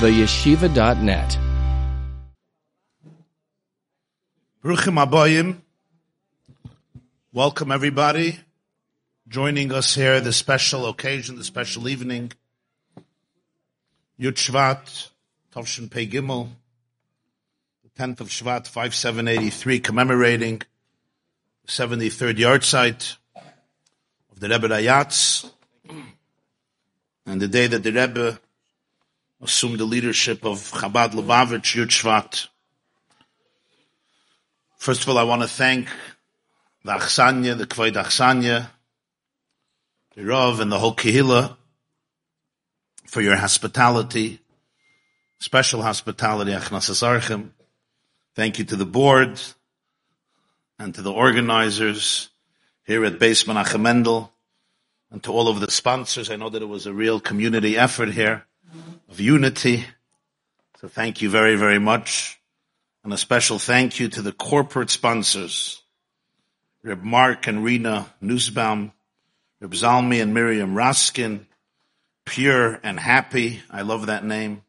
theyeshiva.net. Bruchim Abayim. Welcome everybody joining us here, the special occasion, the special evening. Yud Shvat, Tovshin Pei Gimel, the 10th of Shvat, 5783, commemorating the 73rd yahrzeit of the Rebbe Rayatz, and the day that the Rebbe assumed the leadership of Chabad Lubavitch, Yud. First of all, I want to thank the Achsanya, the Kvoid Achsanya, the Rav, and the whole Kehillah for your hospitality, special hospitality, Achnas Archim. Thank you to the board and to the organizers here at Beis Menachem Mendel and to all of the sponsors. I know that it was a real community effort here of unity. So thank you very, very much. And a special thank you to the corporate sponsors, Reb Mark and Rena Nussbaum, Reb Zalmi and Miriam Raskin, Pure and Happy. I love that name.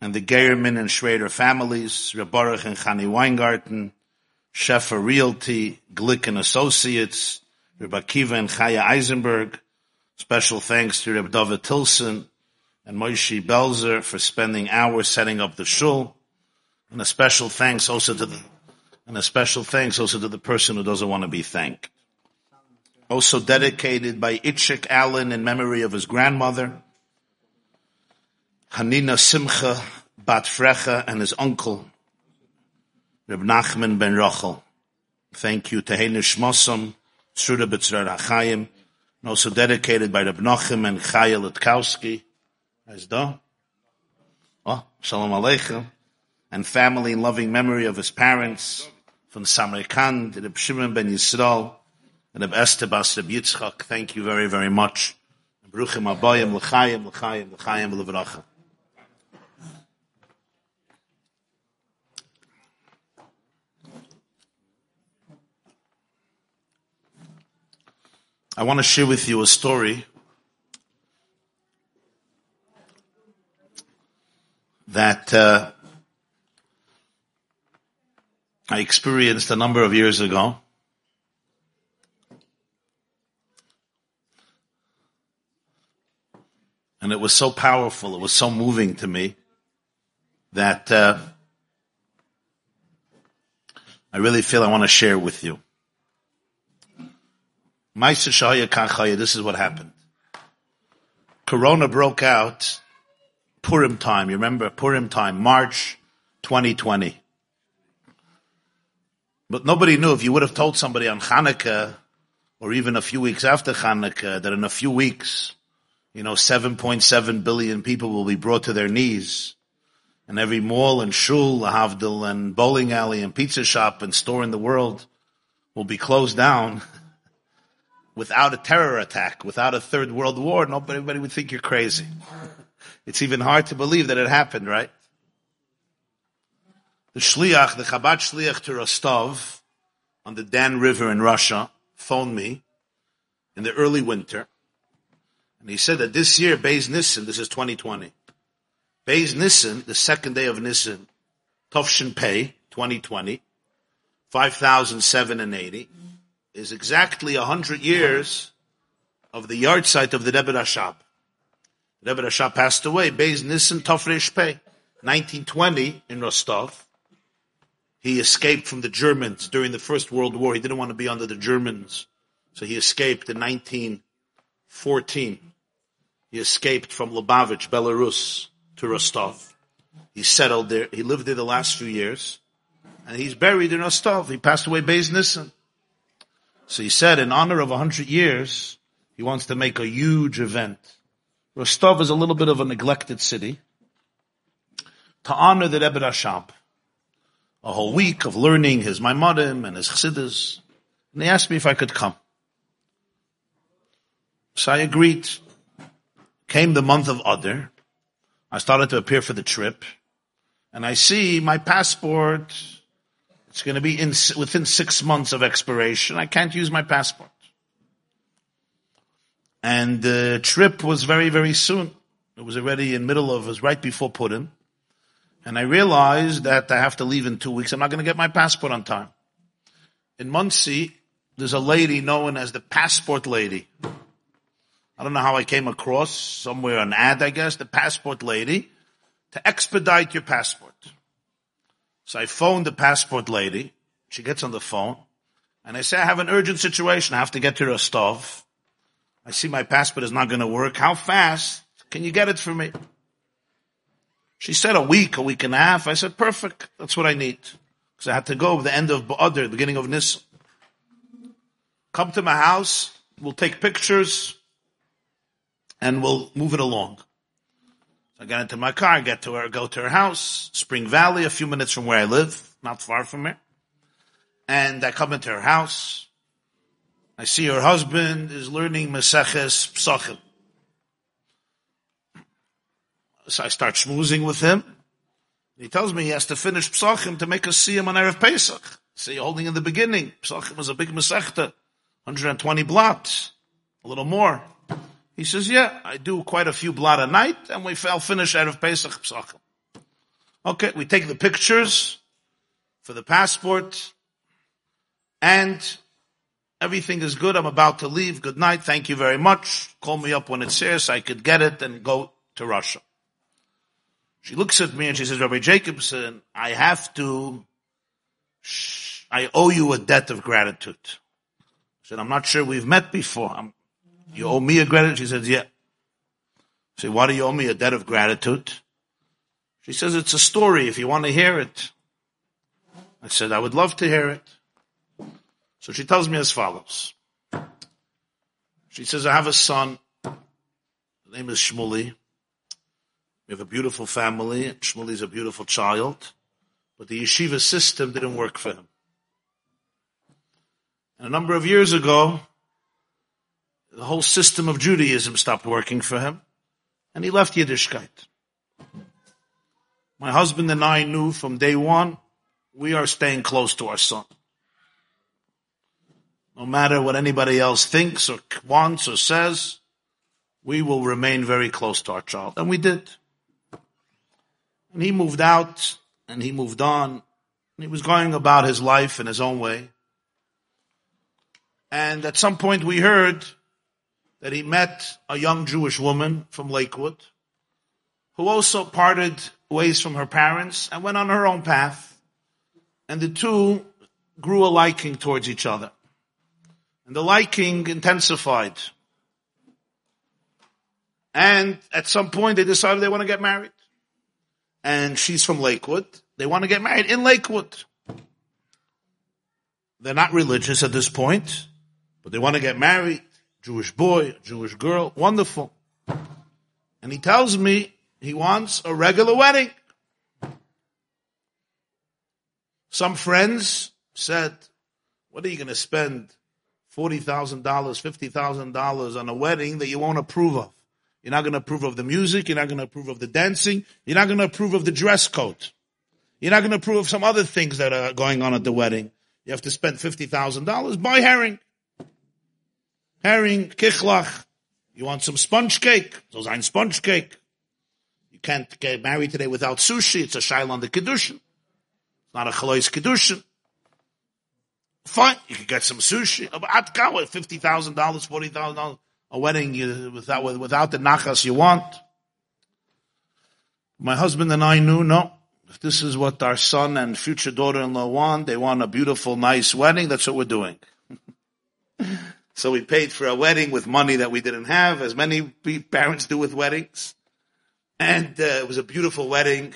And the Geierman and Schrader families, Reb Baruch and Chani Weingarten, Sheffer Realty, Glick and Associates, Reb Akiva and Chaya Eisenberg. Special thanks to Reb David Tilson and Moshe Belzer for spending hours setting up the shul. And a special thanks also to the, and a special thanks also to the person who doesn't want to be thanked. Also dedicated by Itchik Allen in memory of his grandmother, Hanina Simcha Bat Frecha and his uncle, Reb Nachman ben Rachel. Thank you to Heinish Mossam, Sruda B'tzrar HaChaim, and also dedicated by Reb Nachim and Chaya Litkowski. As da. Oh, Shalom Aleichem. And family in loving memory of his parents, from Samarkand, Reb Shimon ben Yisrael, and Reb Esther Bas Reb Yitzchak. Thank you very, very much. Bruchim Abayim. I want to share with you a story that uh, I experienced a number of years ago. And it was so powerful, it was so moving to me that uh, I really feel I want to share with you. This is what happened. Corona broke out Purim time. You remember Purim time, March 2020. But nobody knew if you would have told somebody on Hanukkah or even a few weeks after Hanukkah that in a few weeks, you know, 7.7 billion people will be brought to their knees and every mall and shul, Havdil and bowling alley and pizza shop and store in the world will be closed down without a terror attack, without a third world war, nobody would think you're crazy. It's even hard to believe that it happened, right? The shliach, the Chabad shliach to Rostov on the Don River in Russia phoned me in the early winter. And he said that this year, Beis Nissen, this is 2020, Beis Nissen, the second day of Nissen, Tovshin Pei, 2020, 5080, is exactly 100 years of the yahrzeit of the Rebbe Rashab. Rebbe Rashab passed away, Beis Nissen Tofresh Pei, 1920 in Rostov. He escaped from the Germans during the First World War. He didn't want to be under the Germans. So he escaped in 1914. He escaped from Lubavitch, Belarus, to Rostov. He settled there. He lived there the last few years. And he's buried in Rostov. He passed away Beis Nissen. So he said, in honor of 100 years, he wants to make a huge event. Rostov is a little bit of a neglected city. To honor the Rebbe Rashab. A whole week of learning his Maamarim and his Chassidus. And they asked me if I could come. So I agreed. Came the month of Adar. I started to appear for the trip. And I see my passport it's going to be in, within six months of expiration. I can't use my passport. And the trip was very, very soon. It was already in middle of, it was right before Purim. And I realized that I have to leave in two weeks. I'm not going to get my passport on time. In Monsey, there's a lady known as the passport lady. I don't know how I came across somewhere an ad, I guess, the passport lady to expedite your passport. So I phoned the passport lady. She gets on the phone and I say, I have an urgent situation. I have to get to Rostov. I see my passport is not going to work. How fast can you get it for me? She said a week, a week and a half. I said, perfect. That's what I need. Because I had to go the end of Ba'adr, beginning of Nis. Come to my house. We'll take pictures and we'll move it along. I got into my car, get to her, go to her house, Spring Valley, a few minutes from where I live, not far from here. And I come into her house. I see her husband is learning Maseches Psachim. So I start schmoozing with him. He tells me he has to finish Psachim to make us see him on Erev Pesach. See, holding in the beginning. Psachim was a big Masechta. 120 blots. A little more. He says, yeah, I do quite a few blot a night, and we fell finish Erev Pesach Psachim. Okay, we take the pictures for the passport, and everything is good. I'm about to leave. Good night. Thank you very much. Call me up when it's here so I could get it and go to Russia. She looks at me and she says, Rabbi Jacobson, I have to, I owe you a debt of gratitude. I said, I'm not sure we've met before. I'm, you owe me a gratitude? She says, yeah. I said, why do you owe me a debt of gratitude? She says, it's a story if you want to hear it. I said, I would love to hear it. So she tells me as follows. She says, I have a son. His name is Shmuli. We have a beautiful family. Shmuley is a beautiful child. But the yeshiva system didn't work for him. And a number of years ago, the whole system of Judaism stopped working for him. And he left Yiddishkeit. My husband and I knew from day one, we are staying close to our son. No matter what anybody else thinks or wants or says, we will remain very close to our child. And we did. And he moved out and he moved on. And he was going about his life in his own way. And at some point we heard that he met a young Jewish woman from Lakewood who also parted ways from her parents and went on her own path. And the two grew a liking towards each other. And the liking intensified. And at some point they decided they want to get married and she's from Lakewood. They want to get married in Lakewood. They're not religious at this point, but they want to get married. Jewish boy, Jewish girl, wonderful. And he tells me he wants a regular wedding. Some friends said, what are you going to spend $40,000, $50,000 on a wedding that you won't approve of? You're not going to approve of the music. You're not going to approve of the dancing. You're not going to approve of the dress code. You're not going to approve of some other things that are going on at the wedding. You have to spend $50,000. Buy herring. Herring, kichlach. You want some sponge cake? So ein sponge cake. You can't get married today without sushi. It's a shail on the kedushin. It's not a chalois kedushin. Fine, you can get some sushi. At $50,000, $40,000 a wedding without, without the nachas you want. My husband and I knew, no, if this is what our son and future daughter-in-law want, they want a beautiful, nice wedding, that's what we're doing. so we paid for a wedding with money that we didn't have, as many parents do with weddings. And uh, it was a beautiful wedding.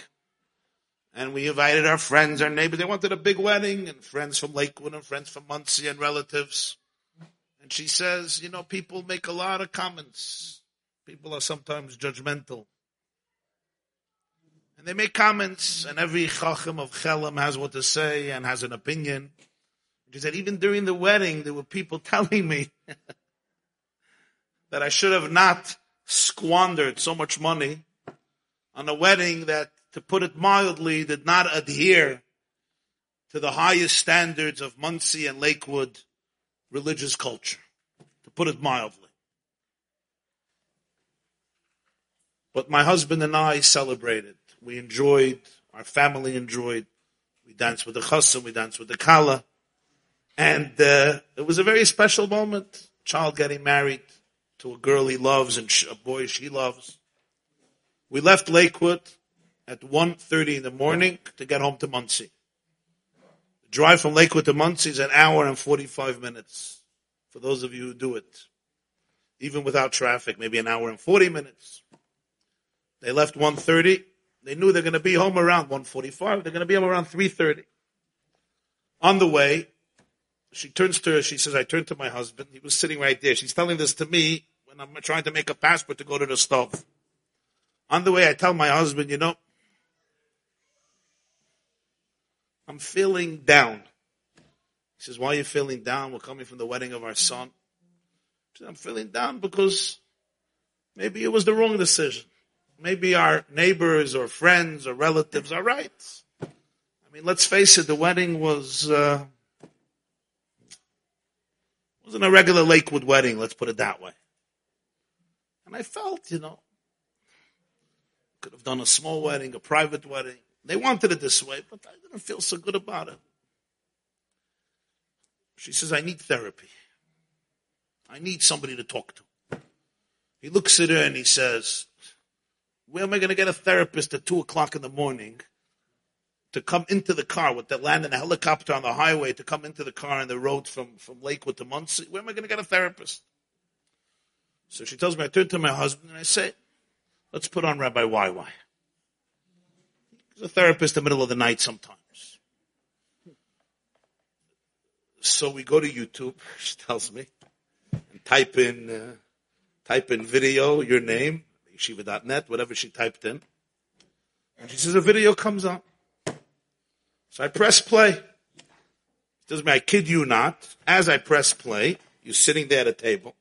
And we invited our friends, our neighbors. They wanted a big wedding, and friends from Lakewood and friends from Monsey and relatives. And she says, you know, people make a lot of comments. People are sometimes judgmental. And they make comments, and every chacham of Chelam has what to say and has an opinion. She said, even during the wedding, there were people telling me that I should have not squandered so much money on a wedding that, to put it mildly, did not adhere to the highest standards of Monsey and Lakewood religious culture, to put it mildly. But my husband and I celebrated. We enjoyed, our family enjoyed. We danced with the chassan, we danced with the kala. And uh, it was a very special moment. Child getting married to a girl he loves and a boy she loves. We left Lakewood at 1.30 in the morning to get home to Monsey. The drive from Lakewood to Monsey is an hour and 45 minutes for those of you who do it. Even without traffic, maybe an hour and 40 minutes. They left 1.30. They knew they're going to be home around 1.45. They're going to be home around 3.30. On the way, she turns to her, she says, I turned to my husband. He was sitting right there. She's telling this to me when I'm trying to make a passport to go to the stove. On the way, I tell my husband, you know, I'm feeling down. He says, why are you feeling down? We're coming from the wedding of our son. Said, I'm feeling down because maybe it was the wrong decision. Maybe our neighbors or friends or relatives are right. I mean, let's face it, the wedding was, uh, wasn't a regular Lakewood wedding, let's put it that way. And I felt, you know, could have done a small wedding, a private wedding. They wanted it this way, but I didn't feel so good about it. She says, I need therapy. I need somebody to talk to. He looks at her and he says, where am I going to get a therapist at two o'clock in the morning to come into the car with the land in a helicopter on the highway to come into the car on the road from, from Lakewood to Monsey? Where am I going to get a therapist? So she tells me, I turn to my husband and I say, let's put on Rabbi YY. A therapist in the middle of the night sometimes. So we go to YouTube, she tells me, and type in, uh, type in video, your name, yeshiva.net, whatever she typed in. And she says a video comes up. So I press play. Doesn't mean I kid you not. As I press play, you're sitting there at a table,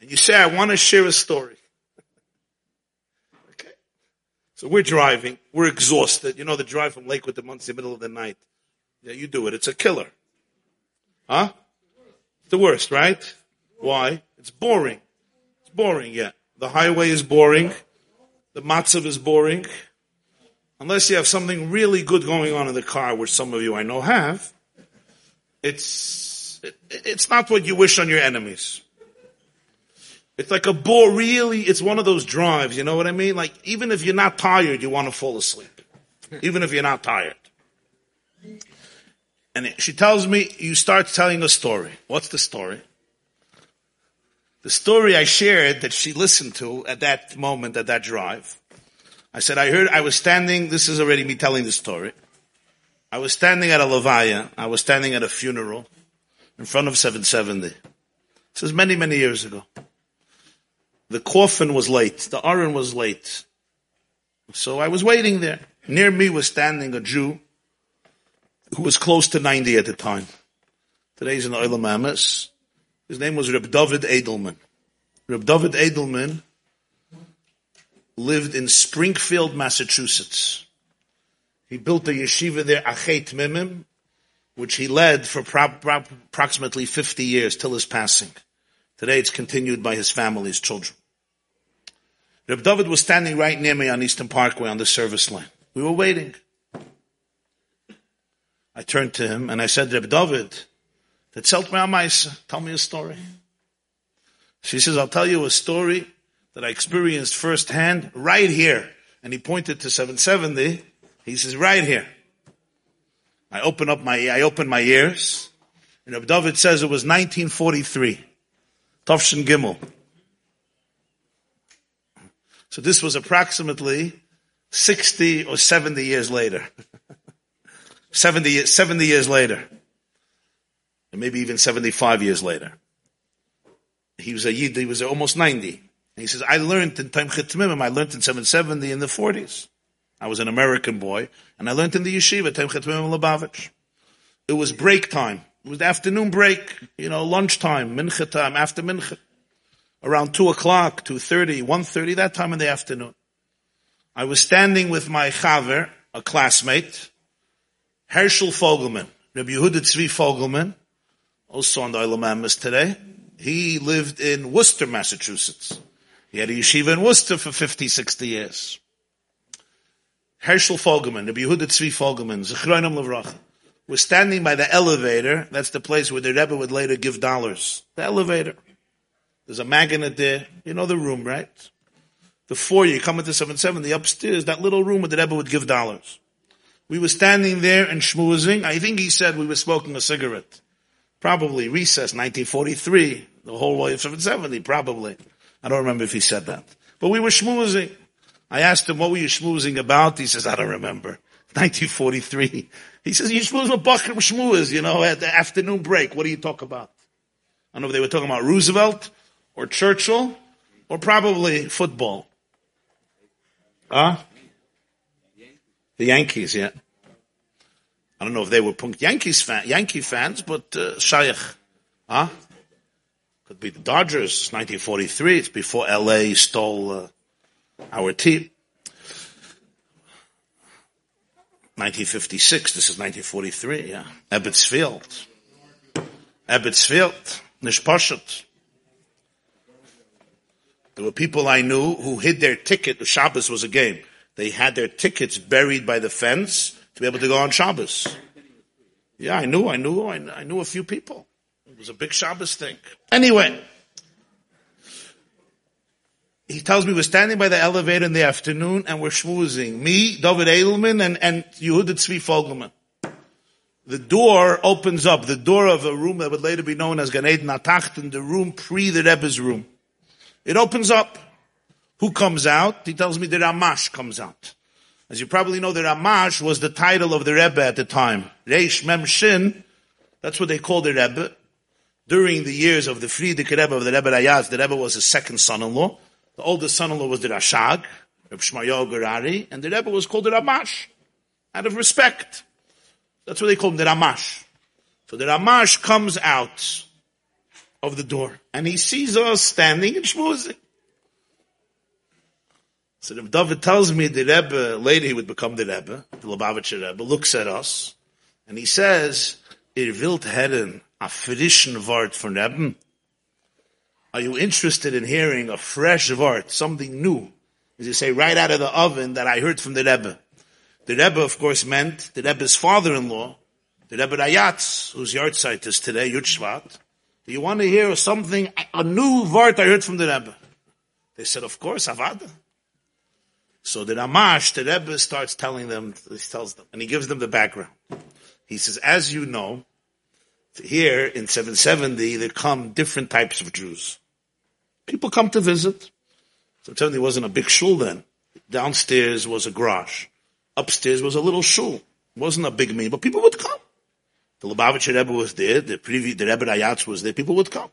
and you say, I want to share a story. So we're driving. We're exhausted. You know the drive from Lakewood to Monsey, middle of the night. Yeah, you do it. It's a killer. Huh? It's the worst, right? Why? It's boring. It's boring, yeah. The highway is boring. The matzav is boring. Unless you have something really good going on in the car, which some of you I know have, it's, it, it's not what you wish on your enemies. It's like a bore, really, it's one of those drives, you know what I mean? Like, even if you're not tired, you want to fall asleep. Even if you're not tired. And she tells me, you start telling a story. What's the story? The story I shared that she listened to at that moment, at that drive. I said, I heard, I was standing, this is already me telling the story. I was standing at a Levaya, I was standing at a funeral in front of 770. This is many, many years ago. The coffin was late, the Aron was late. So I was waiting there. Near me was standing a Jew who was close to 90 at the time. Today's in Olam Amas. His name was Reb David Edelman. Reb David Edelman lived in Springfield, Massachusetts. He built a yeshiva there, Achei Tmimim, which he led for pro- pro- approximately 50 years till his passing. Today it's continued by his family, his children. Reb David was standing right near me on Eastern Parkway on the service line. We were waiting. I turned to him and I said, Reb David, Erzählt mir. Tell me a story. She says, I'll tell you a story that I experienced firsthand right here. And he pointed to 770. He says, right here. I open up my, I open my ears. And David says it was 1943. Tafshin Gimel. So this was approximately 60 or 70 years later. 70, 70 years later and maybe even 75 years later. He was a Yid, he was almost 90. And he says, I learned in Tomchei Tmimim, I learned in 770 in the 40s. I was an American boy, and I learned in the yeshiva, Tomchei Tmimim Lubavitch. It was break time. It was the afternoon break, you know, lunchtime, mincha time, after mincha. Around 2 o'clock, 2.30, 1.30, that time in the afternoon. I was standing with my chaver, a classmate, Herschel Fogelman, Rabbi Yehuda Tzvi Fogelman, also on the Olam today. He lived in Worcester, Massachusetts. He had a yeshiva in Worcester for 50, 60 years. Herschel Fogelman, the Yehuda Tzvi Fogelman, Zechroinam Levracha, was standing by the elevator. That's the place where the Rebbe would later give dollars. The elevator. There's a magnet there. You know the room, right? The foyer, you come into 770, upstairs, that little room where the Rebbe would give dollars. We were standing there and schmoozing. I think he said we were smoking a cigarette. Probably recess, 1943. The whole way of 770, probably. I don't remember if he said that. But we were schmoozing. I asked him, what were you schmoozing about? He says, I don't remember. 1943. He says, with Bakr schmooze, you know, at the afternoon break. What do you talk about? I don't know if they were talking about Roosevelt or Churchill or probably football. Huh? The Yankees, yeah. I don't know if they were punk Yankees fan, Yankee fans, but uh, Shaykh. Huh? Could be the Dodgers, 1943. It's before LA stole uh, our team. 1956, this is 1943, yeah. Ebbets Field. Ebbets Field, Nishpashat. There were people I knew who hid their ticket, the Shabbos was a game. They had their tickets buried by the fence to be able to go on Shabbos. Yeah, I knew, I knew, I knew a few people. It was a big Shabbos thing. Anyway, he tells me we're standing by the elevator in the afternoon and we're schmoozing. Me, David Edelman, and, and Yehuda Tzvi Fogelman. The door opens up, the door of a room that would later be known as Gan Eden Atachten, the room pre the Rebbe's room. It opens up. Who comes out? He tells me the Ramash comes out. As you probably know, the Ramash was the title of the Rebbe at the time. Reish Mem Shin, that's what they called the Rebbe. During the years of the Frierdiker Rebbe of the Rebbe Rayatz, the Rebbe was his second son-in-law. The oldest son-in-law was the Rashag, Reb Shmaryahu Gourary, and the Rebbe was called the Ramash, out of respect. That's what they call him, the Ramash. So the Ramash comes out of the door, and he sees us standing and schmoozing. So the David tells me the Rebbe, later he would become the Rebbe, the Lubavitcher Rebbe, looks at us, and he says, Ir wilt a frischen Wort von Rebbe? Are you interested in hearing a fresh Wort, something new? As you say, right out of the oven that I heard from the Rebbe. The Rebbe, of course, meant the Rebbe's father-in-law, the Rebbe Rayatz, whose yahrzeit is today, Yud Shvat. Do you want to hear something, a new Wort I heard from the Rebbe? They said, of course, Avada. So the Ramash, the Rebbe starts telling them, he tells them, and he gives them the background. He says, as you know, here in 770, there come different types of Jews. People come to visit. So there wasn't a big shul then. Downstairs was a garage. Upstairs was a little shul. It wasn't a big meeting, but people would come. The Lubavitcher Rebbe was there, the previous, the Rebbe was there, people would come.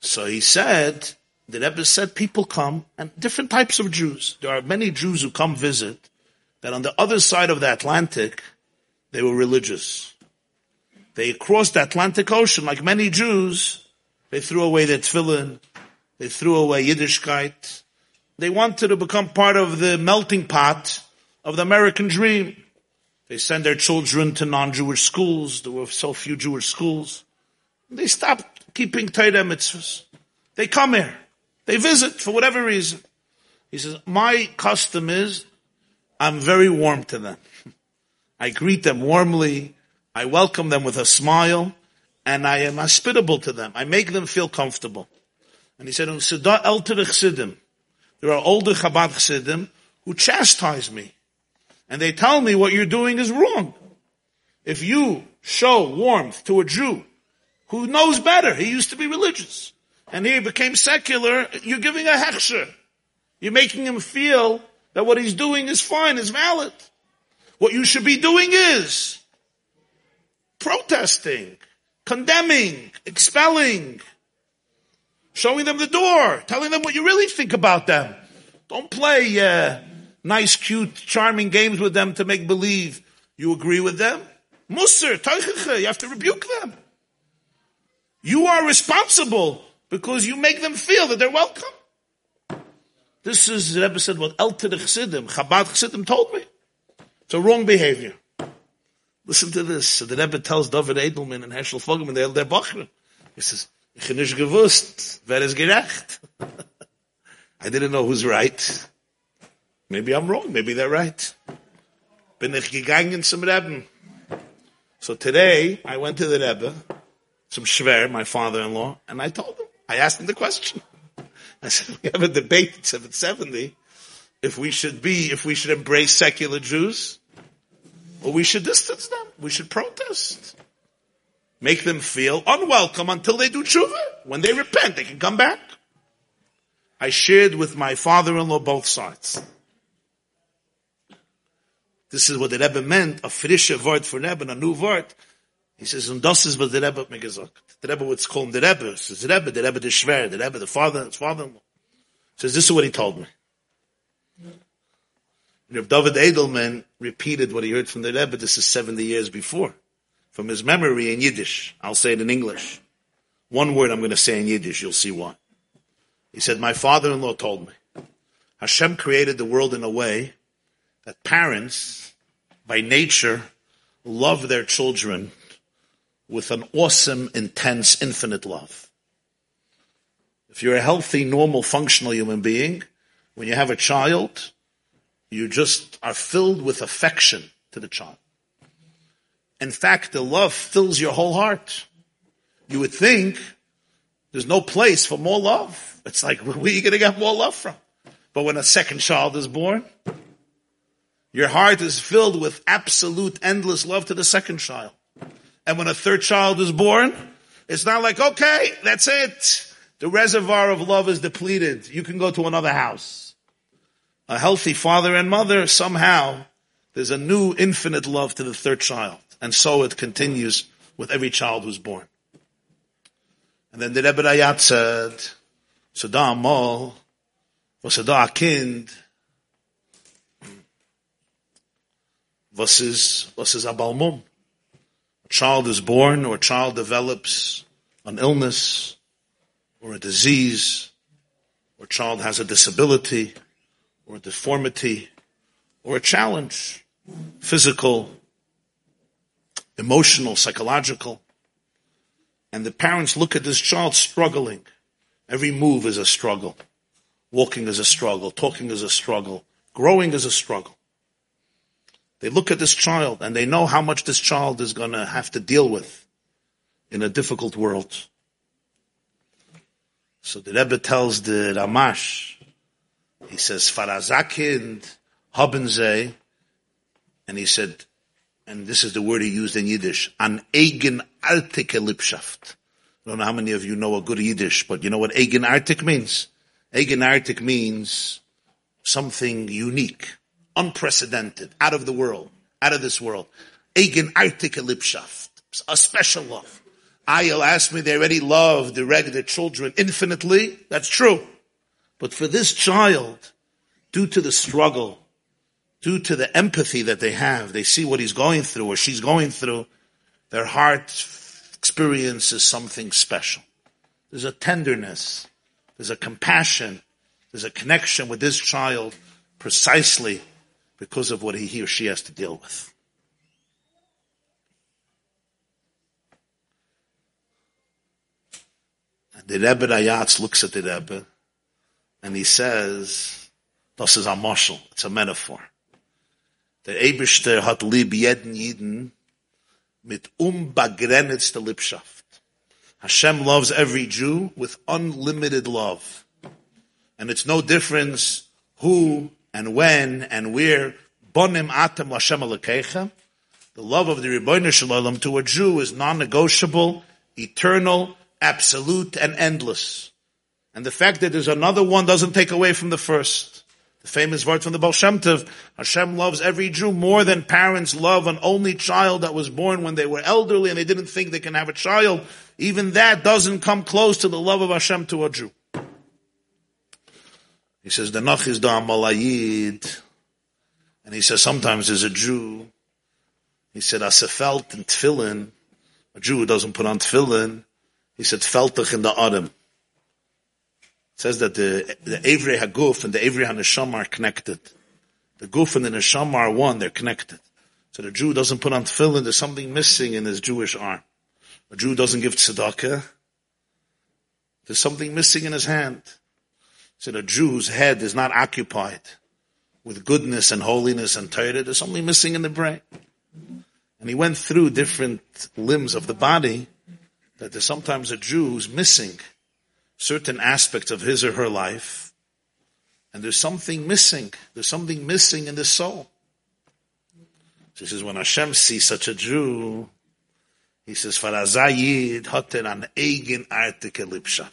So he said, the Rebbe said people come, and different types of Jews. There are many Jews who come visit, that on the other side of the Atlantic, they were religious. They crossed the Atlantic Ocean, like many Jews, they threw away their tefillin, they threw away Yiddishkeit. They wanted to become part of the melting pot of the American dream. They send their children to non-Jewish schools. There were so few Jewish schools. They stopped keeping Torah mitzvahs. They come here. They visit for whatever reason. He says, my custom is I'm very warm to them. I greet them warmly. I welcome them with a smile and I am hospitable to them. I make them feel comfortable. And he said, there are older Chabad Chassidim who chastise me. And they tell me what you're doing is wrong. If you show warmth to a Jew who knows better, he used to be religious, and he became secular, you're giving a hechsher. You're making him feel that what he's doing is fine, is valid. What you should be doing is protesting, condemning, expelling, showing them the door, telling them what you really think about them. Don't play uh, nice, cute, charming games with them to make believe you agree with them. Musser, you have to rebuke them. You are responsible because you make them feel that they're welcome. This is, the Rebbe said, what El Chassidim, Chabad Chassidim told me. It's a wrong behavior. Listen to this. So the Rebbe tells David Edelman and Herschel Fogelman, they're, they're Bachner. He says, ich nicht gewusst, wer ist gerecht. I didn't know who's right. Maybe I'm wrong. Maybe they're right. Bin ich gegangen zum Rebbe. So today, I went to the Rebbe, some Shver, my father-in-law, and I told him, I asked him the question. I said, we have a debate at 770 if we should be, if we should embrace secular Jews, or we should distance them. We should protest. Make them feel unwelcome until they do tshuva. When they repent, they can come back. I shared with my father-in-law both sides. This is what the Rebbe meant, a frische word for Rebbe, a new word. He says, and das is what the Rebbe mir. The Rebbe would call him the Rebbe. He says, Rebbe, the Rebbe, the Shver, the Rebbe, the father, his father-in-law. He says, this is what he told me. Reb David Edelman repeated what he heard from the Rebbe, this is 70 years before, from his memory in Yiddish. I'll say it in English. One word I'm going to say in Yiddish, you'll see why. He said, my father-in-law told me, Hashem created the world in a way that parents, by nature, love their children with an awesome, intense, infinite love. If you're a healthy, normal, functional human being, when you have a child, you just are filled with affection to the child. In fact, the love fills your whole heart. You would think there's no place for more love. It's like, where are you going to get more love from? But when a second child is born, your heart is filled with absolute endless love to the second child. And when a third child is born, it's not like, okay, that's it. The reservoir of love is depleted. You can go to another house. A healthy father and mother, somehow, there's a new infinite love to the third child. And so it continues with every child who's born. And then the Rebbe Rayat said, so da mal, was da kind, was is, was is a? A child is born or a child develops an illness or a disease or a child has a disability or a deformity or a challenge, physical, emotional, psychological. And the parents look at this child struggling. Every move is a struggle. Walking is a struggle. Talking is a struggle. Growing is a struggle. They look at this child and they know how much this child is going to have to deal with in a difficult world. So the Rebbe tells the Ramash, he says, Farazakind haben and he said, and this is the word he used in Yiddish, an eigenartige Liebschaft. I don't know how many of you know a good Yiddish, but you know what eigenartig means? Eigenartig means something unique unprecedented, out of the world, out of this world. Eigenartige Liebschaft, a special love. Ayel asked me, they already love the regular children infinitely. That's true. But for this child, due to the struggle, due to the empathy that they have, they see what he's going through or she's going through, their heart experiences something special. There's a tenderness, there's a compassion, there's a connection with this child precisely because of what he or she has to deal with. And the Rebbe Rayatz looks at the Rebbe and he says, this is a marshal, it's a metaphor. Der Eberster hat lieb jeden Jiden mit unbegrenzter Liebschaft. Hashem loves every Jew with unlimited love. And it's no difference who and when and where bonim atam Hashem alekecha. The love of the Rebbeinu Shalom to a Jew is non-negotiable, eternal, absolute, and endless. And the fact that there's another one doesn't take away from the first. The famous word from the Baal Shem Tov, Hashem loves every Jew more than parents love an only child that was born when they were elderly and they didn't think they can have a child. Even that doesn't come close to the love of Hashem to a Jew. He says, the Nach is da malayid. And he says, sometimes there's a Jew. He said, asefelt in tefillin. A Jew who doesn't put on tefillin. He said, feltach in the autumn. Says that the, the Avery Haguf and the Avery Haneshama are connected. The Guf and the Neshama are one, they're connected. So the Jew doesn't put on tefillin, there's something missing in his Jewish arm. A Jew doesn't give tzedakah, there's something missing in his hand. So the Jew's head is not occupied with goodness and holiness and Torah. There's something missing in the brain. And he went through different limbs of the body that there's sometimes a Jew who's missing certain aspects of his or her life. And there's something missing. There's something missing in the soul. This is when Hashem sees such a Jew, he says, Farazayid hoten an eigen artike.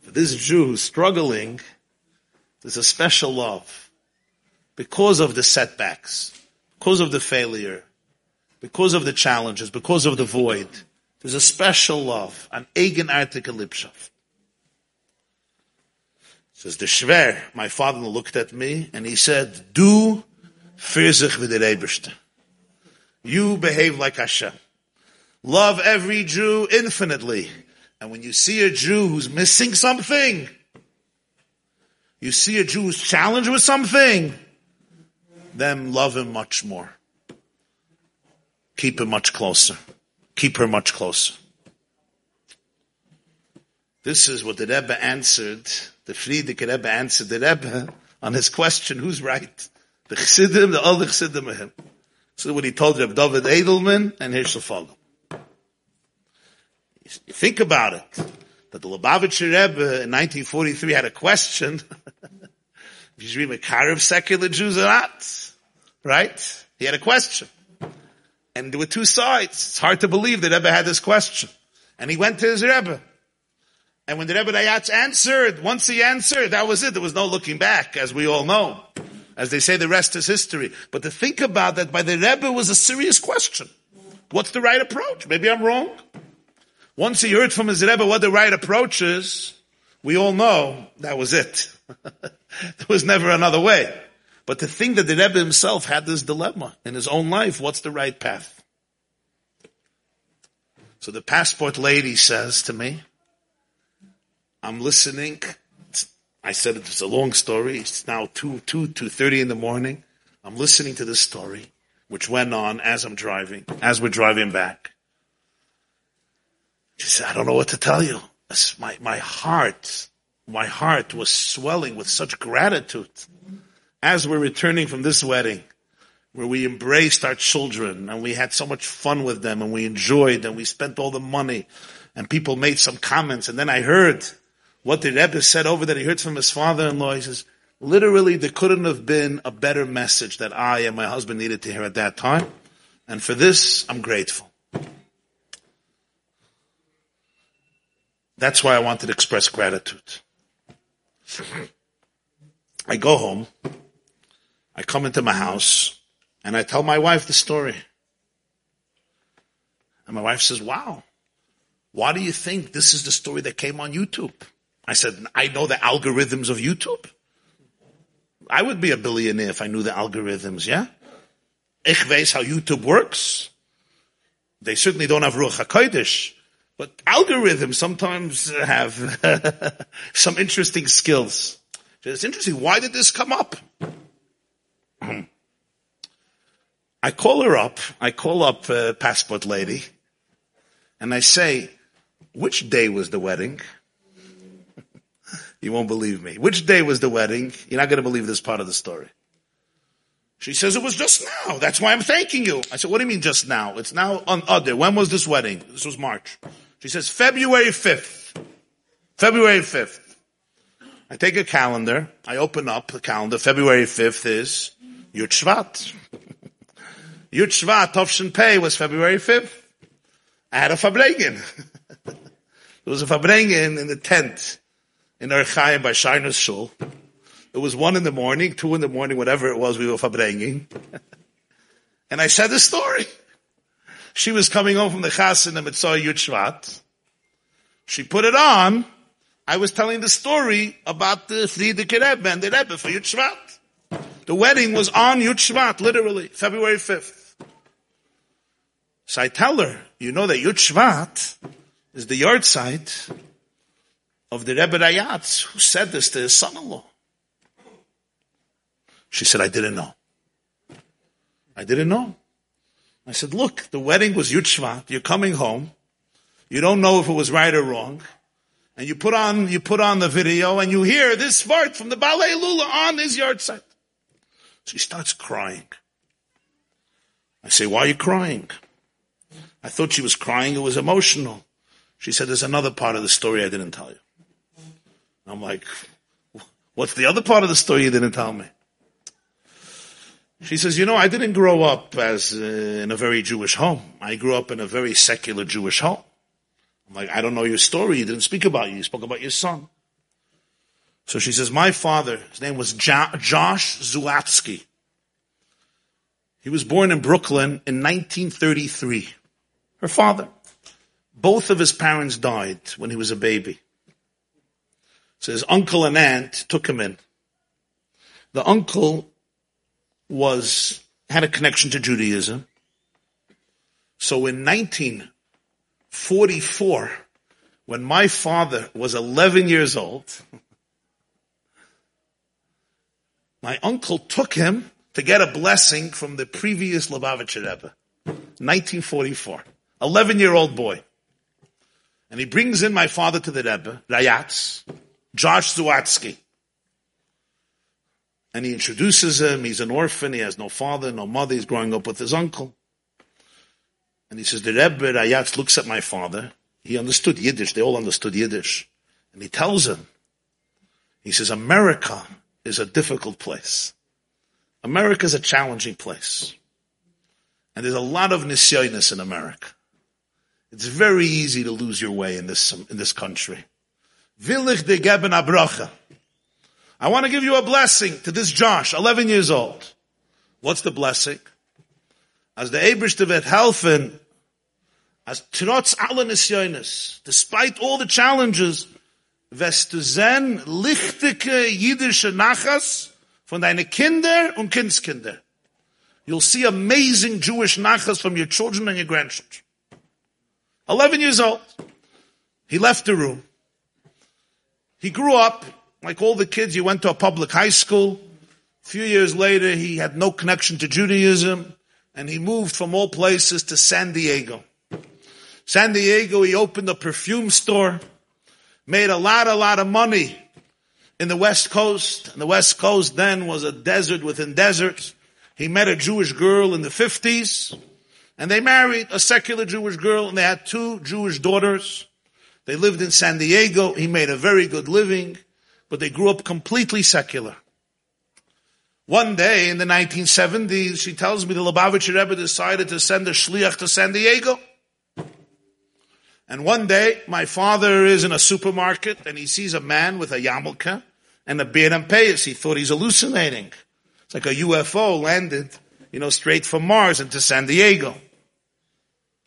For this Jew who's struggling, there's a special love. Because of the setbacks, because of the failure, because of the challenges, because of the void. There's a special love, an eigen artikel lipshaft. Says the Shver, my father looked at me and he said, "Do firzich v'dereibishter. You behave like Hashem. Love every Jew infinitely. And when you see a Jew who's missing something, you see a Jew who's challenged with something, then love him much more. Keep him much closer. Keep her much closer. This is what the Rebbe answered, the Frierdiker Rebbe answered the Rebbe on his question, who's right? The Chassidim, the other Chassidim of him. So what he told Rebbe David Edelman and Herschel Fogel. You think about it, that the Lubavitcher Rebbe in 1943 had a question, if you read Makarev secular Jews or not, right? He had a question. And there were two sides. It's hard to believe that Rebbe had this question. And he went to his Rebbe. And when the Rebbe Rayatz answered, once he answered, that was it. There was no looking back, as we all know. As they say, the rest is history. But to think about that by the Rebbe was a serious question. What's the right approach? Maybe I'm wrong. Once he heard from his Rebbe what the right approach is, we all know that was it. there was never another way. But to think that the Rebbe himself had this dilemma in his own life, what's the right path? So the passport lady says to me, I'm listening. I said it's a long story. It's now 2, 2, 2.30 in the morning. I'm listening to this story, which went on as I'm driving, as we're driving back. She said, I don't know what to tell you. My, my heart, my heart was swelling with such gratitude as we're returning from this wedding, where we embraced our children and we had so much fun with them and we enjoyed and we spent all the money and people made some comments and then I heard what the Rebbe said over that he heard from his father-in-law. He says, literally there couldn't have been a better message that I and my husband needed to hear at that time. And for this, I'm grateful. That's why I wanted to express gratitude. I go home I come into my house and I tell my wife the story. And my wife says, wow, why do you think this is the story that came on YouTube? I said, I know the algorithms of YouTube. I would be a billionaire if I knew the algorithms, yeah? Ich weiß how YouTube works. They certainly don't have Ruach HaKodesh, but algorithms sometimes have some interesting skills. It's interesting. Why did this come up? I call her up. I call up uh, passport lady, and I say, "Which day was the wedding?" You won't believe me. Which day was the wedding? You're not going to believe this part of the story. She says it was just now. That's why I'm thanking you. I said, "What do you mean just now? It's now on other. When was this wedding? This was March." She says, "February 5th. February 5th." I take a calendar. I open up the calendar. February 5th is Yud Shvat. Yud Shvat, Tovshin Pei was February 5th. I had a Fabrengen. there was a Fabrengen in the tent in Erchaim by Shiner's Shul. It was one in the morning, two in the morning, whatever it was, we were Fabrengen. and I said the story. She was coming home from the Chas in the Mitzvah Yud Shvat. She put it on. I was telling the story about the Frierdiker Rebbe and the Rebbe for Yud Shvat. The wedding was on Yud Shvat, literally, February 5th. So I tell her, you know that Yud Shvat is the yahrzeit of the Rebbe Rayatz who said this to his son-in-law. She said, I didn't know. I didn't know. I said, look, the wedding was Yud Shvat. You're coming home. You don't know if it was right or wrong. and you put on, you put on the video and you hear this part from the Balei Lula on his yahrzeit. She starts crying. I say, why are you crying? I thought she was crying. It was emotional. She said, there's another part of the story I didn't tell you. I'm like, what's the other part of the story you didn't tell me? She says, you know, I didn't grow up as uh, in a very Jewish home. I grew up in a very secular Jewish home. I'm like, I don't know your story. You didn't speak about you. You spoke about your son. So she says, my father, his name was jo- Josh Zulatsky. He was born in Brooklyn in 1933. Her father. Both of his parents died when he was a baby. So his uncle and aunt took him in. The uncle was, had a connection to Judaism. So in 1944, when my father was 11 years old, my uncle took him to get a blessing from the previous Lubavitcher Rebbe. 1944. 11 year old boy. And he brings in my father to the Rebbe, Rayatz, Josh Zuatsky. And he introduces him. He's an orphan. He has no father, no mother. He's growing up with his uncle. And he says, the Rebbe Rayatz looks at my father. He understood Yiddish. They all understood Yiddish. And he tells him, he says, America is a difficult place. America is a challenging place. And there's a lot of nisyonis in America. It's very easy to lose your way in this, in this country. Geben. I want to give you a blessing to this Josh, 11 years old. What's the blessing? As the Ebrish wird helfen, as trotz allen nisyonis, despite all the challenges, wirst du sehen lichtike jüdische Nachas von deine Kinder und Kindskinder. You'll see amazing Jewish Nachas from your children and your grandchildren. 11 years old. He left the room. He grew up, like all the kids, he went to a public high school. A few years later, he had no connection to Judaism, and he moved from all places to San Diego. San Diego, he opened a perfume store, made a lot, a lot of money in the West Coast. And the West Coast then was a desert within deserts. He met a Jewish girl in the 50s, and they married a secular Jewish girl, and they had two Jewish daughters. They lived in San Diego. He made a very good living, but they grew up completely secular. One day in the 1970s, she tells me the Lubavitcher Rebbe decided to send a shliach to San Diego. And one day, my father is in a supermarket and he sees a man with a yarmulke and a beard and payas. He thought he's hallucinating. It's like a UFO landed, you know, straight from Mars into San Diego.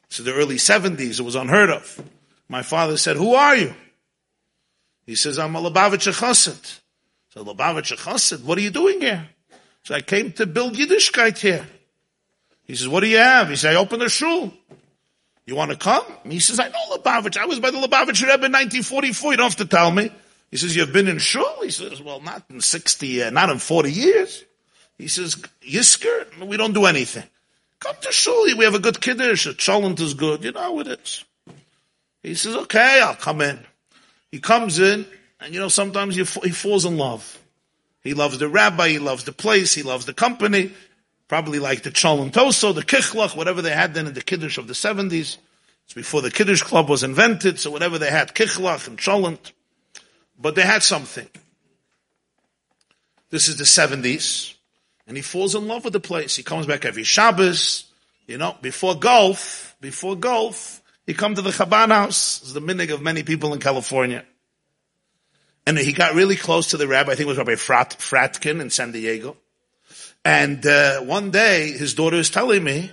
So the early 70s, it was unheard of. My father said, who are you? He says, I'm a Lubavitcher Chassid. So Lubavitcher Chassid, what are you doing here? So I came to build Yiddishkeit here. He says, what do you have? He says, I opened a shul. You want to come? He says, I know Lubavitch. I was by the Lubavitch Rebbe in 1944. You don't have to tell me. He says, you've been in shul? He says, well, not in 60, uh, not in 40 years. He says, Yisker, we don't do anything. Come to shul. We have a good kiddush. A cholent is good. You know how it is. He says, okay, I'll come in. He comes in, and you know, sometimes he falls in love. He loves the rabbi, he loves the place, he loves the company, probably like the Cholon Toso, the Kichlach, whatever they had then in the Kiddush of the 70s. It's before the Kiddush Club was invented, so whatever they had, Kichlach and Cholent. But they had something. This is the 70s, and he falls in love with the place. He comes back every Shabbos, you know, before golf, before golf, he come to the Chabad house. It's the minig of many people in California. And he got really close to the rabbi. I think it was Rabbi Frat, Fradkin in San Diego. And uh, one day, his daughter is telling me,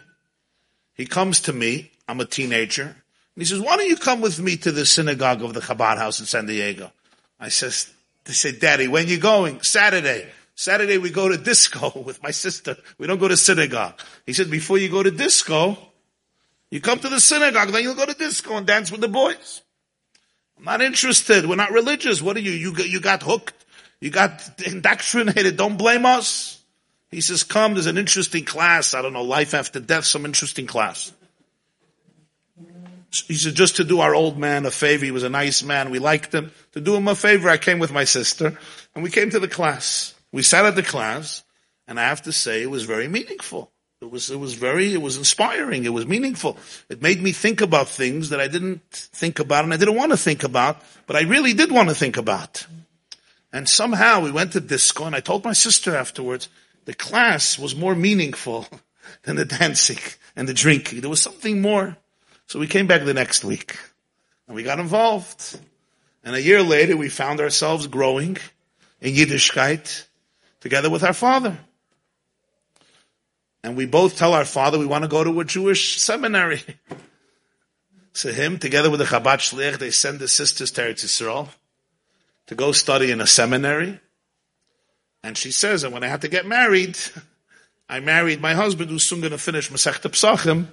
he comes to me. I'm a teenager. And he says, why don't you come with me to the synagogue of the Chabad house in San Diego? I says, they say, Daddy, when you going? Saturday. Saturday we go to disco with my sister. We don't go to synagogue. He said, before you go to disco, you come to the synagogue, then you'll go to disco and dance with the boys. I'm not interested. We're not religious. What are you? You got, you got hooked. You got indoctrinated. Don't blame us. He says, come, there's an interesting class. I don't know, life after death, some interesting class. he said, just to do our old man a favor. He was a nice man. We liked him. To do him a favor, I came with my sister and we came to the class. We sat at the class and I have to say it was very meaningful. It was, it was very, it was inspiring. It was meaningful. It made me think about things that I didn't think about and I didn't want to think about, but I really did want to think about. And somehow we went to disco and I told my sister afterwards, the class was more meaningful than the dancing and the drinking. There was something more. So we came back the next week and we got involved. And a year later, we found ourselves growing in Yiddishkeit together with our father. And we both tell our father we want to go to a Jewish seminary. So him, together with the Chabad Shliach, they send the sisters to Eretz Yisrael to go study in a seminary. And she says, and when I had to get married, I married my husband who's soon going to finish Masechta Pesachim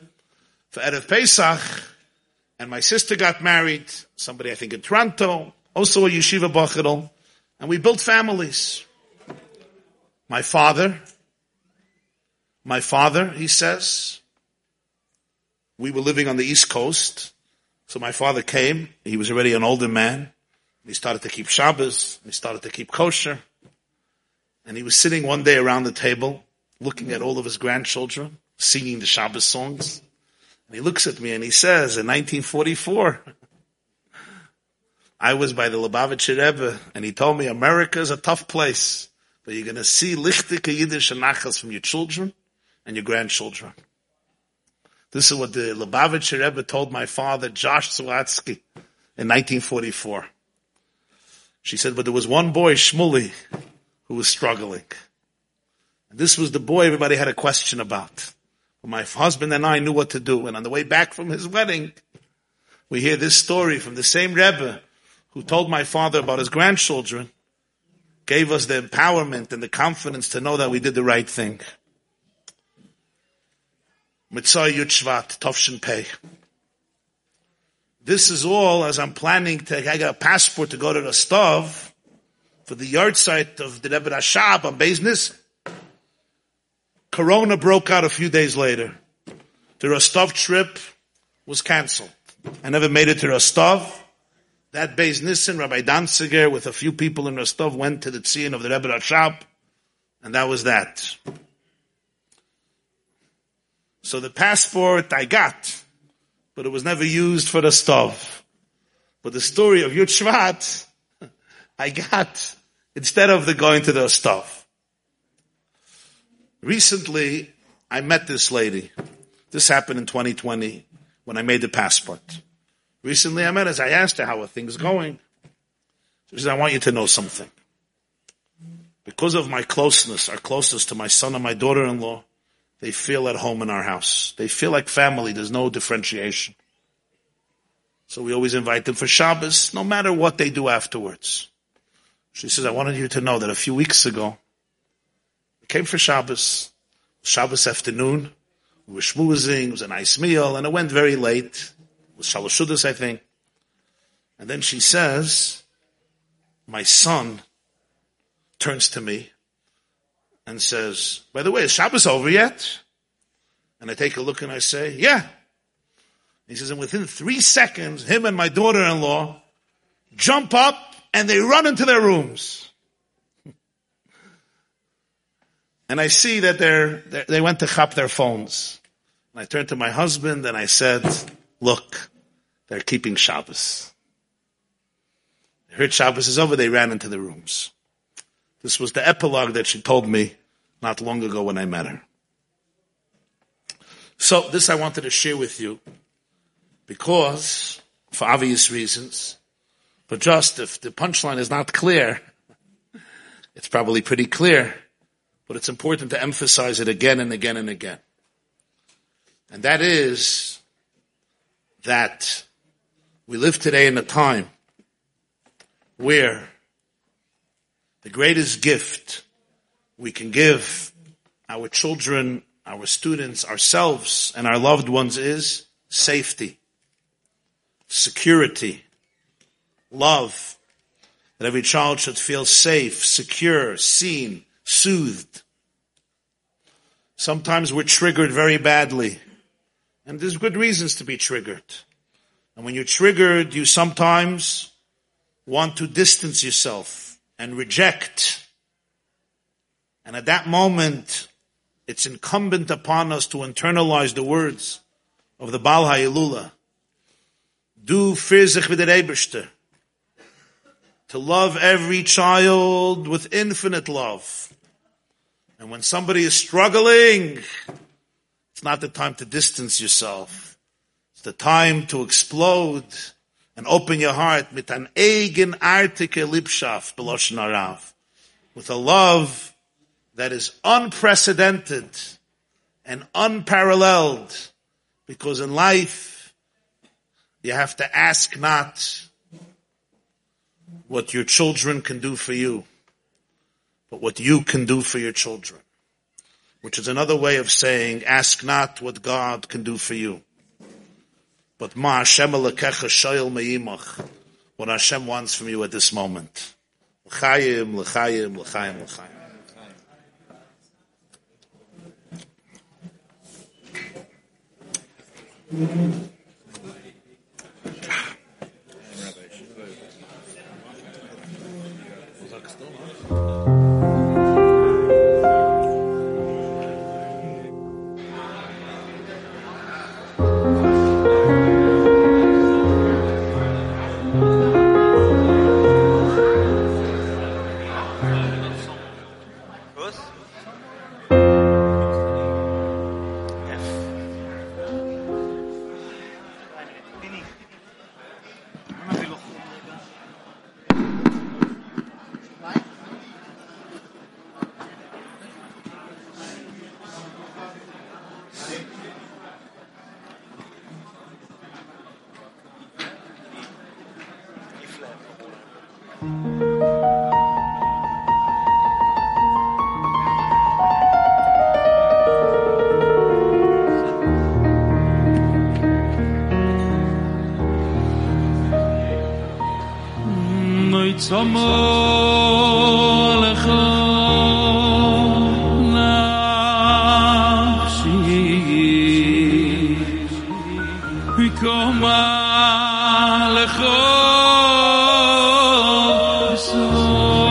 for Erev Pesach, and my sister got married, somebody I think in Toronto, also a yeshiva bachadol, and we built families. My father, my father, he says, we were living on the East Coast, so my father came, he was already an older man, he started to keep Shabbos, he started to keep kosher, and he was sitting one day around the table, looking at all of his grandchildren, singing the Shabbos songs, and he looks at me and he says, in 1944, I was by the Lubavitcher Rebbe, and he told me America is a tough place, but you're going to see lichtike Yiddish and nachas from your children and your grandchildren. This is what the Lubavitcher Rebbe told my father, Josh Zwatsky, in 1944. She said, but there was one boy, Shmuley, who was struggling. And this was the boy everybody had a question about. But My husband and I knew what to do. And on the way back from his wedding, we hear this story from the same Rebbe who told my father about his grandchildren, gave us the empowerment and the confidence to know that we did the right thing. Mitzvah Yud Tovshin Pei. This is all as I'm planning to, I got a passport to go to Rostov for the yahrzeit of the Rebbe Rashab on business. Corona broke out a few days later. The Rostov trip was canceled. I never made it to Rostov. That Beis Nissen, Rabbi Danziger, with a few people in Rostov, went to the Tzion of the Rebbe Rashab, and that was that. So the passport I got, but it was never used for Rostov. But the story of Yud Shvat, I got instead of the going to Rostov. Recently, I met this lady. This happened in 2020 when I made the passport. Recently, I met her. I asked her, how are things going? She said, I want you to know something. Because of my closeness, our closeness to my son and my daughter-in-law, they feel at home in our house. They feel like family. There's no differentiation. So we always invite them for Shabbos, no matter what they do afterwards. She says, I wanted you to know that a few weeks ago, we came for Shabbos, Shabbos afternoon. We were schmoozing, it was a nice meal, and it went very late. It was Shalashudas, I think. And then she says, my son turns to me and says, by the way, is Shabbos over yet? And I take a look and I say, yeah. He says, and within three seconds, him and my daughter-in-law jump up and they run into their rooms. and I see that they're, they're, they went to chop their phones. And I turned to my husband and I said, look, they're keeping Shabbos. Heard Shabbos is over, they ran into the rooms. This was the epilogue that she told me not long ago when I met her. So this I wanted to share with you because, for obvious reasons, but just if the punchline is not clear, it's probably pretty clear but it's important to emphasize it again and again and again. And that is that we live today in a time where the greatest gift we can give our children, our students, ourselves, and our loved ones is safety, security, love. That every child should feel safe, secure, seen, soothed. Sometimes we're triggered very badly. And there's good reasons to be triggered. And when you're triggered, you sometimes want to distance yourself and reject. And at that moment, it's incumbent upon us to internalize the words of the Baal Ha'ilula. Du firzich v'der To love every child with infinite love. And when somebody is struggling, it's not the time to distance yourself. It's the time to explode and open your heart mit an eigen artike Lipschaft, Beloshen Arav. With a love that is unprecedented and unparalleled because in life you have to ask not what your children can do for you, but what you can do for your children. Which is another way of saying, ask not what God can do for you, but Ma Hashem Alekecha Shoyel Meimach, what Hashem wants from you at this moment. L'chaim, l'chaim, l'chaim, l'chaim. Mm-hmm. Oh.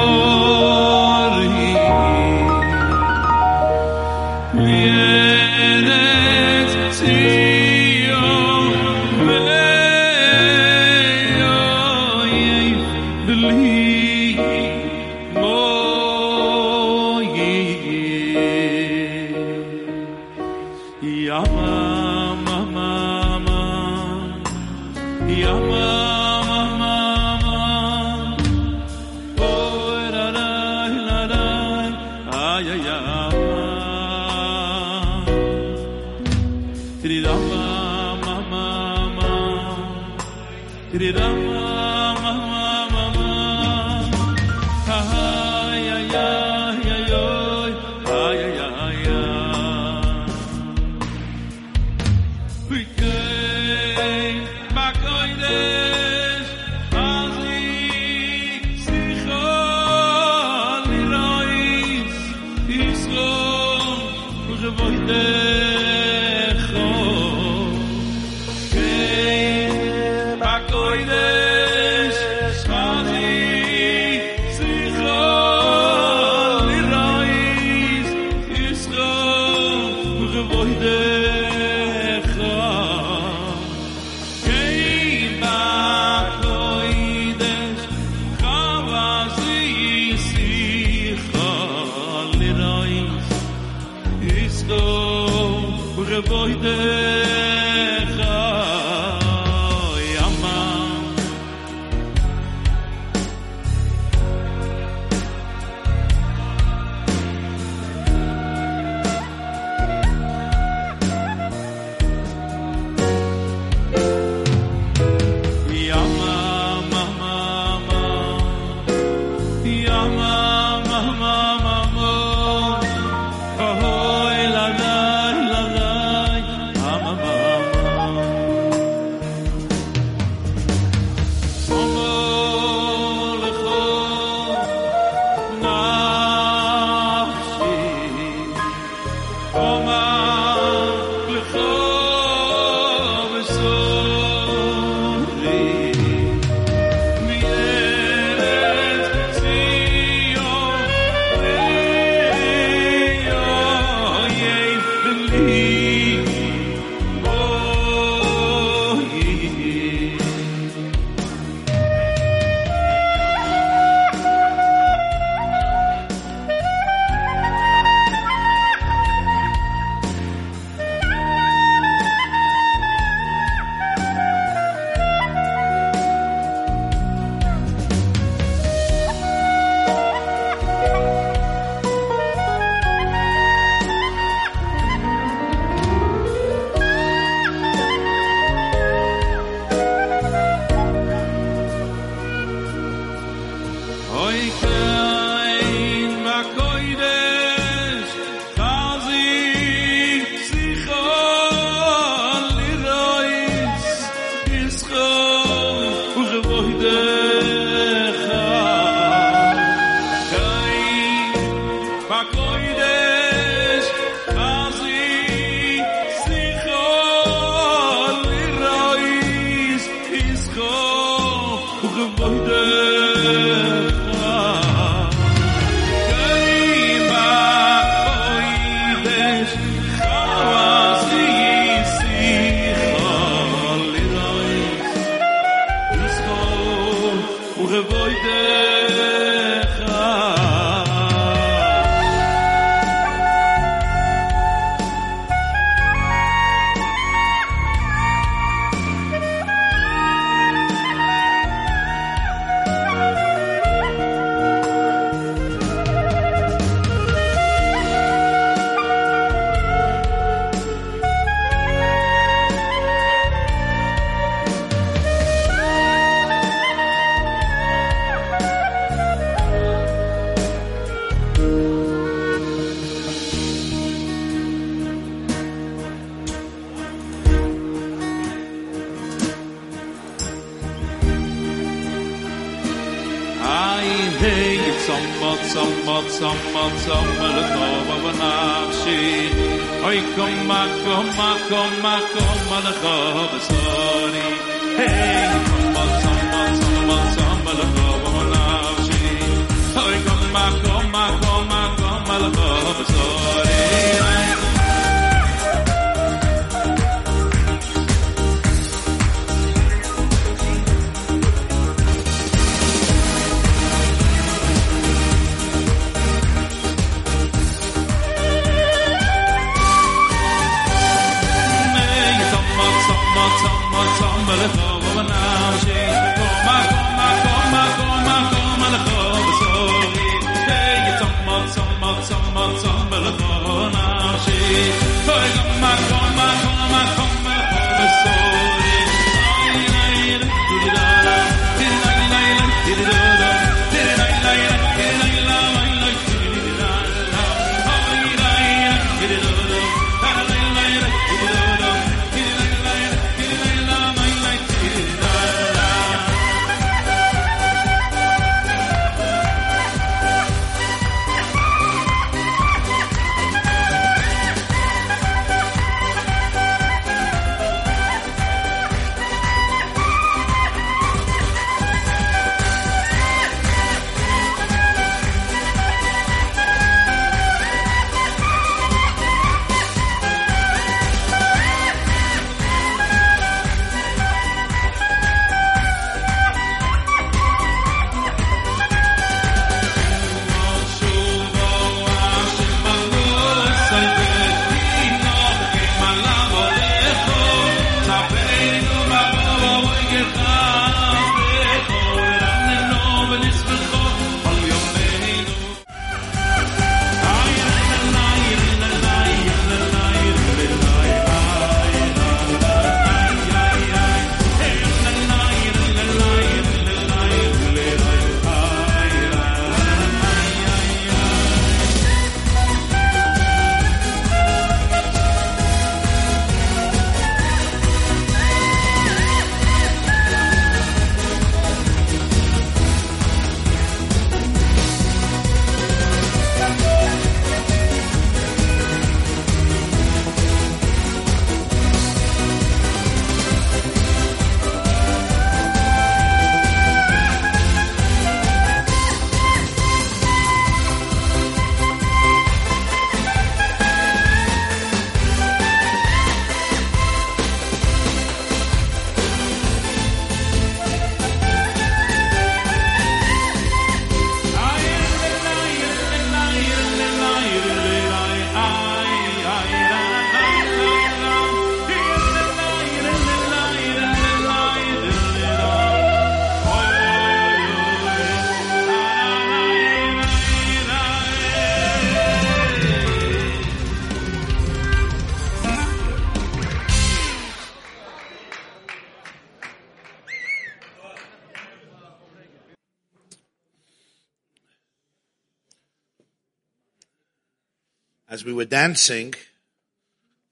Were dancing,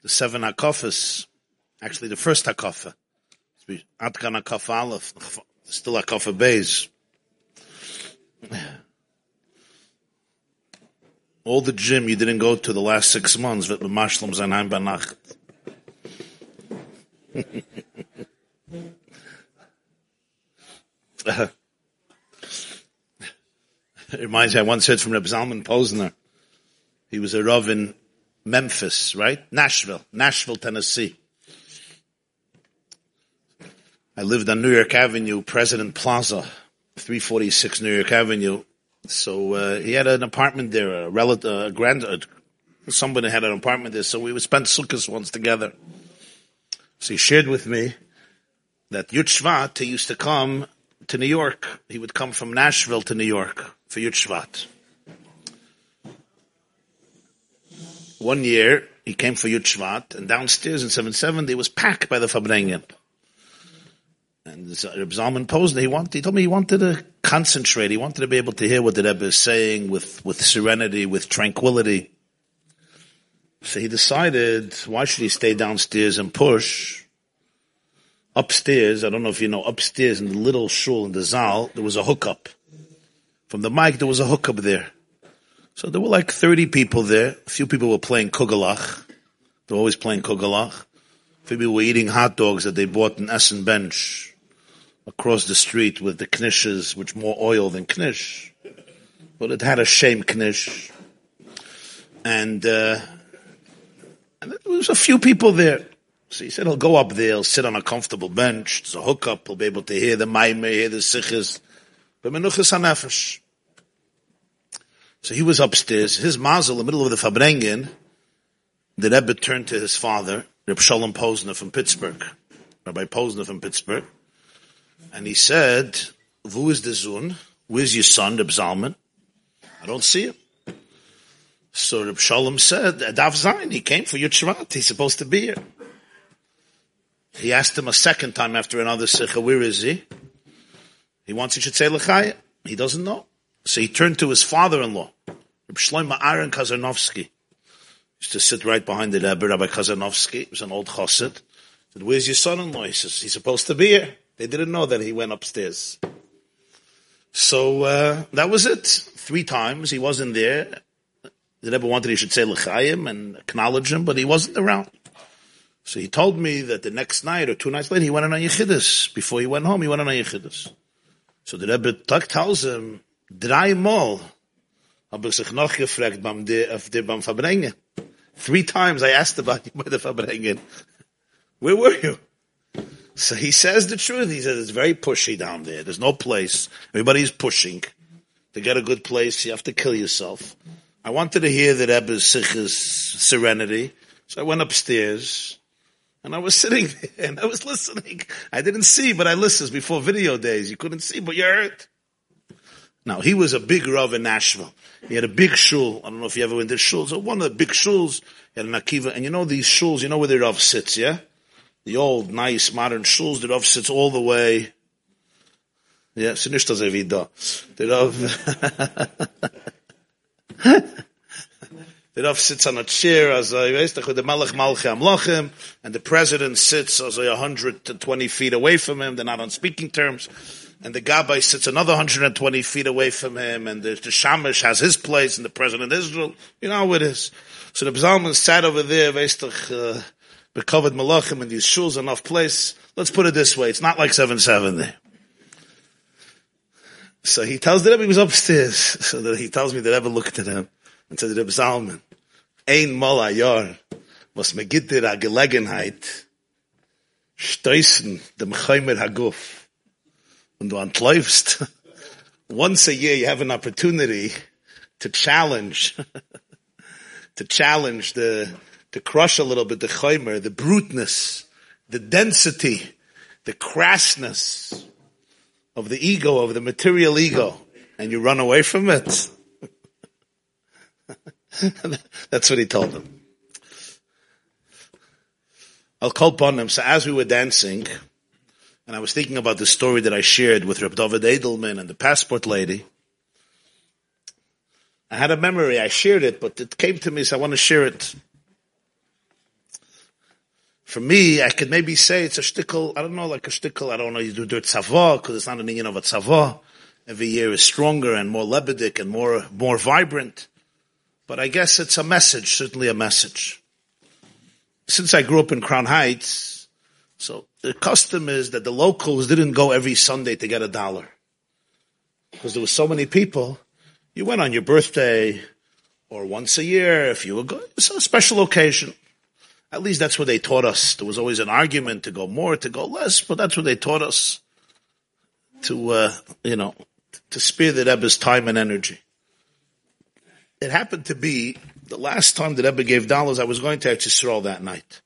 the seven akofas, actually the first akofa, Atkan akofa aleph, still akofa beis. All the gym you didn't go to the last six months, with Mashlam Zanheim Banacht. it reminds me, I once heard from Reb Zalman Posner, he was a Rav in Memphis, right? Nashville, Nashville, Tennessee. I lived on New York Avenue, President Plaza, 346 New York Avenue. So uh, he had an apartment there, a relative, a grand, uh, somebody had an apartment there. So we would spend sukkahs once together. So he shared with me that Yud Shvat, he used to come to New York. He would come from Nashville to New York for Yud Shvat. One year, he came for Yud Shvat, and downstairs in 770, it was packed by the Farbrengen. And Reb Zalman Posner, he wanted, he told me he wanted to concentrate. He wanted to be able to hear what the Rebbe is saying with, with serenity, with tranquility. So he decided, why should he stay downstairs and push? Upstairs, I don't know if you know, upstairs in the little shul in the Zal, there was a hookup From the mic, there was a hookup there. So there were like 30 people there. A few people were playing kugelach. They're always playing kugelach. A few people were eating hot dogs that they bought in Essen Bench across the street with the knishes, which more oil than knish. But it had a shame knish. And, uh, and there was a few people there. So he said he'll go up there, he'll sit on a comfortable bench, there's a hookup, he'll be able to hear the maimer, hear the sikhs. But menuchas hanefesh. So he was upstairs. His mazel, in the middle of the Farbrengen, the Rebbe turned to his father, Reb Shalom Posner from Pittsburgh, Rabbi Posner from Pittsburgh, and he said, "Who is the Zun? Where's your son, Reb Zalman? I don't see him." So Reb Shalom said, "Adav Zayin, he came for your Shvat. He's supposed to be here." He asked him a second time after another sikha, "Where is he?" He wants you should say Lechaya. He doesn't know. So he turned to his father-in-law, Shlomo Aaron Kazarnovsky. Used to sit right behind the Rebbe, Rabbi Kazarnovsky. He was an old chassid. Said, where's your son-in-law? He says, he's supposed to be here. They didn't know that he went upstairs. So, uh, that was it. Three times he wasn't there. The Rebbe wanted he should say L'chaim and acknowledge him, but he wasn't around. So he told me that the next night or two nights later, he went on a Yechidus. Before he went home, he went on a Yechidus. So the Rebbe tells him, dreimal ich sich noch gefragt beim auf dir beim. Three times I asked about you by the Farbrengen. Where were you? So he says the truth. He says it's very pushy down there. There's no place. Everybody's pushing. To get a good place, you have to kill yourself. I wanted to hear the Rebbe's serenity. So I went upstairs. And I was sitting there and I was listening. I didn't see, but I listened before video days. You couldn't see, but you heard. Now, he was a big Rav in Nashville. He had a big shul. I don't know if you ever went to shul. So one of the big shuls, he had an akiva. And you know these shuls, you know where the Rav sits, yeah? The old, nice, modern shuls, the Rav sits all the way. Yeah, so nicht. The Rav, the Rav sits on a chair as I the Malach Malchi Amlachim, and the president sits as a 120 feet away from him. They're not on speaking terms and the Gabbai sits another 120 feet away from him, and the, the Shamash has his place, and the President of Israel, you know how it is. So the Bzalman sat over there, Veistach, uh, covered Malachim, and these shuls enough place. Let's put it this way, it's not like 7-7 there. So he tells the Rebbe he was upstairs. So that he tells me the Rebbe looked at him and said, Rebbe Zalman, ein mal a jar, was me gitt dir a Gelegenheit, stoissen dem Chaimer Haguf when du antläufst, once a year you have an opportunity to challenge, to challenge the, to crush a little bit the chaymer, the bruteness, the density, the crassness of the ego, of the material ego, and you run away from it. That's what he told them. I'll call upon them. So as we were dancing, and I was thinking about the story that I shared with Reb David Edelman and the passport lady. I had a memory. I shared it, but it came to me, so I want to share it. For me, I could maybe say it's a shtickle. I don't know, like a shtickle. I don't know. You do dirt tzava because it's not an union of a tzava. Every year is stronger and more lebedik and more more vibrant. But I guess it's a message, certainly a message. Since I grew up in Crown Heights, so the custom is that the locals didn't go every Sunday to get a dollar. Because there were so many people. You went on your birthday or once a year if you were going. It's a special occasion. At least that's what they taught us. There was always an argument to go more, to go less, but that's what they taught us to, uh, you know, to spare the Rebbe's time and energy. It happened to be the last time the Rebbe gave dollars, I was going to Eretz that night.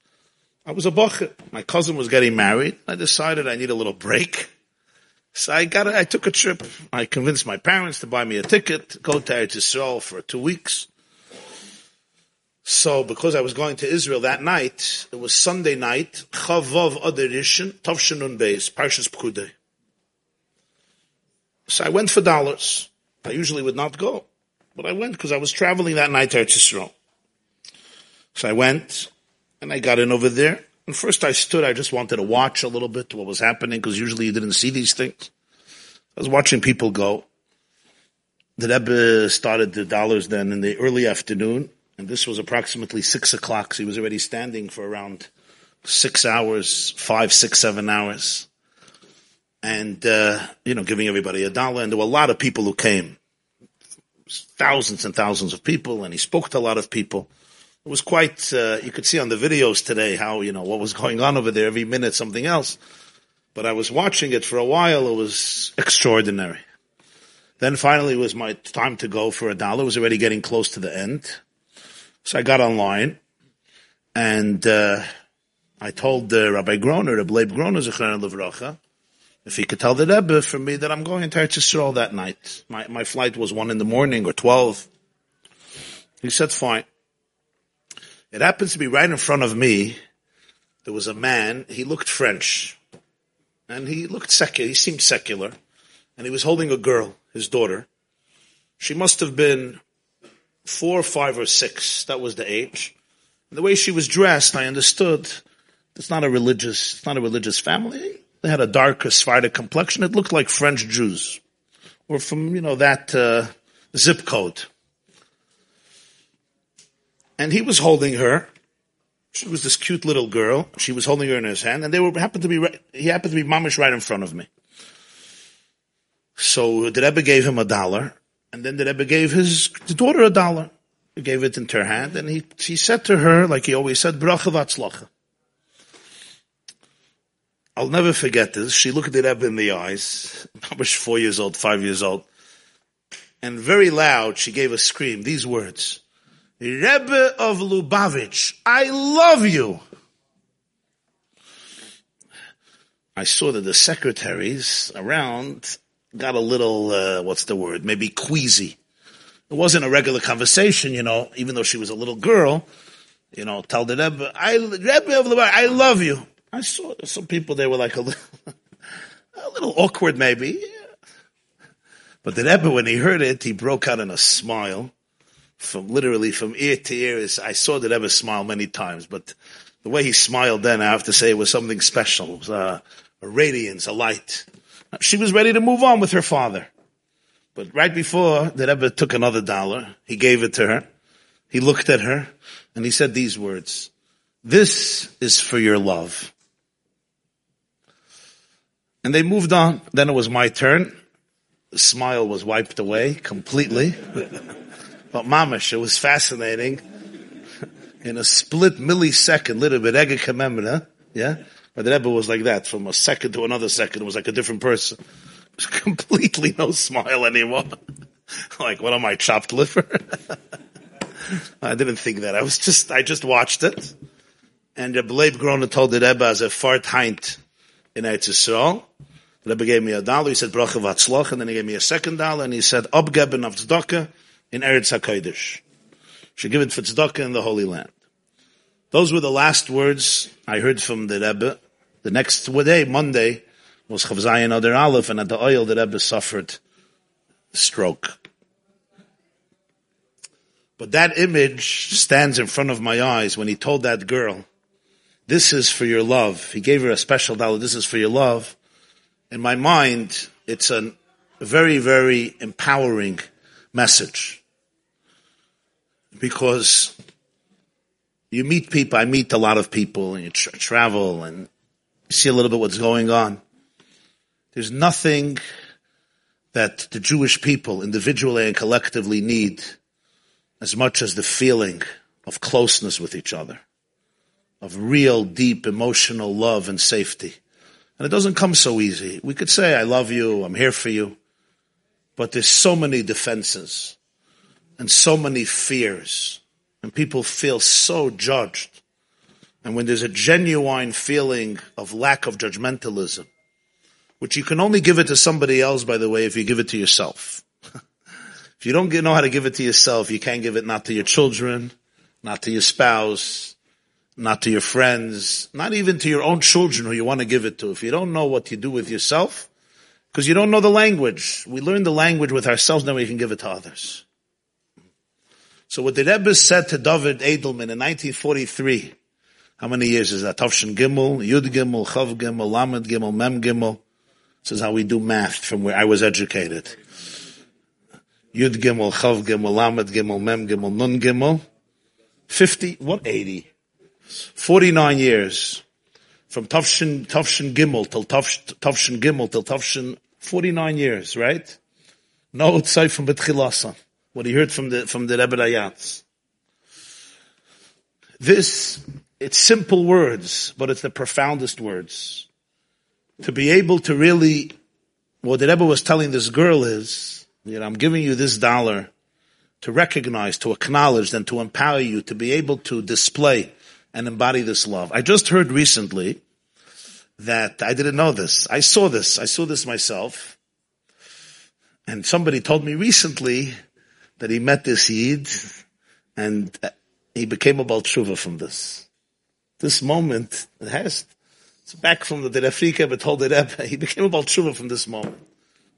I was a bocher. My cousin was getting married. I decided I need a little break. So I got, I took a trip. I convinced my parents to buy me a ticket to go to Eretz Yisrael for two weeks. So because I was going to Israel that night, it was Sunday night, Chavav Aderishin, Tovshinun Beis, Parshas Pkudei. So I went for dollars. I usually would not go, but I went because I was traveling that night to Eretz Yisrael. So I went, and I got in over there. And first I stood, I just wanted to watch a little bit what was happening because usually you didn't see these things. I was watching people go. the Rebbe started the dollars then in the early afternoon, and this was approximately six o'clock. So he was already standing for around six hours, five, six, seven hours, and uh, you know, giving everybody a dollar. And there were a lot of people who came, thousands and thousands of people, and he spoke to a lot of people. It was quite. Uh, you could see on the videos today how you know what was going on over there. Every minute, something else. But I was watching it for a while. It was extraordinary. Then finally it was my time to go for a dollar. It was already getting close to the end. So I got online and, uh, I told uh, Rabbi Groner, Rabbi Leib Groner, Zechron Levracha, if he could tell the Rebbe for me that I'm going to Eretz Yisrael that night. My, my flight was one in the morning or 12. He said, fine. It happens to be right in front of me. There was a man, he looked French. And he looked secular, he seemed secular. And he was holding a girl his daughter. She must have been four, five, or six. That was the age. And the way she was dressed, I understood. It's not a religious. It's not a religious family. They had a darker, Sephardic complexion. It looked like French Jews, or from you know that uh, zip code. And he was holding her. She was this cute little girl. She was holding her in his hand, and they were happened to be. He happened to be mamish right in front of me. So the Rebbe gave him a dollar, and then the Rebbe gave his daughter a dollar. He gave it into her hand, and he, he said to her, like he always said, bracha v'atzlacha. I'll never forget this. She looked at the Rebbe in the eyes. I was four years old, five years old. And very loud, she gave a scream, these words. Rebbe of Lubavitch, I love you. I saw that the secretaries around got a little, uh, what's the word? Maybe queasy. It wasn't a regular conversation, you know, even though she was a little girl, you know, tell the Rebbe, I, Rebbe of the I love you. I saw some people, they were like a little, a little awkward maybe. But the Rebbe, when he heard it, he broke out in a smile from literally from ear to ear. I saw the Rebbe smile many times, but the way he smiled then, I have to say, was something special. It was a, a radiance, a light. She was ready to move on with her father. But right before the Rebbe took another dollar, he gave it to her. He looked at her and he said these words, this is for your love. And they moved on. Then it was my turn. The smile was wiped away completely. but mamish, it was fascinating. In a split millisecond, little bit, yeah? But the Rebbe was like that. From a second to another second, it was like a different person. Completely no smile anymore. like, what am I, chopped liver? I didn't think that. I was just, I just watched it. And Rebbe Leib Groner told the Rebbe as a fart heint in Eretz Yisrael. The Rebbe gave me a dollar. He said, Bracha Vatzloch. And then he gave me a second dollar. And he said, Obgeben of Tzedakah in Eretz HaKodesh. Should give it for Tzedakah in the Holy Land. Those were the last words I heard from the Rebbe the next day, Monday, was Chavzayin Adar Aleph, and at the Ohel, the Rebbe suffered stroke. But that image stands in front of my eyes when he told that girl, this is for your love. He gave her a special dollar, this is for your love. In my mind, it's a very, very empowering message. Because you meet people, I meet a lot of people, and you tra- travel, and see a little bit what's going on. There's nothing that the Jewish people, individually and collectively, need as much as the feeling of closeness with each other, of real, deep, emotional love and safety. And it doesn't come so easy. We could say, I love you, I'm here for you, but there's so many defenses and so many fears, and people feel so judged and when there's a genuine feeling of lack of judgmentalism, which you can only give it to somebody else, by the way, if you give it to yourself. if you don't know how to give it to yourself, you can't give it not to your children, not to your spouse, not to your friends, not even to your own children who you want to give it to. If you don't know what you do with yourself, because you don't know the language. We learn the language with ourselves, then we can give it to others. So what the Rebbe said to David Edelman in 1943, how many years is that? Tavshin Gimel, Yud Gimel, Chav Gimel, Lamed Gimel, Mem Gimel. This is how we do math from where I was educated. Yud Gimel, Chav Gimel, Lamed Gimel, Mem Gimel, Nun Gimel. 50, what 80? 49 years. From Tavshin, Tavshin Gimel till Tavshin Gimel till Tavshin, 49 years, right? No say from Betchilasa. What he heard from the, from the Rebbe Rayatz. This, it's simple words, but it's the profoundest words. To be able to really, what the Rebbe was telling this girl is, you know, I'm giving you this dollar to recognize, to acknowledge, and to empower you to be able to display and embody this love. I just heard recently that I didn't know this. I saw this. I saw this myself. And somebody told me recently that he met this Yid and he became a Balshuva from this. This moment, it has, it's back from the Derefrika, but told it up. he became a Balshuva from this moment.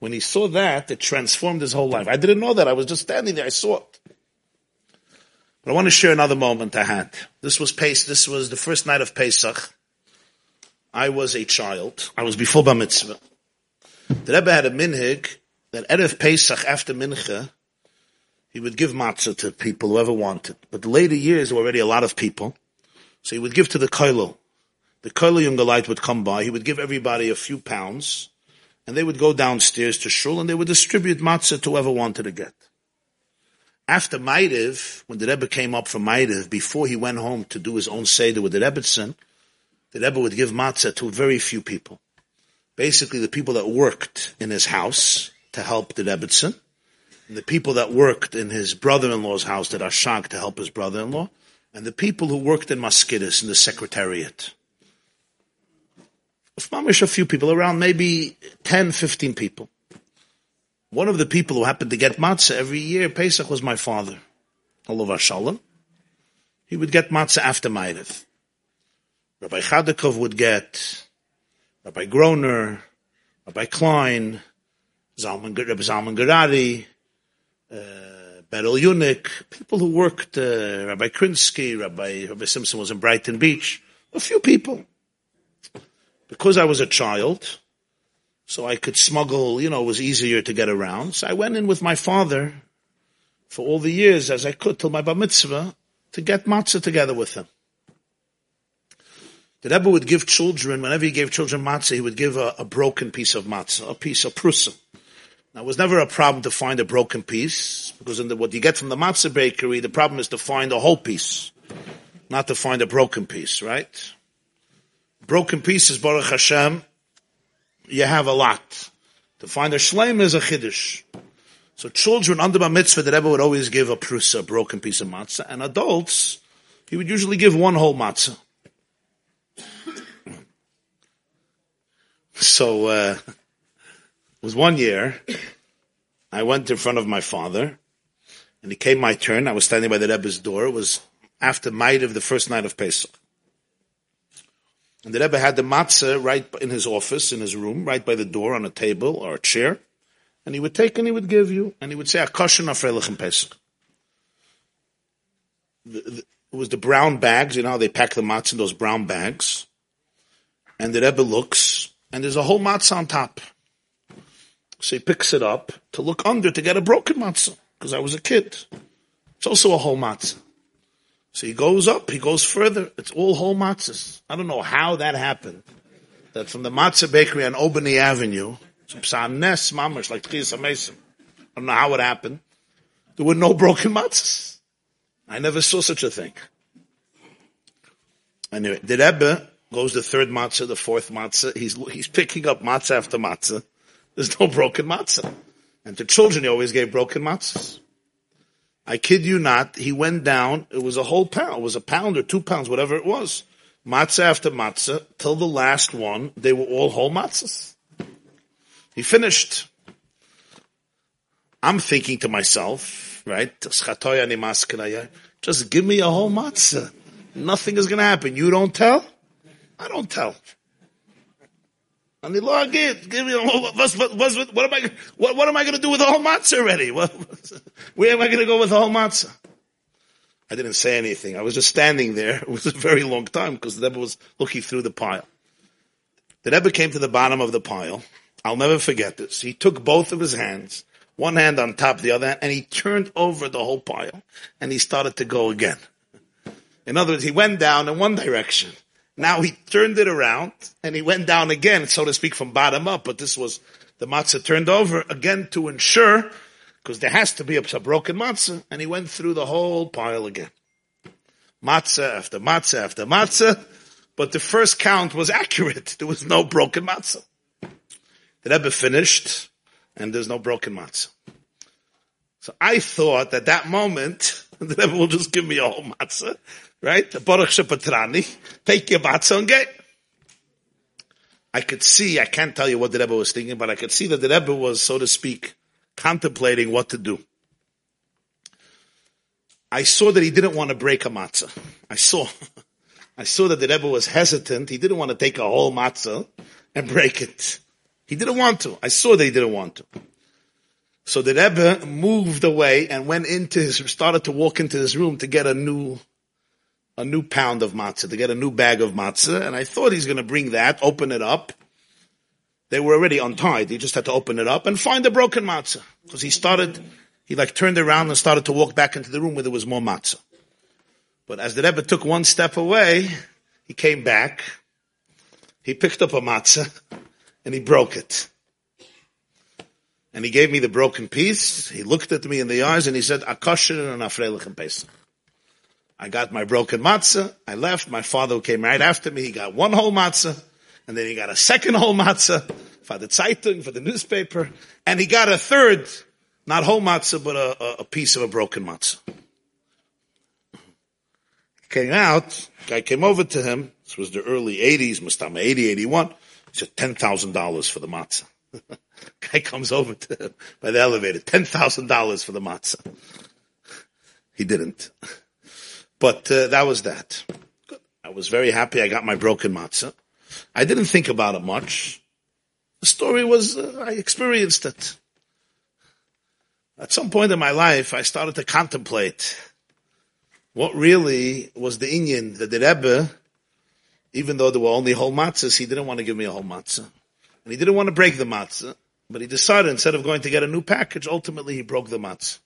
When he saw that, it transformed his whole life. I didn't know that. I was just standing there. I saw. But I want to share another moment I had. This was Pesach. This was the first night of Pesach. I was a child. I was before Bar Mitzvah. The Rebbe had a minhag that Erev Pesach after Mincha, he would give matzah to people whoever wanted. But the later years, were already a lot of people. So he would give to the Koilo. The Koilo Yungalite would come by. He would give everybody a few pounds and they would go downstairs to shul and they would distribute matzah to whoever wanted to get. After Maariv, when the Rebbe came up from Maariv, before he went home to do his own seder with the Rebbetzin, the Rebbe would give matzah to very few people. Basically, the people that worked in his house to help the Rebbetzin, and the people that worked in his brother-in-law's house that are shank to help his brother-in-law, and the people who worked in Mazkirus in the secretariat mamish a few people, around maybe 10, 15 people. One of the people who happened to get matzah every year, Pesach, was my father. Allah Shalom. He would get matzah after Ma'ariv. Rabbi Chodakov would get, Rabbi Groner, Rabbi Klein, Zalman, Rabbi Zalman Gourary, uh, Beryl Yunik, people who worked, uh, Rabbi Krinsky, Rabbi, Rabbi Simpson was in Brighton Beach, a few people because I was a child, so I could smuggle, you know, it was easier to get around. So I went in with my father for all the years as I could till my bar mitzvah to get matzah together with him. The Rebbe would give children, whenever he gave children matzah, he would give a, a broken piece of matzah, a piece of prusa. Now, it was never a problem to find a broken piece, because in the, what you get from the matzah bakery, the problem is to find a whole piece, not to find a broken piece, right? broken pieces, Baruch Hashem, you have a lot. To find a shleim is a chiddush. So children under a mitzvah, the Rebbe would always give a prusa, a broken piece of matzah, and adults, he would usually give one whole matzah. So, uh, it was one year, I went in front of my father, and it came my turn. I was standing by the Rebbe's door. It was after night of the first night of Pesach. And the Rebbe had the matzah right in his office, in his room, right by the door on a table or a chair. And he would take and he would give you, and he would say, Akoshen Afrelichem Pesach. It was the brown bags, you know they pack the matzah in those brown bags. And the Rebbe looks, and there's a whole matzah on top. So he picks it up to look under to get a broken matzah, because I was a kid. It's also a whole matzah. So he goes up, he goes further. It's all whole matzahs. I don't know how that happened. That from the matzah bakery on Albany Avenue, Nes mamash like Tchias Mason. I don't know how it happened. There were no broken matzahs. I never saw such a thing. Anyway, the Rebbe goes the third matzah, the fourth matzah. He's he's picking up matzah after matzah. There's no broken matzah. And to children, he always gave broken matzahs. I kid you not, he went down, it was a whole pound, it was a pound or two pounds, whatever it was. Matzah after matzah, till the last one, they were all whole matzahs. He finished. I'm thinking to myself, right? Just give me a whole matzah. Nothing is going to happen. You don't tell? I don't tell. And the Lord give, give me, what, what, what, what am I, what, what am I going to do with whole matzah already? What, where am I going to go with whole matzah? I didn't say anything. I was just standing there. It was a very long time because the Rebbe was looking through the pile. The Rebbe came to the bottom of the pile. I'll never forget this. He took both of his hands, one hand on top, the other and he turned over the whole pile, and he started to go again. In other words, he went down in one direction. Now he turned it around, and he went down again, so to speak, from bottom up, but this was the matzah turned over again to ensure, because there has to be a, broken matzah, and he went through the whole pile again. Matzah after matzah after matzah, but the first count was accurate. There was no broken matzah. The Rebbe finished, and there's no broken matzah. So I thought at that moment, the Rebbe will just give me a whole matzah, right? Baruch Shepatrani, take your matzah and get. I could see, I can't tell you what the Rebbe was thinking, but I could see that the Rebbe was, so to speak, contemplating what to do. I saw that he didn't want to break a matzah. I saw, I saw that the Rebbe was hesitant. He didn't want to take a whole matzah and break it. He didn't want to. I saw that he didn't want to. So the Rebbe moved away and went into his, started to walk into his room to get a new, a new pound of matzah, to get a new bag of matzah. And I thought he's going to bring that, open it up. They were already untied. He just had to open it up and find the broken matzah. Because he started, he like turned around and started to walk back into the room where there was more matzah. But as the Rebbe took one step away, he came back. He picked up a matzah and he broke it. And he gave me the broken piece. He looked at me in the eyes and he said, Akosher and Afreilichem Pesach. I got my broken matzah. I left. My father came right after me. He got one whole matzah. And then he got a second whole matzah for the Zeitung, for the newspaper. And he got a third, not whole matzah, but a, a piece of a broken matzah. Came out, guy came over to him. This was the early 80s, Mustama 80, 81. He said $10,000 for the matzah. Guy comes over to him by the elevator, $10,000 for the matzah. He didn't. But uh, that was that. I was very happy I got my broken matzah. I didn't think about it much. The story was, uh, I experienced it. At some point in my life, I started to contemplate what really was the Inyan that the Rebbe even though there were only whole matzahs, he didn't want to give me a whole matzah. And he didn't want to break the matzah, but he decided instead of going to get a new package, ultimately he broke the matzah.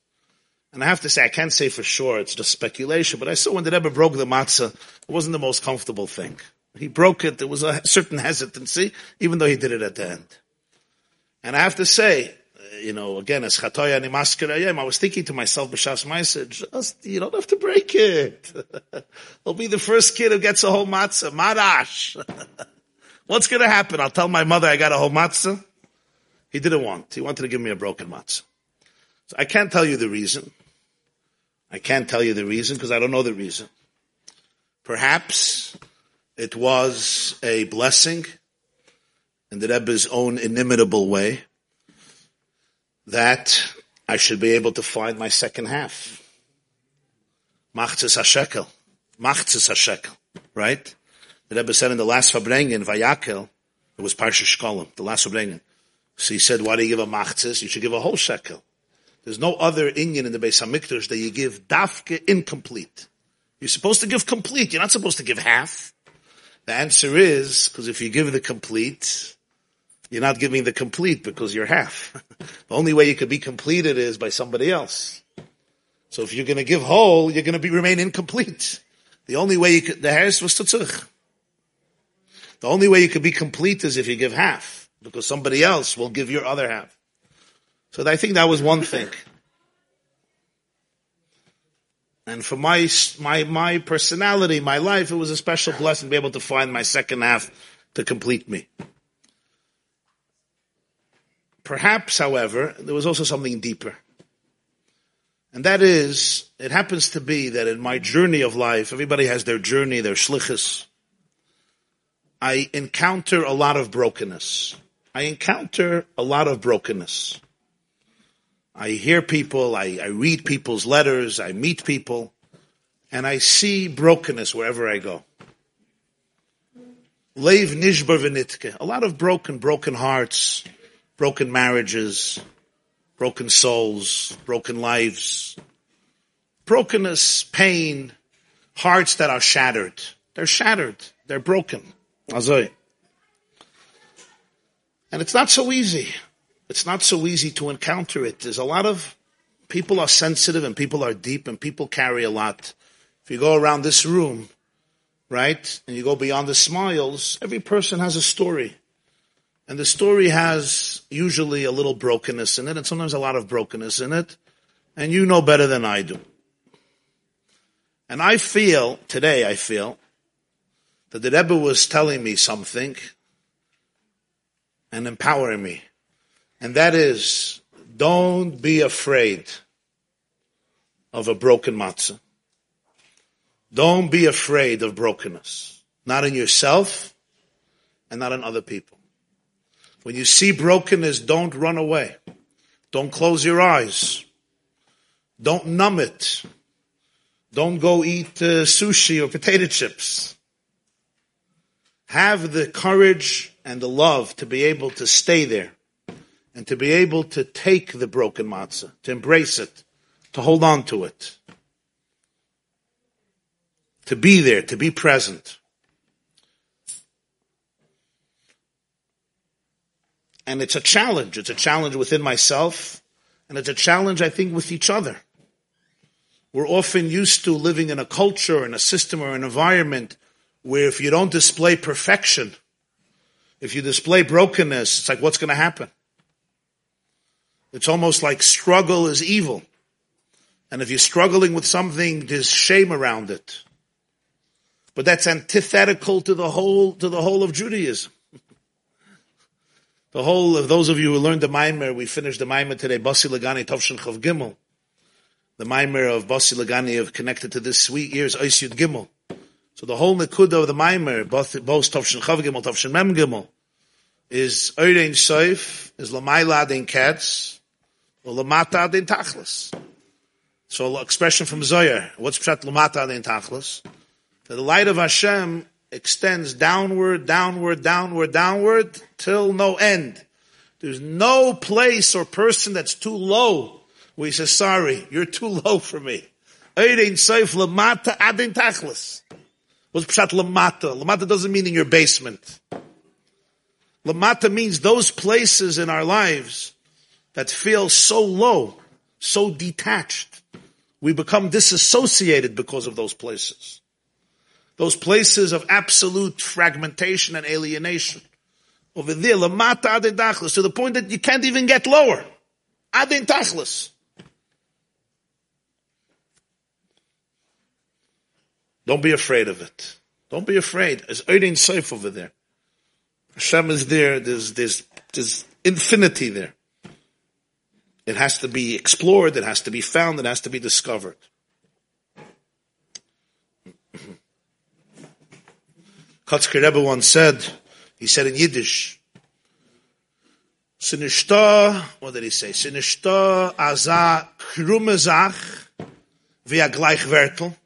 And I have to say, I can't say for sure, it's just speculation, but I saw when the Rebbe broke the matzah, it wasn't the most comfortable thing. He broke it, there was a certain hesitancy, even though he did it at the end. And I have to say, you know, again, as chatoya and I was thinking to myself, b'shas message, just, you don't have to break it. I'll be the first kid who gets a whole matzah, marash. What's to happen? I'll tell my mother I got a whole matzah. He didn't want. He wanted to give me a broken matzah. So I can't tell you the reason. I can't tell you the reason because I don't know the reason. Perhaps it was a blessing in the Rebbe's own inimitable way that I should be able to find my second half. Machzis HaShekel. Machzis HaShekel. Right? The Rebbe said in the last Farbrengen, Vayakel, it was Parsha Shkolim, the last Farbrengen. So he said, why do you give a machzis? You should give a whole shekel. There's no other Inyan in the Beis Hamikdash that you give dafke incomplete. You're supposed to give complete. You're not supposed to give half. The answer is, because if you give the complete, you're not giving the complete because you're half. the only way you could be completed is by somebody else. So if you're going to give whole, you're going to be remain incomplete. The only way you could, the harris was tzich. The only way you could be complete is if you give half, because somebody else will give your other half. So I think that was one thing. And for my, my, my personality, my life, it was a special blessing to be able to find my second half to complete me. Perhaps, however, there was also something deeper. And that is, it happens to be that in my journey of life, everybody has their journey, their shlichus. I encounter a lot of brokenness. I encounter a lot of brokenness. I hear people, I, I read people's letters, I meet people, and I see brokenness wherever I go. Leiv nishbar v'nitke. A lot of broken, broken hearts, broken marriages, broken souls, broken lives, brokenness, pain, hearts that are shattered. They're shattered. They're broken. And it's not so easy. it's not so easy to encounter it. There's a lot of people are sensitive and people are deep and people carry a lot. If you go around this room, right, and you go beyond the smiles, every person has a story. And the story has usually a little brokenness in it and sometimes a lot of brokenness in it. And you know better than I do. And I feel, today I feel, that the Rebbe was telling me something and empowering me. And that is, don't be afraid of a broken matzah. Don't be afraid of brokenness. Not in yourself and not in other people. When you see brokenness, don't run away. Don't close your eyes. Don't numb it. Don't go eat uh, sushi or potato chips. Have the courage and the love to be able to stay there and to be able to take the broken matzah, to embrace it, to hold on to it, to be there, to be present. And it's a challenge. It's a challenge within myself, and it's a challenge, I think, with each other. We're often used to living in a culture, in a system, or an environment where if you don't display perfection, if you display brokenness, it's like, what's going to happen? It's almost like struggle is evil. And if you're struggling with something, there's shame around it. But that's antithetical to the whole, to the whole of Judaism. the whole of those of you who learned the Maimer, we finished the Maimer today, Basi Lagani Tovshin Chav Gimel. The Maimer of Basi Lagani of connected to this sweet year's Ois Yud Gimel. So the whole Nekuda of the Maimer, both, both Tovshin Chav Gimel, Tovshin Mem Gimel, is Oirein Soif, is Lamaila Den Katz, Lamata Adin Tachlis. So expression from Zoya. What's Pshat Lamata Den Tachlis? The light of Hashem extends downward, downward, downward, downward, till no end. There's no place or person that's too low where he says, sorry, you're too low for me. Eirein Soif Lamata Adin Tachlis. What's Pshat Lamata? Lamata doesn't mean in your basement. Lamata means those places in our lives that feel so low, so detached. We become disassociated because of those places. Those places of absolute fragmentation and alienation. Over there, lamata adin tachlis, to the point that you can't even get lower. Adin tachlis. Don't be afraid of it. Don't be afraid. There's Eidin safe over there. Hashem is there. There's, there's, there's infinity there. It has to be explored. It has to be found. It has to be discovered. Kotzker Rebbe once said, he said in Yiddish, Sinishta, what did he say? Sinishta aza krumezach via gleichwertel.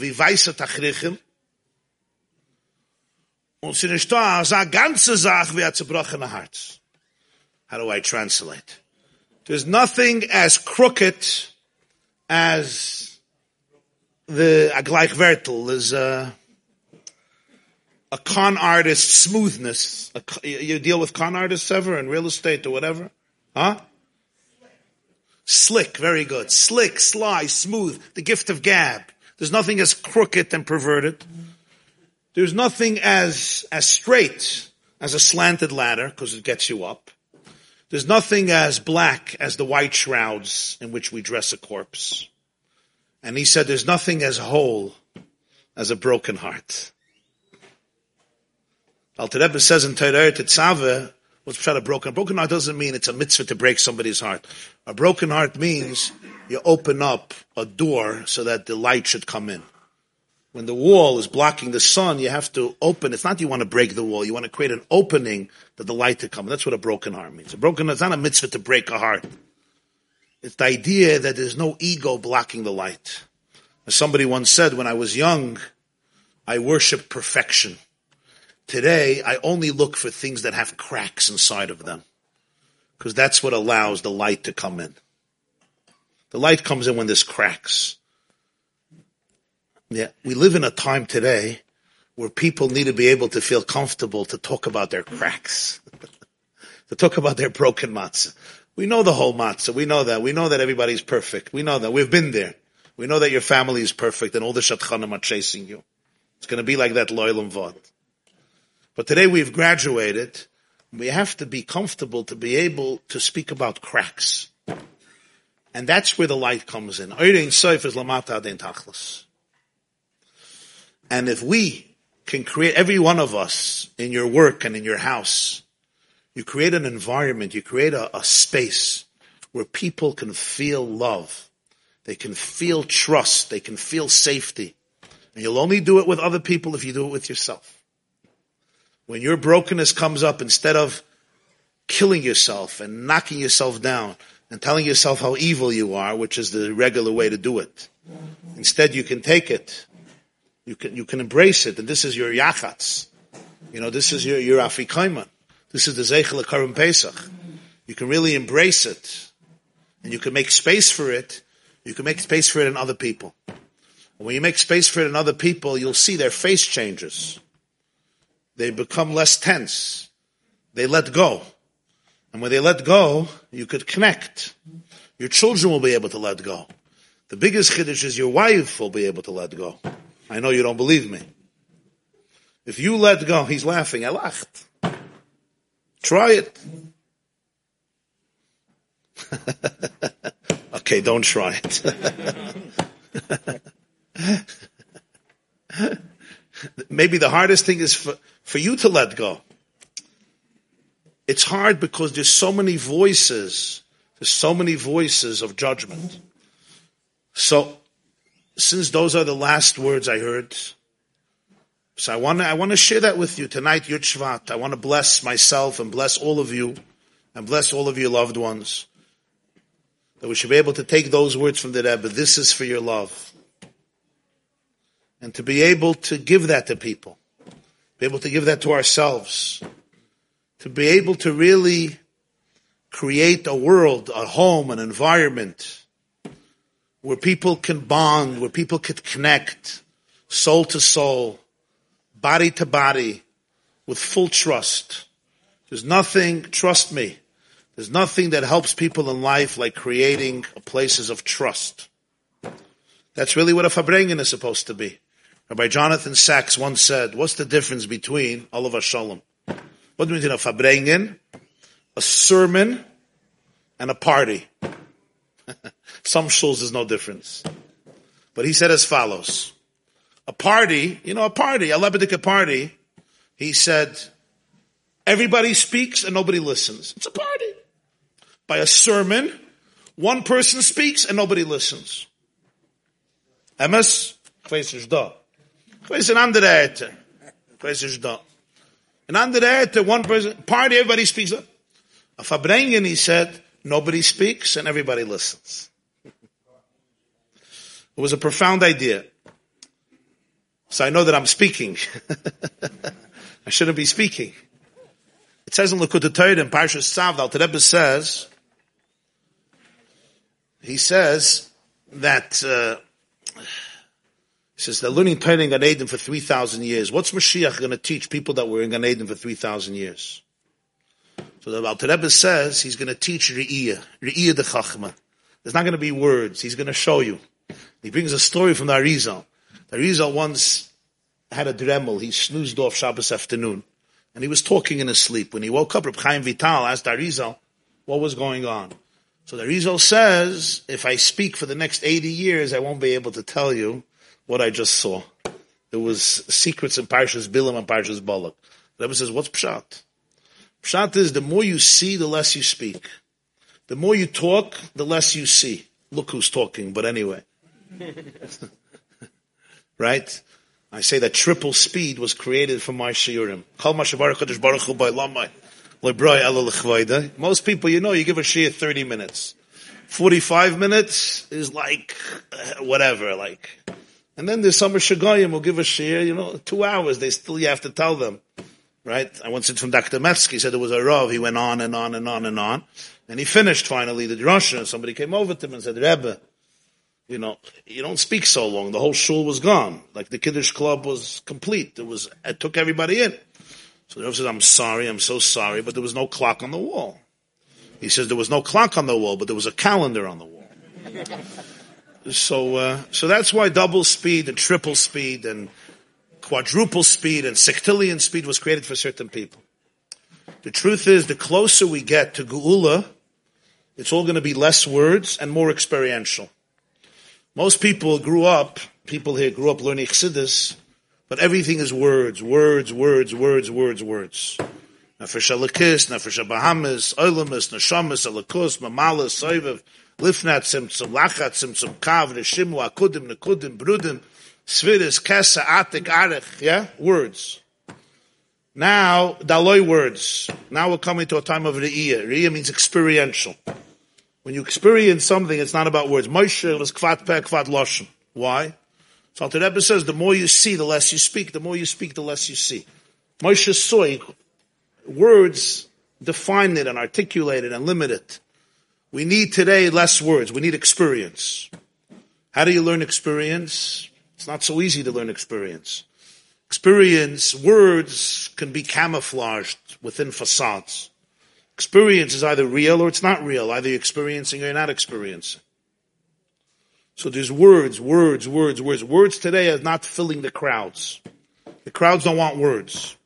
Wie weiße tachrichem. Und ganze zerbrochene. How do I translate? There's nothing as crooked as the Agleichvertel. There's a, a con artist smoothness. A, you deal with con artists ever in real estate or whatever? Huh? Slick, very good. Slick, sly, smooth, the gift of gab. There's nothing as crooked and perverted. There's nothing as, as straight as a slanted ladder, because it gets you up. There's nothing as black as the white shrouds in which we dress a corpse. And he said, there's nothing as whole as a broken heart. Alter Rebbe says in Torah Tetzaveh, what's pshat a broken? A broken heart doesn't mean it's a mitzvah to break somebody's heart. A broken heart means you open up a door so that the light should come in. When the wall is blocking the sun, you have to open. It's not you want to break the wall. You want to create an opening that the light to come. That's what a broken heart means. A broken heart, is not a mitzvah to break a heart. It's the idea that there's no ego blocking the light. As somebody once said, when I was young, I worshiped perfection. Today, I only look for things that have cracks inside of them. Because that's what allows the light to come in. The light comes in when there's cracks. Yeah, we live in a time today where people need to be able to feel comfortable to talk about their cracks, to talk about their broken matzah. We know the whole matzah. We know that. We know that everybody's perfect. We know that. We've been there. We know that your family is perfect and all the shatchanim are chasing you. It's going to be like that loyal vod. But today we've graduated. We have to be comfortable to be able to speak about cracks. And that's where the light comes in. Odin sofer's lamata dentakhlas and if we can create, every one of us in your work and in your house, you create an environment, you create a, a space where people can feel love. They can feel trust. They can feel safety. And you'll only do it with other people if you do it with yourself. When your brokenness comes up, instead of killing yourself and knocking yourself down and telling yourself how evil you are, which is the regular way to do it, instead you can take it. You can, you can embrace it. And this is your yachatz. You know, this is your, your afikoman. This is the Zeichel Karim Pesach. You can really embrace it. And you can make space for it. You can make space for it in other people. And when you make space for it in other people, you'll see their face changes. They become less tense. They let go. And when they let go, you could connect. Your children will be able to let go. The biggest chiddush is your wife will be able to let go. I know you don't believe me. If you let go, he's laughing. I laughed. Try it. okay, don't try it. Maybe the hardest thing is for, for you to let go. It's hard because there's so many voices, there's so many voices of judgment. So, since those are the last words I heard, so I want to, I want to share that with you tonight, Yud. I want to bless myself and bless all of you and bless all of your loved ones. That we should be able to take those words from the Rebbe. This is for your love and to be able to give that to people, able to give that to ourselves, to be able to really create a world, a home, an environment where people can bond, where people can connect soul to soul, body to body, with full trust. There's nothing, trust me, there's nothing that helps people in life like creating places of trust. That's really what a Farbrengen is supposed to be. Rabbi Jonathan Sacks once said, what's the difference between Olav Shalom? What do you mean a Farbrengen, a sermon, and a party? Some shuls there's no difference. But he said as follows. A party, you know, a party, a Lebedik party, he said, everybody speaks and nobody listens. It's a party. By a sermon, one person speaks and nobody listens. Emes, Weiß an andere Ete. Ich da. An andere one person, party, everybody speaks. A Farbrengen, he said, nobody speaks and everybody listens. It was a profound idea. So I know that I'm speaking. I shouldn't be speaking. It says in Likkutei Torah in Parshas Tzav, the Rebbe says, he says that uh, he says they're learning Torah in Gan Eden for 3,000 years. What's Mashiach going to teach people that were in Gan Eden for 3,000 years? So the Alter Rebbe says he's going to teach Re'iyah, Re'iyah the Chachma. There's not going to be words. He's going to show you. He brings a story from the Arizal. The Arizal once had a dremel. He snoozed off Shabbos afternoon. And he was talking in his sleep. When he woke up, Reb Chaim Vital asked Arizal what was going on. So the Arizal says, if I speak for the next 80 years, I won't be able to tell you what I just saw. There was secrets in Parshas Bilam and Parshas Balak. The Rebbe says, what's Pshat? Pshat is the more you see, the less you speak. The more you talk, the less you see. Look who's talking, but anyway. right? I say that triple speed was created for my shiurim. Most people, you know, you give a shiur 30 minutes. 45 minutes is like, uh, whatever, like, and then there's some Shagayim will give a share, you know, two hours, they still, you have to tell them. Right? I once said from Dr. Mevsky, he said there was a Rav, he went on and on and on and on. And he finished finally the drasha, somebody came over to him and said, Rebbe, You know, you don't speak so long. The whole shul was gone. Like the Kiddush club was complete. It was, it took everybody in. So the Rav says, I'm sorry, I'm so sorry, but there was no clock on the wall. He says there was no clock on the wall, but there was a calendar on the wall. So, uh, so that's why double speed and triple speed and quadruple speed and sextillion speed was created for certain people. The truth is, the closer we get to Geula, it's all going to be less words and more experiential. Most people grew up, people here grew up learning Chassidus, but everything is words, words, words, words, words, words. Nefesh Alakis, Nefesh Bahamas, Oilamis, Neshamas, Alakus, Mamalas, Soivev, Lifnat, Tzimtzum, Lachat, Tzimtzum, Kav, Neshimu, Akudim, Nekudim, Brudim, Svidis, Kesa, Atik, Arech, yeah? Words. Now, Daloi words. Now we're coming to a time of Re'iyah. Re'iyah means experiential. When you experience something, it's not about words. Moshe was kvat peh, kvat loshen. Why? So Rebbe says, the more you see, the less you speak. The more you speak, the less you see. Moshe saw words define it and articulate it and limit it. We need today less words. We need experience. How do you learn experience? It's not so easy to learn experience. Experience, words can be camouflaged within facades. Experience is either real or it's not real. Either you're experiencing or you're not experiencing. So there's words, words, words, words. Words today are not filling the crowds. The crowds don't want words.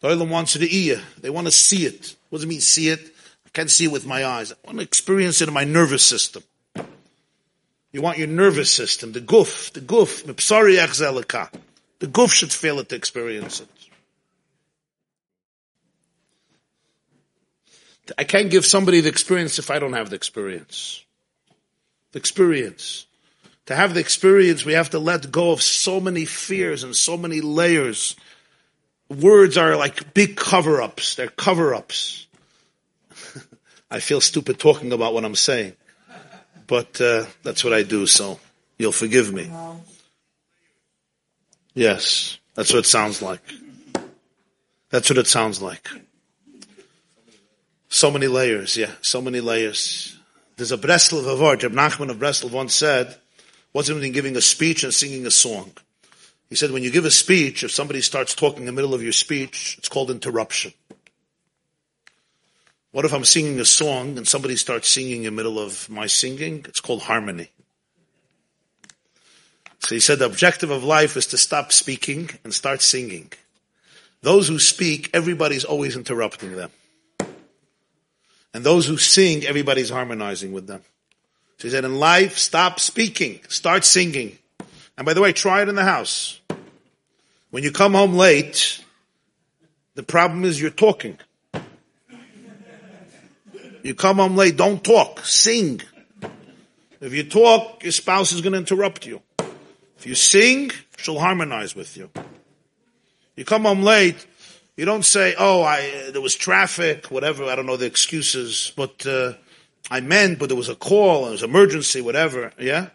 The Olam wants to ear. They want to see it. What does it mean, see it? I can't see it with my eyes. I want to experience it in my nervous system. You want your nervous system, the guf, the guf, the guf should feel it to experience it. I can't give somebody the experience if I don't have the experience. The experience. To have the experience, we have to let go of so many fears and so many layers. Words are like big cover ups. They're cover ups. I feel stupid talking about what I'm saying, but uh, that's what I do, so you'll forgive me. Yes, that's what it sounds like. That's what it sounds like. So many layers, yeah, so many layers. There's a Breslov Avard, Reb Nachman of Breslov once said, what's it giving a speech and singing a song? He said, when you give a speech, if somebody starts talking in the middle of your speech, it's called interruption. What if I'm singing a song and somebody starts singing in the middle of my singing? It's called harmony. So he said the objective of life is to stop speaking and start singing. Those who speak, everybody's always interrupting them. And those who sing, everybody's harmonizing with them. So he said, in life, stop speaking, start singing. And by the way, try it in the house. When you come home late, the problem is you're talking. You come home late, don't talk, sing. If you talk, your spouse is going to interrupt you. If you sing, she'll harmonize with you. You come home late, you don't say, "Oh, I there was traffic, whatever." I don't know the excuses, but uh, I meant, but there was a call, it was emergency, whatever. Yeah,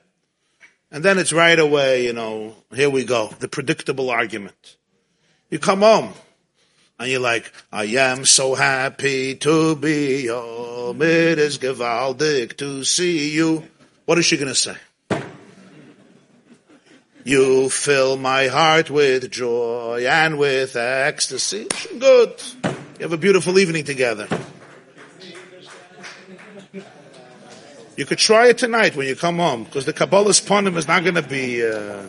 and then it's right away. You know, here we go, the predictable argument. You come home, and you're like, "I am so happy to be home. It is gewaldig to see you." What is she going to say? You fill my heart with joy and with ecstasy. Good. You have a beautiful evening together. You could try it tonight when you come home, because the Kabbalas Ponim is not going to be, uh,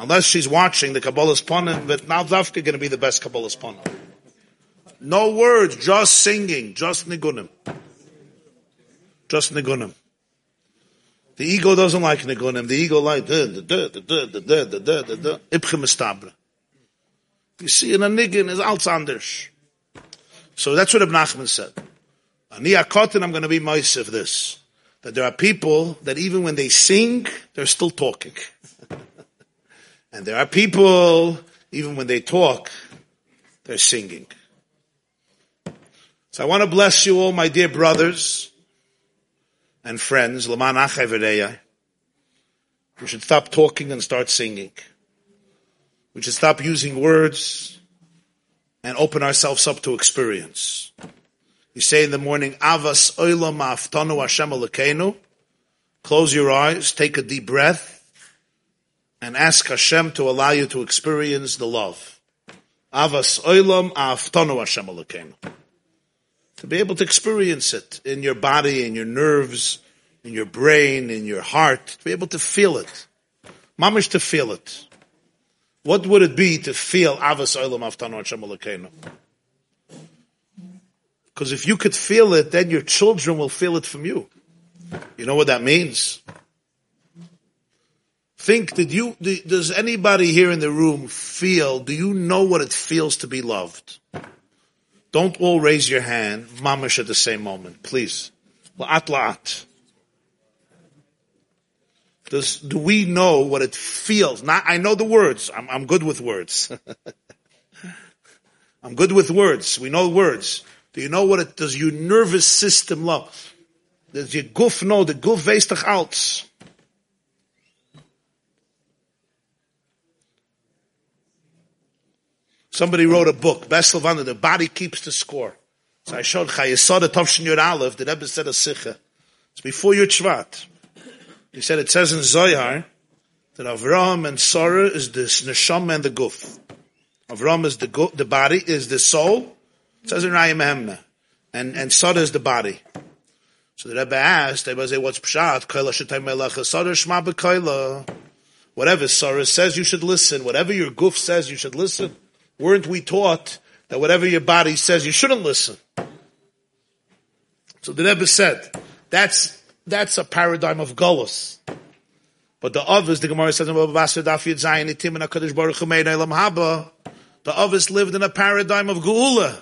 unless she's watching the Kabbalas Ponim, but now Dafka going to be the best Kabbalas Ponim. No words, just singing, just nigunim. Just nigunim. The ego doesn't like nigunim. The ego like da da da da da da da da da da ipchim estabra. You see, in a niggin is alt anders. So that's what Ibn Nachman said. Ani akotin, I'm going to be mice of this. That there are people that even when they sing, they're still talking. And there are people, even when they talk, they're singing. So I want to bless you all, my dear brothers and friends, Laman we should stop talking and start singing. We should stop using words and open ourselves up to experience. You say in the morning, Avas Oilam Aftanu Hashem Close your eyes, take a deep breath, and ask Hashem to allow you to experience the love. Avas oilam aftonu Hashem Elokeinu. To be able to experience it in your body, in your nerves, in your brain, in your heart, to be able to feel it. Mamish to feel it. What would it be to feel Avas oilam aftonu Hashem Elokeinu? Because if you could feel it, then your children will feel it from you. You know what that means? Think, did you, does anybody here in the room feel, do you know what it feels to be loved? Don't all raise your hand, mamish at the same moment, please. La'at la'at. Does, do we know what it feels? Not, I know the words. I'm, I'm good with words. I'm good with words. We know words. Do you know what it, does your nervous system love? Does your goof know, the goof weiß doch alles. Somebody wrote a book, Bessel van der, the body keeps the score. So I showed Chayesod Tovshin Yud Aleph, the Rebbe said a Sikha. It's before your Shvat. He said it says in Zohar that Avraham and Sarah is the neshama and the guf. Avraham is the guf, the body, is the soul. It says in Raya Mehemna. And, and Sarah is the body. So the Rebbe asked, they say, what's Pshat? Kaila shetay melecha, Sarah shma. Whatever Sarah says, you should listen. Whatever your guf says, you should listen. Weren't we taught that whatever your body says, you shouldn't listen? So the Rebbe said, that's, that's a paradigm of Golos. But the others, the Gemara says, the others lived in a paradigm of Geula.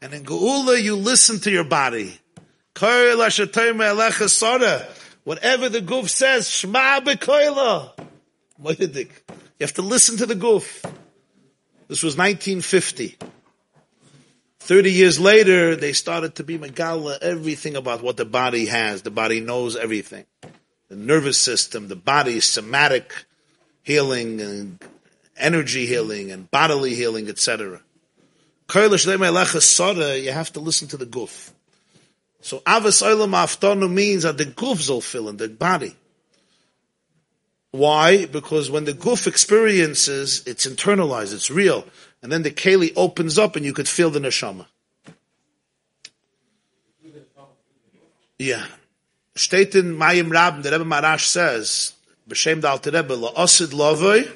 And in Geula, you listen to your body. Whatever the goof says, Shema bekoila. You have to listen to the goof. This was 1950. 30 years later, they started to be Megala everything about what the body has. The body knows everything. The nervous system, the body, somatic healing and energy healing and bodily healing, etc. You have to listen to the guf. So avas olam means that the guf will fill in the body. Why? Because when the guf experiences, it's internalized, it's real. And then the keli opens up and you could feel the neshama. Yeah. Steht Mayim Rabim, the Rebbe Maharash says, B'Shem Dal Rebbe, La'osid Lovoi,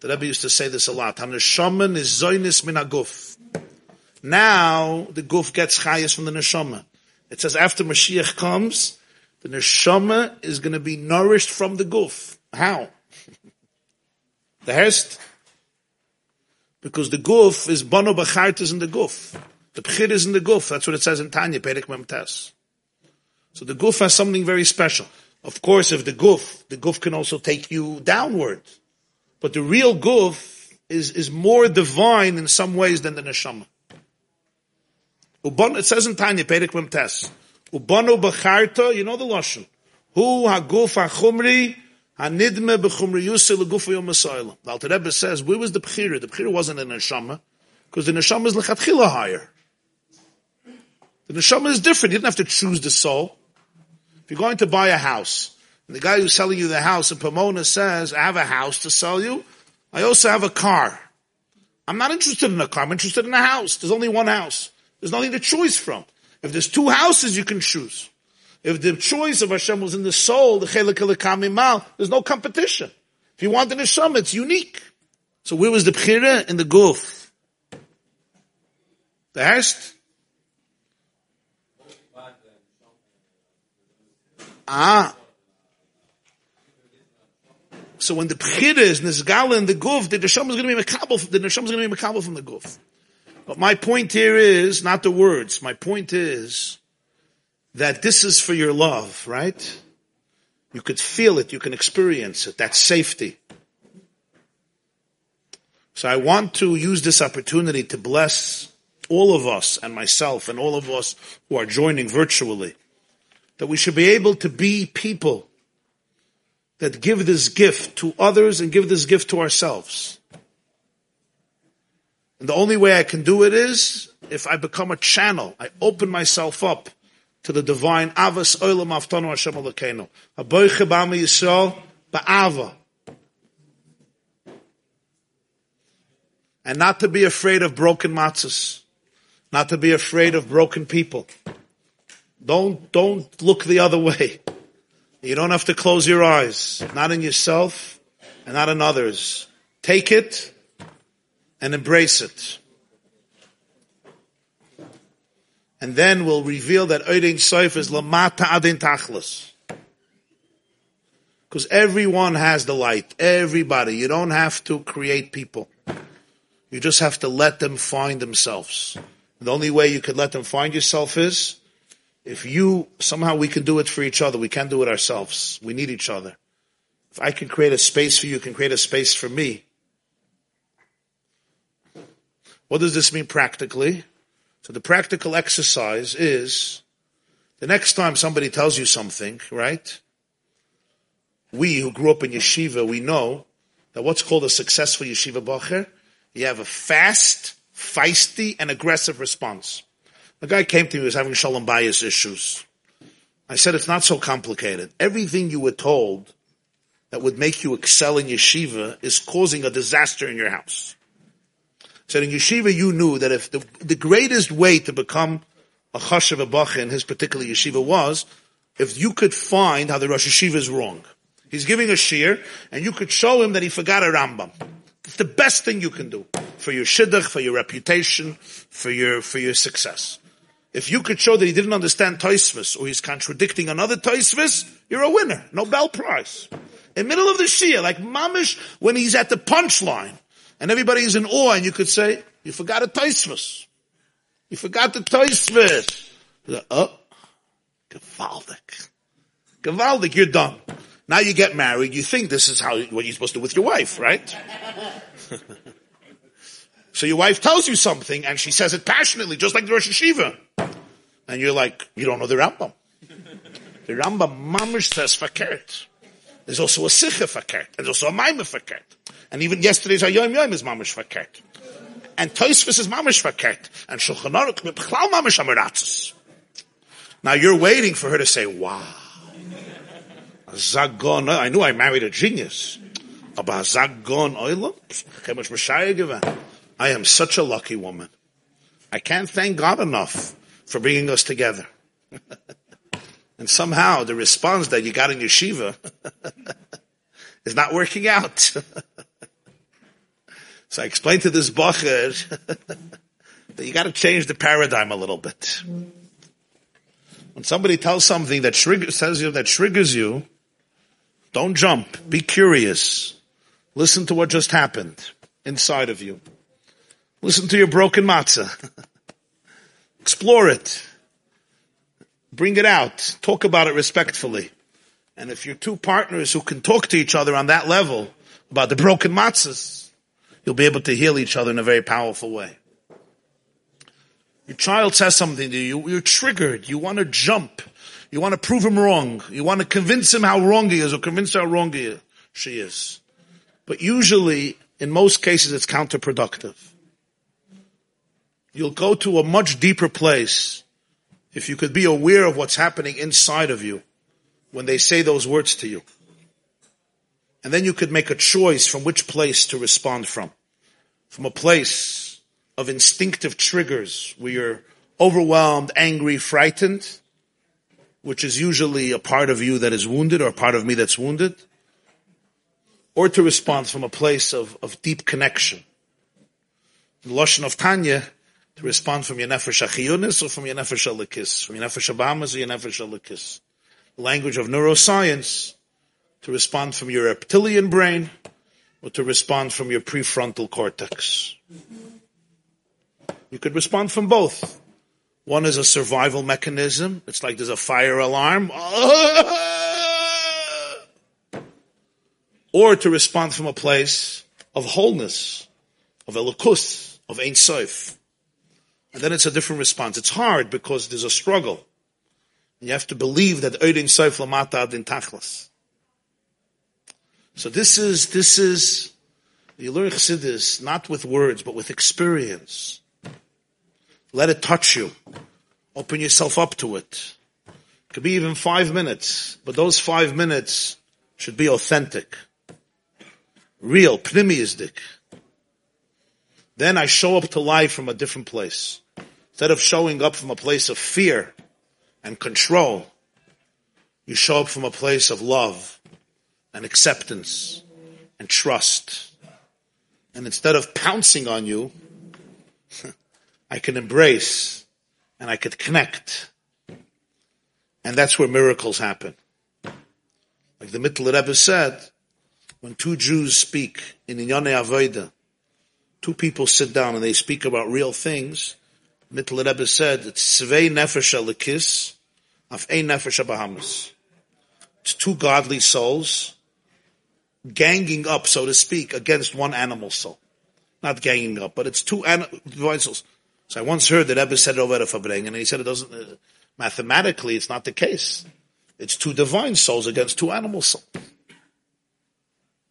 the Rebbe used to say this a lot, HaNeshaman is Zoinis Min HaGuf. Now, the guf gets chayas from the neshama. It says after Mashiach comes, the neshama is going to be nourished from the guf. How? the hest? Because the guf is bono b'chartas in the guf. The pchir is in the guf. That's what it says in Tanya, Perek Mem Tes. So the guf has something very special. Of course, if the guf, the guf can also take you downward. But the real guf is, is more divine in some ways than the neshama. It says in Tanya, Perek Mem Tes. Ubano b'charta, you know the lashon. Hu haguf hachumri Hanidme b'chumri yusel legufa yom The Alter Rebbe says, where was the Bechira? The Bechira wasn't in the Neshama, because the Neshama is lechatchila higher. The Neshama is different. You didn't have to choose the soul. If you're going to buy a house, and the guy who's selling you the house in Pomona says, I have a house to sell you, I also have a car. I'm not interested in a car, I'm interested in a house. There's only one house. There's nothing to choose from. If there's two houses, you can choose. If the choice of Hashem was in the soul, the chelik there's no competition. If you want the neshama, it's unique. So where was the bchira? In the guf. The hest? Ah. So when the bchira is nisgala in the guf, the neshama is going to be makabel. The neshama is going to be makabel from the guf. But my point here is not the words. My point is that this is for your love, right? You could feel it, you can experience it. That's safety. So I want to use this opportunity to bless all of us and myself and all of us who are joining virtually that we should be able to be people that give this gift to others and give this gift to ourselves. And the only way I can do it is if I become a channel. I open myself up to the divine Avas Olam Aftanu Hashem Elokeinu. Aboiche B'Am Yisrael Ba'ava. And not to be afraid of broken matzahs. Not to be afraid of broken people. Don't, don't look the other way. You don't have to close your eyes. Not in yourself and not in others. Take it and embrace it. And then we'll reveal that Oidin Soif is Lamata Adin Tachlis. Because everyone has the light. Everybody. You don't have to create people. You just have to let them find themselves. The only way you could let them find yourself is if you, somehow we can do it for each other. We can't do it ourselves. We need each other. If I can create a space for you, you can create a space for me. What does this mean practically? So the practical exercise is the next time somebody tells you something, right? We who grew up in yeshiva, we know that what's called a successful yeshiva bacher, you have a fast, feisty, and aggressive response. The guy came to me, he was having shalom bias issues. I said, it's not so complicated. Everything you were told that would make you excel in yeshiva is causing a disaster in your house. So in yeshiva, you knew that if the, the greatest way to become a chashav a in his particular yeshiva was if you could find how the Rosh Yeshiva is wrong. He's giving a shir, and you could show him that he forgot a Rambam. It's the best thing you can do for your shidduch, for your reputation, for your for your success. If you could show that he didn't understand Taisvis or he's contradicting another Taisvis, you're a winner. Nobel Prize. In middle of the shir, like Mamish, when he's at the punchline, and everybody's in awe, and you could say, you forgot a Taisvis. You forgot the Taisvis. Oh, gewaldig. Gewaldig, you're done. Now you get married, you think this is how, what you're supposed to do with your wife, right? so your wife tells you something, and she says it passionately, just like the Rosh Yeshiva. And you're like, you don't know the Rambam. The Rambam mamish says fakert. There's also a sikha fakert. There's also a maimah fakert. And even yesterday's Hayom Yom is mamish fakert. And Toisvis is mamish fakert. And Shulchan Aruch mamish amiratzis. Now you're waiting for her to say, wow. Zagon, I knew I married a genius. Aber Zagon Oilam, I am such a lucky woman. I can't thank God enough for bringing us together. and somehow the response that you got in yeshiva is not working out. so I explained to this bacher that you got to change the paradigm a little bit. When somebody tells something that triggers, says you that triggers you, don't jump. Be curious. Listen to what just happened inside of you. Listen to your broken matzah. Explore it. Bring it out. Talk about it respectfully. And if you're two partners who can talk to each other on that level about the broken matzahs, you'll be able to heal each other in a very powerful way. Your child says something to you, you're triggered, you want to jump, you want to prove him wrong, you want to convince him how wrong he is or convince her how wrong he she is. But usually, in most cases, it's counterproductive you'll go to a much deeper place if you could be aware of what's happening inside of you when they say those words to you. And then you could make a choice from which place to respond from. From a place of instinctive triggers where you're overwhelmed, angry, frightened, which is usually a part of you that is wounded or a part of me that's wounded, or to respond from a place of, of deep connection. The Lashon of Tanya to respond from your nefesh achiyunis or from your nefesh alikis, from your nefesh abamas or your nefesh alikis. Language of neuroscience, to respond from your reptilian brain, or to respond from your prefrontal cortex. You could respond from both. One is a survival mechanism. It's like there's a fire alarm. Or to respond from a place of wholeness, of elokus, of Ein Sof. And then it's a different response. It's hard because there's a struggle. You have to believe that Oidin Soif Lamata Adin Tachlas. So this is, this is, you learn Chassidus not with words, but with experience. Let it touch you. Open yourself up to it. it Could be even five minutes, but those five minutes should be authentic. Real, pnimiistic. Then I show up to life from a different place. Instead of showing up from a place of fear and control, you show up from a place of love and acceptance and trust. And instead of pouncing on you, I can embrace and I could connect. And that's where miracles happen. Like the Mittler Rebbe said, when two Jews speak in Inyane Avodah, two people sit down and they speak about real things, Mittler Rebbe said, it's Svei Nefesh Alikis, of Ein Nefesh Bahamas. It's two godly souls ganging up, so to speak, against one animal soul. Not ganging up, but it's two divine souls. So I once heard that Rebbe said it over at Fabring, and he said it doesn't, uh, mathematically, it's not the case. It's two divine souls against two animal souls.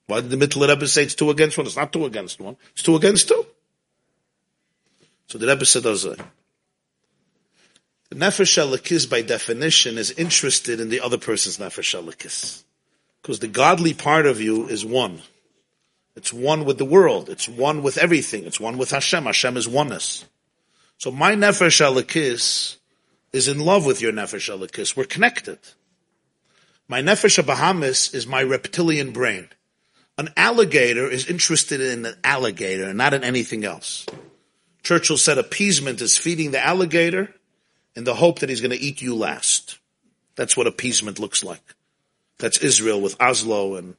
Why did the Mittler Rebbe say it's two against one? It's not two against one. It's two against two. So the Rebbe said, The Nefesh by definition, is interested in the other person's Nefesh. Because the godly part of you is one. It's one with the world. It's one with everything. It's one with Hashem. Hashem is oneness. So my Nefesh Elikis is in love with your Nefesh Elikis. We're connected. My Nefesh Bahamis is my reptilian brain. An alligator is interested in an alligator, not in anything else. Churchill said appeasement is feeding the alligator in the hope that he's going to eat you last. That's what appeasement looks like. That's Israel with Oslo and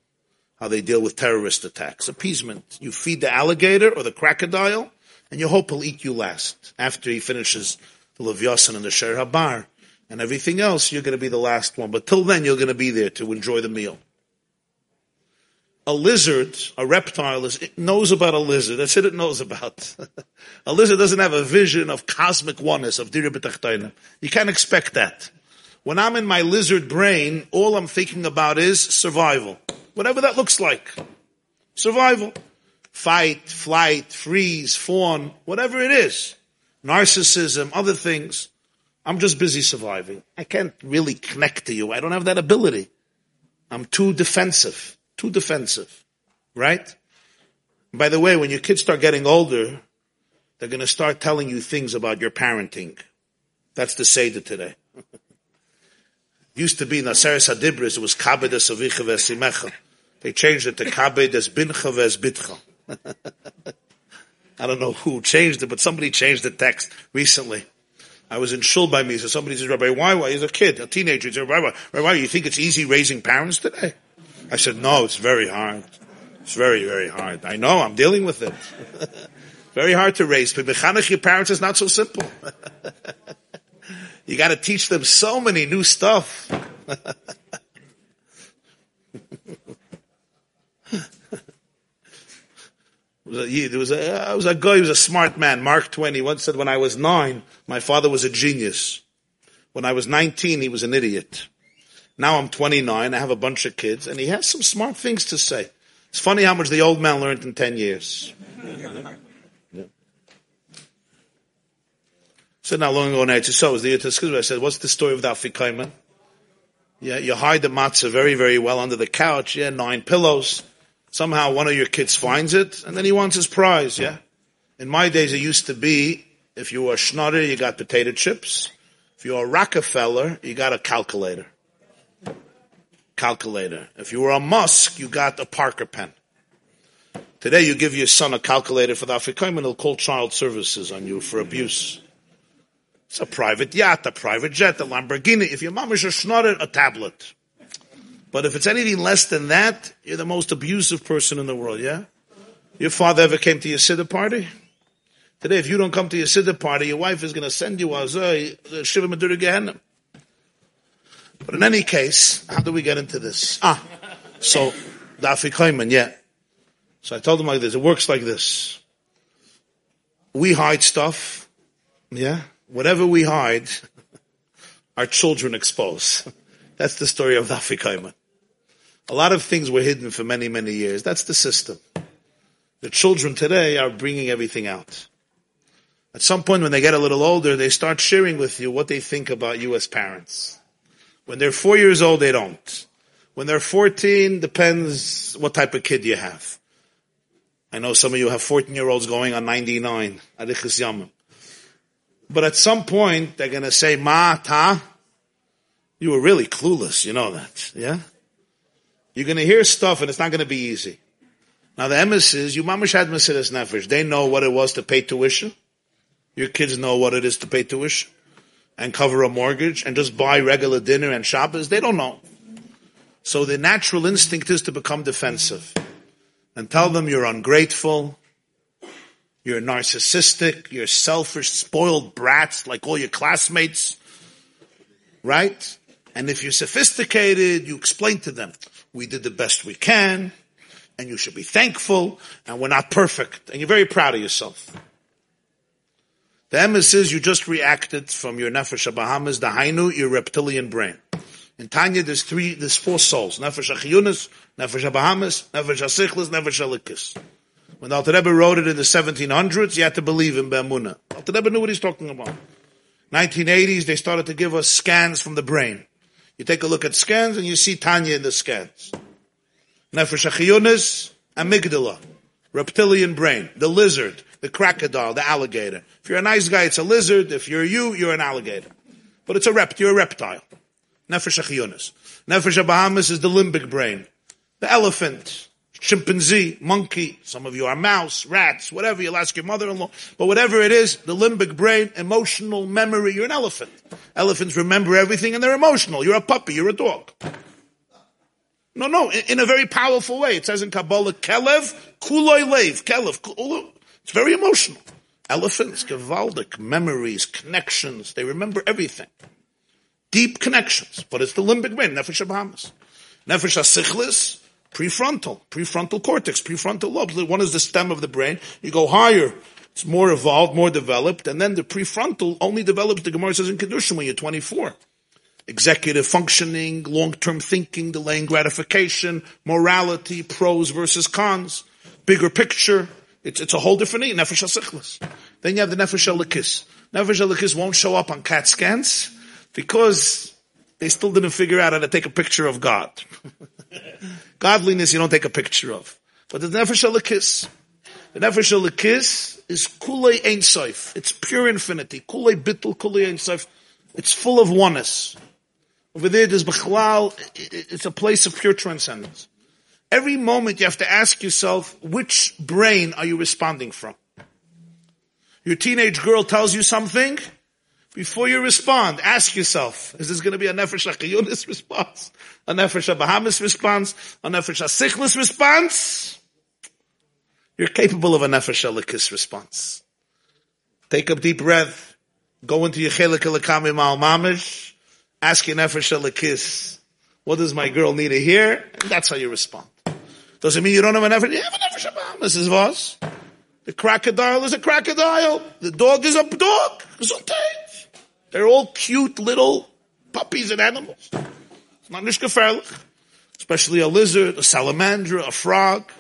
how they deal with terrorist attacks. Appeasement. You feed the alligator or the crocodile, and you hope he'll eat you last. After he finishes the Levyasan and the Sher Habar and everything else, you're going to be the last one. But till then, you're going to be there to enjoy the meal a lizard, a reptile, is, it knows about a lizard. That's what it knows about. a lizard doesn't have a vision of cosmic oneness, of Dira You can't expect that. When I'm in my lizard brain, all I'm thinking about is survival. Whatever that looks like. Survival. Fight, flight, freeze, fawn, whatever it is. Narcissism, other things. I'm just busy surviving. I can't really connect to you. I don't have that ability. I'm too defensive. Too defensive. Right? By the way, when your kids start getting older, they're going to start telling you things about your parenting. That's the Seder today. Used to be Naseres Hadibris, it was Kabed es Avicha v'esimecha. They changed it to Kabed es Bincha v'esbitcha. I don't know who changed it, but somebody changed the text recently. I was in shul by me, so somebody says, Rabbi, why, why? He's a kid, a teenager. He said, Rabbi, Rabbi, you think it's easy raising parents today? I said, no, it's very hard. It's very, very hard. I know, I'm dealing with it. very hard to raise. But mechanech your parents is not so simple. you gotta teach them so many new stuff. there was a, uh, was a guy, he was a smart man, Mark Twain. He once said, when I was nine, my father was a genius. When I was 19, he was an idiot. Now I'm 29, I have a bunch of kids, and he has some smart things to say. It's funny how much the old man learned in 10 years. yeah. So not long ago in Eretz was the I said, what's the story of the Afikaiman? Yeah, you hide the matzah very, very well under the couch, yeah, nine pillows. Somehow one of your kids finds it, and then he wants his prize, yeah? In my days, it used to be, if you were a you got potato chips. If you were a Rockefeller, you got a calculator calculator. If you were a Musk, you got a Parker pen. Today you give your son a calculator for the Afrikaim and he'll call child services on you for abuse. It's a private yacht, a private jet, a Lamborghini. If your mom is a schnotter, a tablet. But if it's anything less than that, you're the most abusive person in the world, yeah? Your father ever came to your siddur party? Today, if you don't come to your siddur party, your wife is going to send you a Shiva Madura Gehenna. But in any case, how do we get into this? Ah, so the Afikoiman, yeah. So I told him like this. It works like this. We hide stuff, yeah. Whatever we hide, our children expose. That's the story of the. A lot of things were hidden for many, many years. That's the system. The children today are bringing everything out. At some point when they get a little older, they start sharing with you what they think about you as parents When they're four years old, they don't. When they're 14, depends what type of kid you have. I know some of you have 14 year olds going on 99. But at some point, they're going to say, Ma, ta, you were really clueless. You know that. Yeah? You're going to hear stuff and it's not going to be easy. Now the emissaries, you mamish had Mesiris Nefesh. They know what it was to pay tuition. Your kids know what it is to pay tuition and cover a mortgage and just buy regular dinner and Shabbos. They don't know. So the natural instinct is to become defensive and tell them you're ungrateful, you're narcissistic, you're selfish, spoiled brats like all your classmates, right? And if you're sophisticated, you explain to them, we did the best we can, and you should be thankful, and we're not perfect, and you're very proud of yourself. The emes is you just reacted from your nefesh Bahamas, the hainu, your reptilian brain. In Tanya, there's three, there's four souls. Nefesh HaChiyunis, Nefesh Bahamas, Nefesh HaSichlis, Nefesh HaLikis. When the Alter Rebbe wrote it in the 1700s, you had to believe in Be'emunah. Alter Rebbe knew what he's talking about. 1980s, they started to give us scans from the brain. You take a look at scans and you see Tanya in the scans. Nefesh amygdala, reptilian brain, the lizard, the crocodile, the alligator. If you're a nice guy, it's a lizard. If you're you, you're an alligator. But it's a rept, you're a reptile. Nefesh Bahamas is the limbic brain. The elephant, chimpanzee, monkey, some of you are mouse, rats, whatever, you'll ask your mother-in-law. But whatever it is, the limbic brain, emotional memory, you're an elephant. Elephants remember everything and they're emotional. You're a puppy, you're a dog. No, no, in, in a very powerful way. It says in Kabbalah, Kelev, Kuloi Lev, Kelev, it's very emotional. Elephants, gewaldic, memories, connections, they remember everything. Deep connections, but it's the limbic brain, Nefesh Bahamas. Nefesh HaSichlis, prefrontal, prefrontal cortex, prefrontal lobes. One is the stem of the brain. You go higher, it's more evolved, more developed, and then the prefrontal only develops, the Gemara says in Kedushin, when you're 24. Executive functioning, long-term thinking, delaying gratification, morality, pros versus cons, bigger picture. It's, it's a whole different thing, Nefesh HaSichlis. Then you have the Nefesh HaLikis. Nefesh HaLikis won't show up on CAT scans because they still didn't figure out how to take a picture of God. Godliness you don't take a picture of. But the Nefesh HaLikis, the Nefesh HaLikis is Kulei Ein Sof. It's pure infinity. Kulei Bittul, Kulei Ein Sof. It's full of oneness. Over there, there's Bechlal. It's a place of pure transcendence. Every moment you have to ask yourself, which brain are you responding from? Your teenage girl tells you something, before you respond, ask yourself, is this going to be a Nefesh response? A Nefesh HaBahamis response? A Nefesh HaSichlis response? You're capable of a Nefesh HaLikis response. Take a deep breath. Go into your Chelik Elikami Mal Mamish. Ask your Nefesh HaLikis, what does my girl need to hear? And that's how you respond. Doesn't mean you don't have a Nefesh, you have a Nefesh HaBahamis, is was. The crocodile is a crocodile. The dog is a dog. They're all cute little puppies and animals. It's not nishkaferlich. Especially a lizard, a salamander, a frog,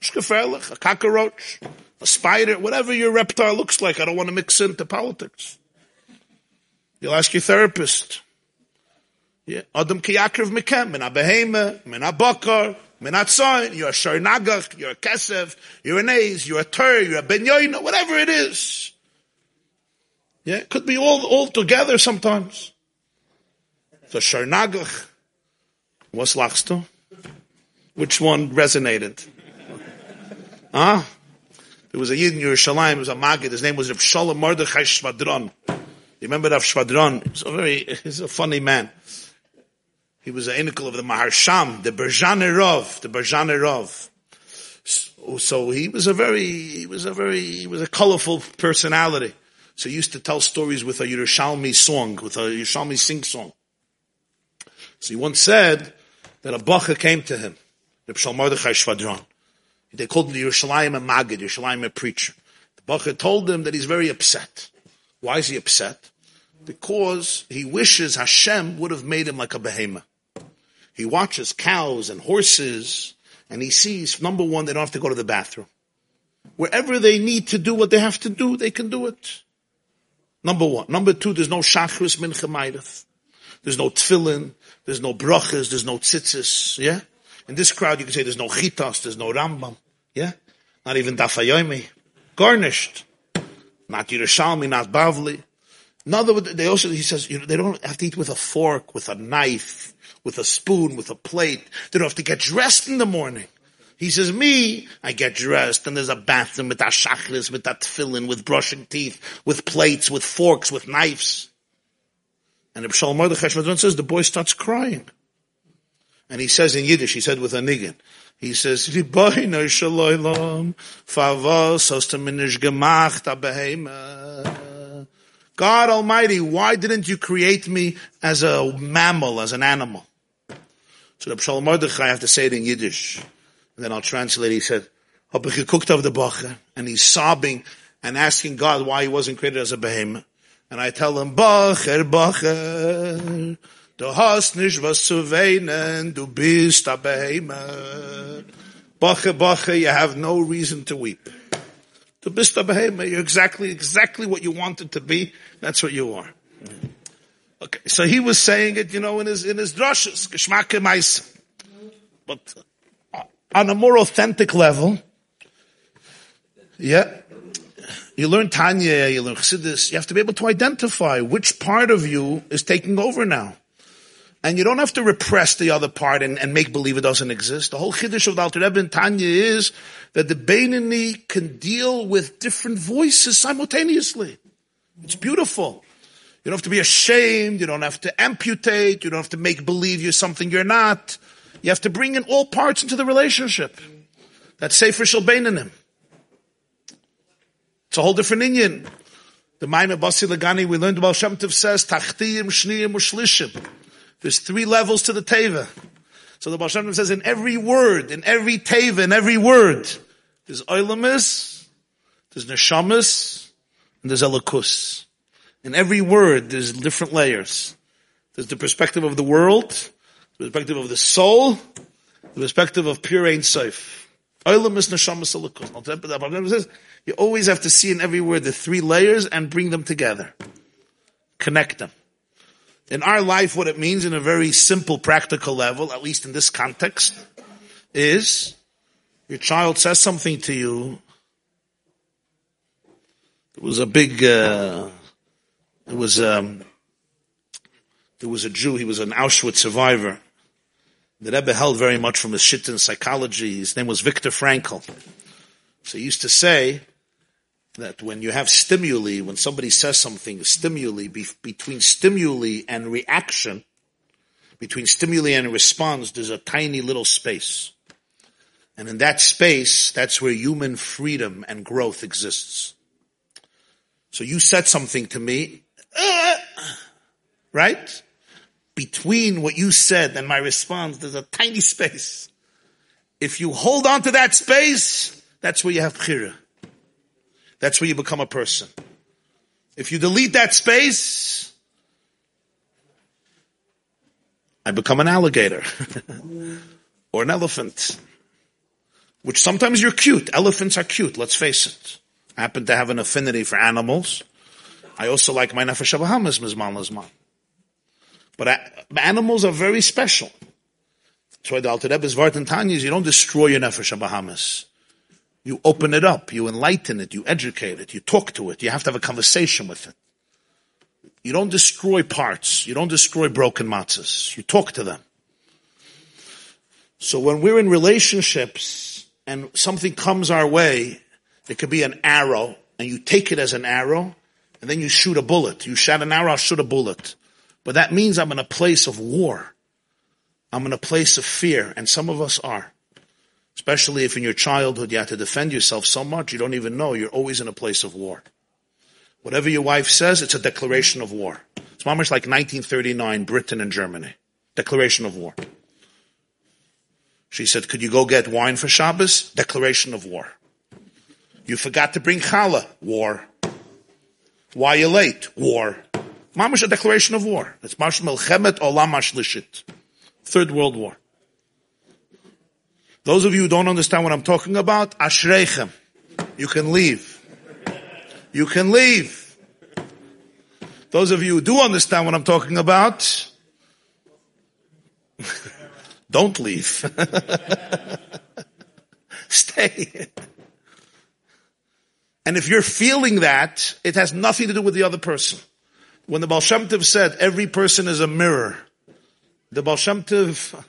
nishkaferlich, a cockroach, a spider, whatever your reptile looks like. I don't want to mix into politics. You'll ask your therapist. Yeah. Adam kiyakriv mikem, min a min a bakar, min a you're a sharnagach, you're a kesev, you're an aze, you're a tur, you're a ben whatever it is. Yeah, it could be all, all together sometimes. So Sharnagach. What's lachst Which one resonated? Huh? There was a Yid in Yerushalayim, it was a Magid, his name was Shalom Mordechai Shvadron. You remember Rav Shvadron? He's a very, he's a funny man. He was an inical of the Maharsham, the Berjane Rov, the Berjane Rov. So, so he was a very, he was a very, he was a colorful personality. So he used to tell stories with a Yerushalmi song, with a Yerushalmi sing song. So he once said that a bacha came to him, the Pshal Mordechai Shvadron. They called him the Yerushalayim a Magid, Yerushalayim a preacher. The bacha told him that he's very upset. Why is he upset? Because he wishes Hashem would have made him like a behemoth. He watches cows and horses, and he sees, number one, they don't have to go to the bathroom. Wherever they need to do what they have to do, they can do it. Number one. Number two, there's no shachris mincha There's no tefillin. There's no brachas. There's no tzitzis. Yeah? In this crowd, you can say there's no chitas. There's no Rambam. Yeah? Not even dafayomi. Garnished. Not Yerushalmi, not Bavli. In other words, they also, he says, you know, they don't have to eat with a fork, with a knife, with a spoon, with a plate. They don't have to get dressed in the morning. He says, me, I get dressed and there's a bathroom with that shachris, with that tefillin, with brushing teeth, with plates, with forks, with knives. And Reb Shalom Mordechai says, the boy starts crying. And he says in Yiddish, he said with a niggin, he says, God Almighty, why didn't you create me as a mammal, as an animal? So the Shalom Mordechai, I have to say it in Yiddish. And then I'll translate. He said, the and he's sobbing and asking God why he wasn't created as a behemoth. And I tell him, Bacher, Bacher, du hast nicht was zu weinen, du bist a behemoth. Bacher, Bacher, you have no reason to weep. Du bist a behemoth. You're exactly, exactly what you wanted to be. That's what you are. Okay, so he was saying it, you know, in his, in his drushes, geschmacke. But on a more authentic level, yeah, you learn Tanya, you learn Chassidus, you have to be able to identify which part of you is taking over now. And you don't have to repress the other part and, and make believe it doesn't exist. The whole Chiddush of the Alter Rebbe and Tanya is that the Beinani can deal with different voices simultaneously. It's beautiful. You don't have to be ashamed. You don't have to amputate. You don't have to make believe you're something you're not. You have to bring in all parts into the relationship. That's Sefer Shel Beinanim. It's a whole different Indian. The Maimah Basi Lagani, we learned about Shem Tov says, Tachtiyim, Shniyim, Ushlishim. There's three levels to the Teva. So the Baal Shem Tov says, in every word, in every Teva, in every word, there's Oilamis, there's Neshamis, and there's Elokus. In every word, there's different layers. There's the perspective of the world, the perspective of the soul, the perspective of pure Ein Sof. You always have to see in every word the three layers and bring them together, connect them. In our life, what it means in a very simple, practical level, at least in this context, is your child says something to you. It was a big. Uh, it was. Um, there was a Jew. He was an Auschwitz survivor the Rebbe held very much from his Shittin psychology. His name was Viktor Frankl. So he used to say that when you have stimuli, when somebody says something, stimuli, be, between stimuli and reaction, between stimuli and response, there's a tiny little space. And in that space, that's where human freedom and growth exists. So you said something to me, uh, right? Between what you said and my response, there's a tiny space. If you hold on to that space, that's where you have chira. That's where you become a person. If you delete that space, I become an alligator or an elephant, which sometimes you're cute. Elephants are cute, let's face it. I happen to have an affinity for animals. I also like my nefesh abahamas mizman lazman. But animals are very special. That's why the Alter Rebbe's Vart and Tanya is you don't destroy your Nefesh Bahamas. You open it up, you enlighten it, you educate it, you talk to it, you have to have a conversation with it. You don't destroy parts, you don't destroy broken matzahs, you talk to them. So when we're in relationships and something comes our way, it could be an arrow, and you take it as an arrow, and then you shoot a bullet. You shot an arrow, shoot a bullet. But that means I'm in a place of war. I'm in a place of fear, and some of us are. Especially if in your childhood you had to defend yourself so much, you don't even know you're always in a place of war. Whatever your wife says, it's a declaration of war. It's almost like 1939, Britain and Germany. Declaration of war. She said, could you go get wine for Shabbos? Declaration of war. You forgot to bring challah. War. Why you late? War. Mamash a declaration of war. It's Marsh Melchemet Olam Ashlishit. Third World War. Those of you who don't understand what I'm talking about, Ashreichem. You can leave. You can leave. Those of you who do understand what I'm talking about, Don't leave. Stay. And if you're feeling that, it has nothing to do with the other person. When the Baal Shem Tov said every person is a mirror, the Baal Shem Tov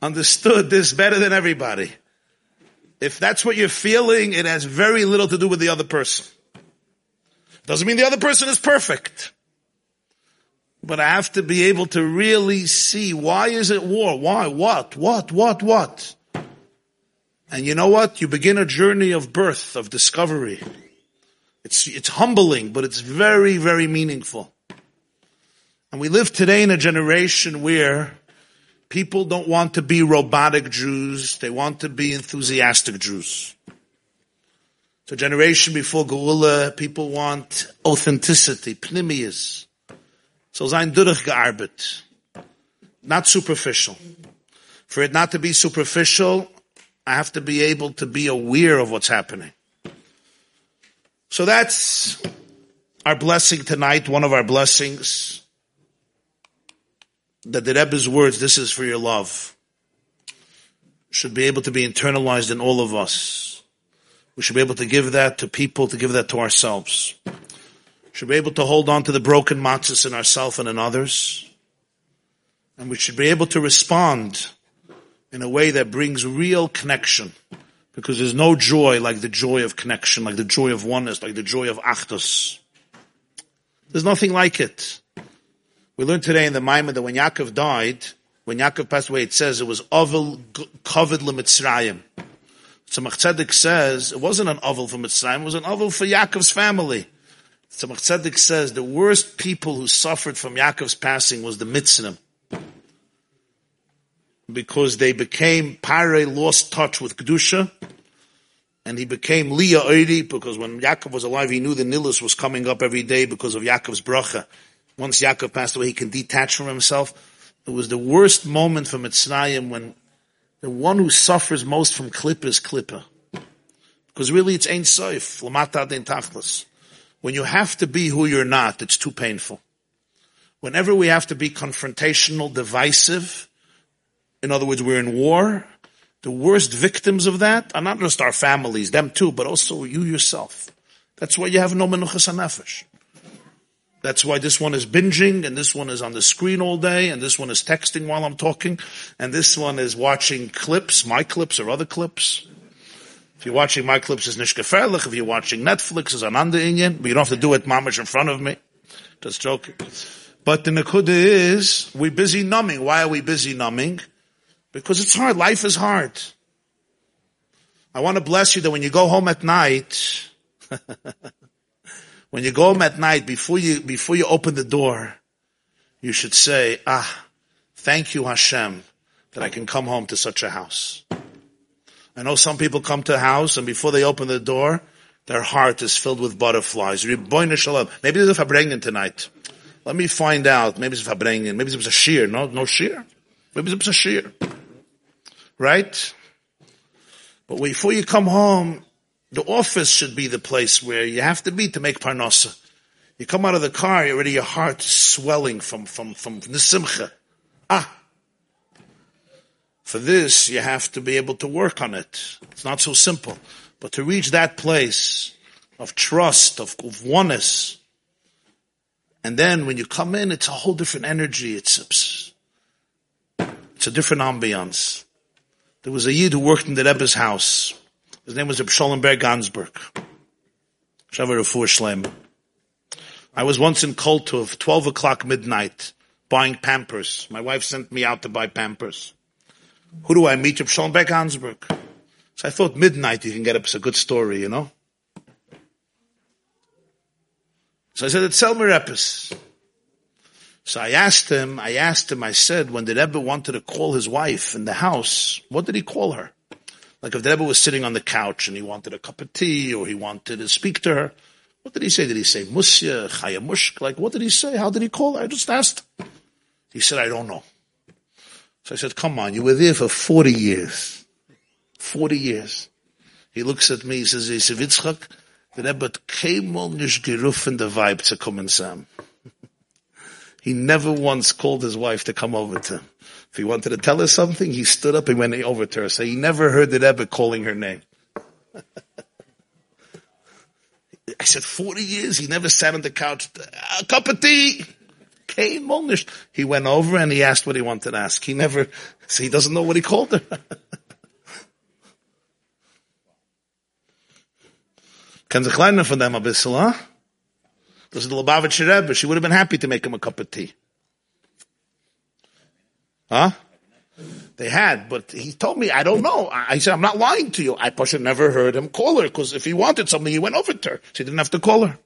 understood this better than everybody. If that's what you're feeling, it has very little to do with the other person. Doesn't mean the other person is perfect. But I have to be able to really see why is it war? Why? What? What? What? What? And you know what? You begin a journey of birth, of discovery. It's, it's humbling, but it's very, very meaningful. And we live today in a generation where people don't want to be robotic Jews. They want to be enthusiastic Jews. So generation before Geula, people want authenticity, pnimius. So sein durchgearbeitet. Not superficial. For it not to be superficial, I have to be able to be aware of what's happening. So that's our blessing tonight, one of our blessings. That the Rebbe's words, this is for your love, should be able to be internalized in all of us. We should be able to give that to people, to give that to ourselves. Should be able to hold on to the broken matzahs in ourselves and in others. And we should be able to respond in a way that brings real connection. Because there's no joy like the joy of connection, like the joy of oneness, like the joy of achdus. There's nothing like it. We learned today in the Maimon that when Yaakov died, when Yaakov passed away, it says it was Ovel covered Lemitzrayim. Tzemach Tzedek says it wasn't an Ovel for Mitzrayim, it was an Ovel for Yaakov's family. Tzemach Tzedek says the worst people who suffered from Yaakov's passing was the Mitzrim because they became Pare lost touch with Kedusha, and he became Leah Oiri because when Yaakov was alive, he knew the Nilus was coming up every day because of Yaakov's bracha. Once Yaakov passed away, he can detach from himself. It was the worst moment for Mitzrayim when the one who suffers most from Klippa is Klippa. Because really it's Ein Soif, Lamata Tachlis. When you have to be who you're not, it's too painful. Whenever we have to be confrontational, divisive, in other words, we're in war. The worst victims of that are not just our families, them too, but also you yourself. That's why you have no menuchas nefesh. That's why this one is binging, and this one is on the screen all day, and this one is texting while I'm talking, and this one is watching clips, my clips or other clips. If you're watching my clips, it's nishkeferlich. If you're watching Netflix, it's ananda inyan. But you don't have to do it mamish in front of me. Just joking. But the nekuda is, we're busy numbing. Why are we busy numbing? Because it's hard. Life is hard. I want to bless you that when you go home at night, when you go home at night, before you, before you open the door, you should say, ah, thank you Hashem that I can come home to such a house. I know some people come to a house and before they open the door, their heart is filled with butterflies. Maybe there's a Farbrengen tonight. Let me find out. Maybe it's a Farbrengen. Maybe it's a shear. No, no shear. Maybe it's a shear right? But before you come home, the office should be the place where you have to be to make parnasa. You come out of the car, already your heart is swelling from, from, from nisimcha. Ah! For this, you have to be able to work on it. It's not so simple. But to reach that place of trust, of, of oneness, and then when you come in, it's a whole different energy. It's, it's a different ambiance. There was a Yid who worked in the Rebbe's house. His name was Reb Sholom Ber Gansburg. I was once in Kol Tuv, 12 o'clock midnight, buying Pampers. My wife sent me out to buy Pampers. Who do I meet? Reb Sholom Ber Gansburg. So I thought midnight you can get up. It's a good story, you know? So I said, it's Selmer Epis. So I asked him, I asked him, I said, when the Rebbe wanted to call his wife in the house, what did he call her? Like if the Rebbe was sitting on the couch and he wanted a cup of tea or he wanted to speak to her, what did he say? Did he say Musya, Chaya Mushka? Like what did he say? How did he call? I just asked. He said, I don't know. So I said, come on, you were there for 40 years. 40 years. He looks at me, he says, Yitzchak, the Rebbe came on gerufen the vibe to come and Sam. He never once called his wife to come over to him. He wanted to tell her something, he stood up and went over to her. So he never heard the Rebbe calling her name. I said, 40 years, he never sat on the couch, a cup of tea. Came Molnish. He went over and he asked what he wanted to ask. He never, so he doesn't know what he called her. Kann sich lernen von dem ein bisschen, huh? Das ist the Lubavitcher Rebbe. She would have been happy to make him a cup of tea. Huh? They had, but he told me, I don't know. I said, I'm not lying to you. I Pasha never heard him call her, because if he wanted something, he went over to her. She didn't have to call her.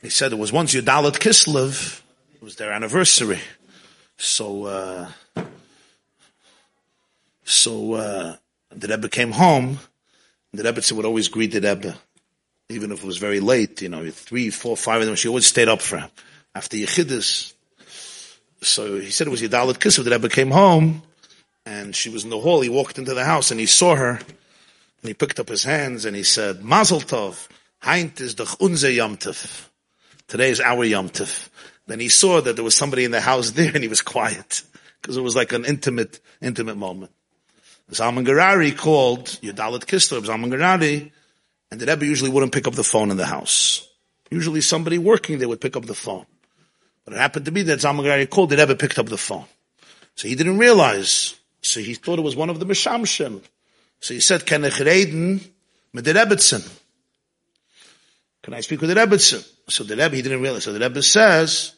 He said it was once Yud Daled Kislev. It was their anniversary. So, uh, so, uh, the Rebbe came home. The Rebbe would always greet the Rebbe. Even if it was very late, you know, three, four, five of them, she always stayed up for him. After Yechidus, so he said it was Yud Daled Kislev. The Rebbe came home, and she was in the hall. He walked into the house, and he saw her, and he picked up his hands, and he said, Mazel Tov, Heint is doch unser yamtov Today is our yamtov Then he saw that there was somebody in the house there, and he was quiet, because it was like an intimate, intimate moment. Zalman Gourary called Yud Daled Kislev, Zalman Gourary, and the Rebbe usually wouldn't pick up the phone in the house. Usually somebody working there would pick up the phone. But it happened to be that Zalman called, the Rebbe picked up the phone. So he didn't realize. So he thought it was one of the Meshamshim. So he said, Can I reden mit der Rebbetzin? Can I speak with the Rebbetzin? So the Rebbe, he didn't realize. So the Rebbe says,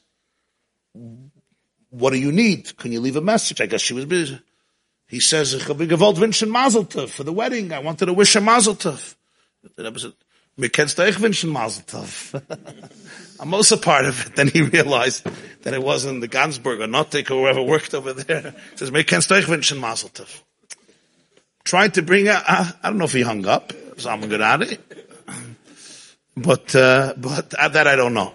what do you need? Can you leave a message? I guess she was busy. He says, for the wedding. I wanted to wish a Mazel Tov. The Rebbe said, mir kennst du ich wünschen. Also part of it. Then he realized that it wasn't the Gansburg or Notik or whoever worked over there. He says, Tov. Tried to bring out, I don't know if he hung up, but, uh, but that I don't know.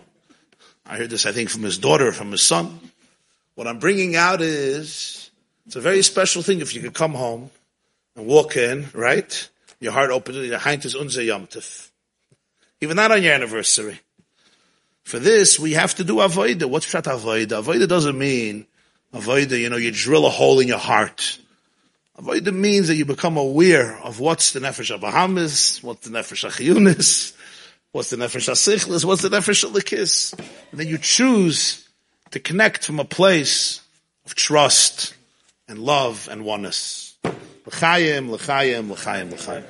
I heard this, I think, from his daughter, from his son. What I'm bringing out is, it's a very special thing if you could come home and walk in, right? Your heart opens, your heint is unser yomtiv. Even not on your anniversary. For this, we have to do avoida. What's pshat avoida? Avoida doesn't mean avoida, you know, you drill a hole in your heart. Avoida means that you become aware of what's the nefesh of Bahamas, what's the nefesh of Chiyunis, what's the nefesh of Sichlis, what's the nefesh of Likis. And then you choose to connect from a place of trust and love and oneness. L'chaim, l'chaim, l'chaim, l'chaim.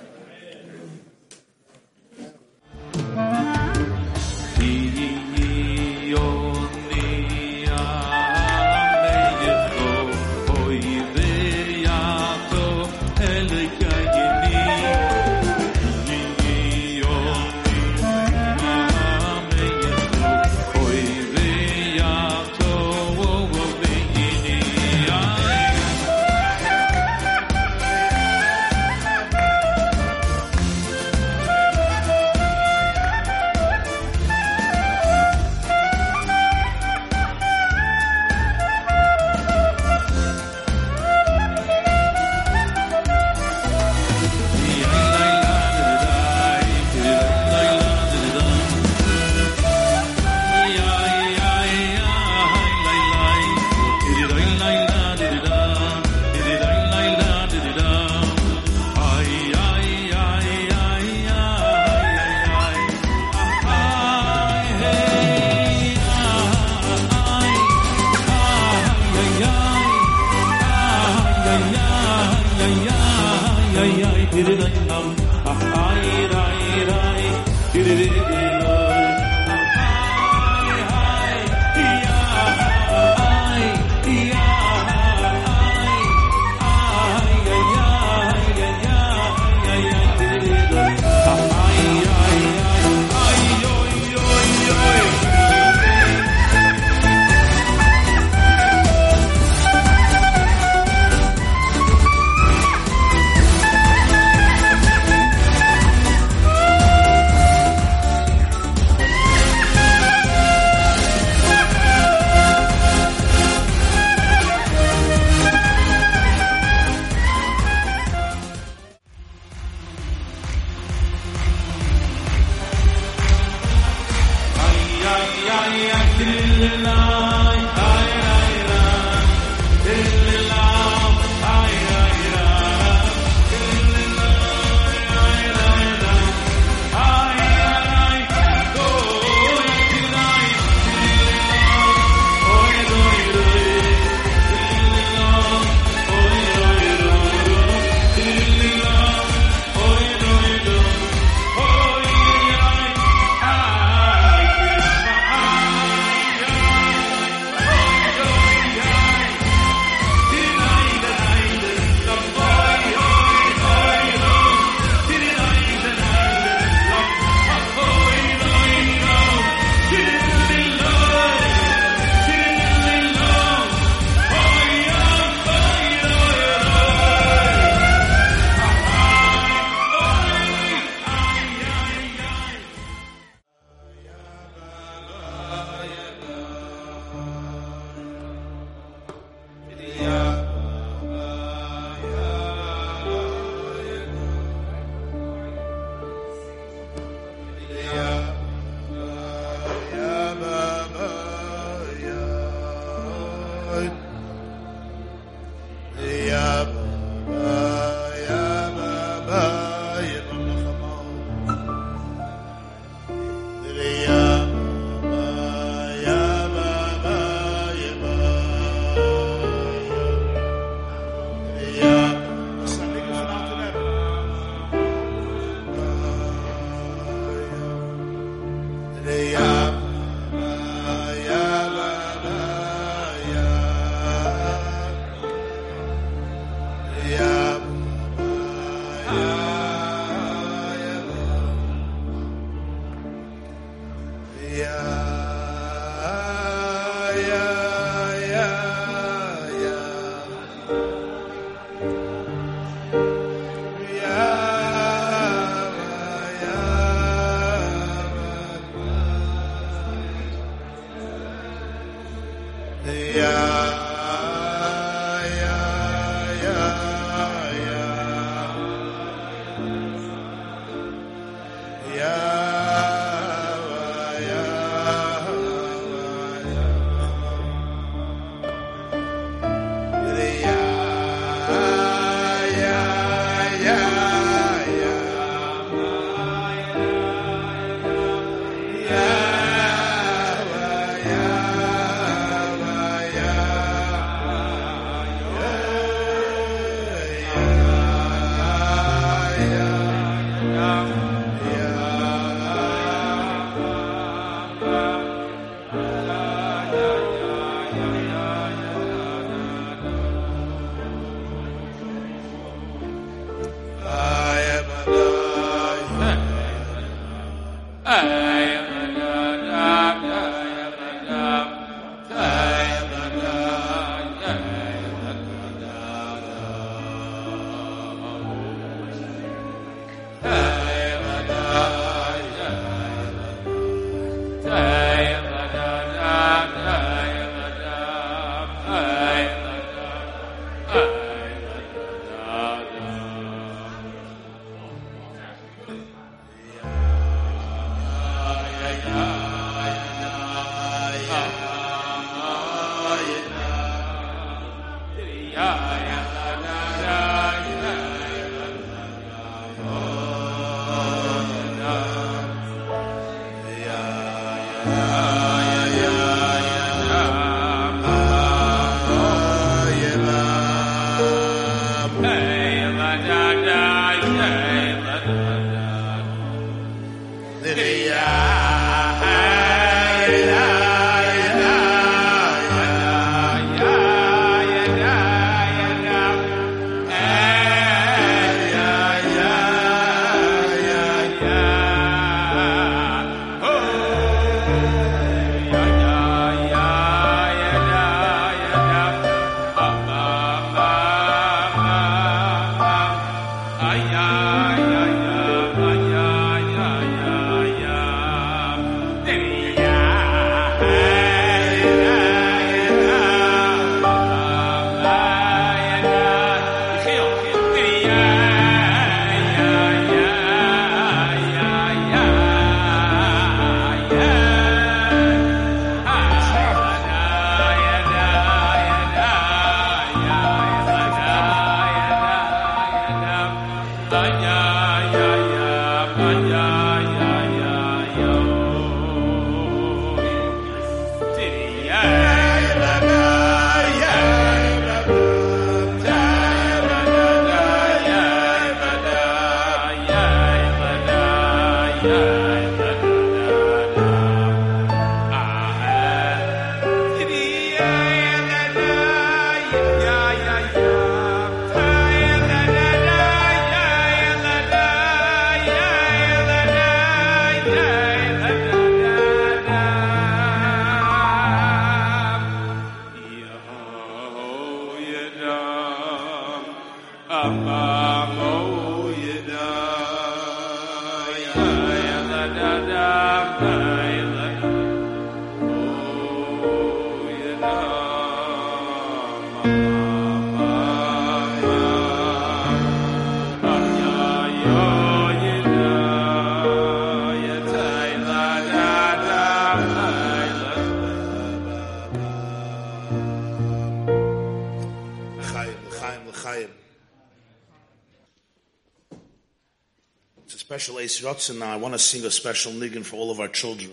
Now. I want to sing a special niggin for all of our children.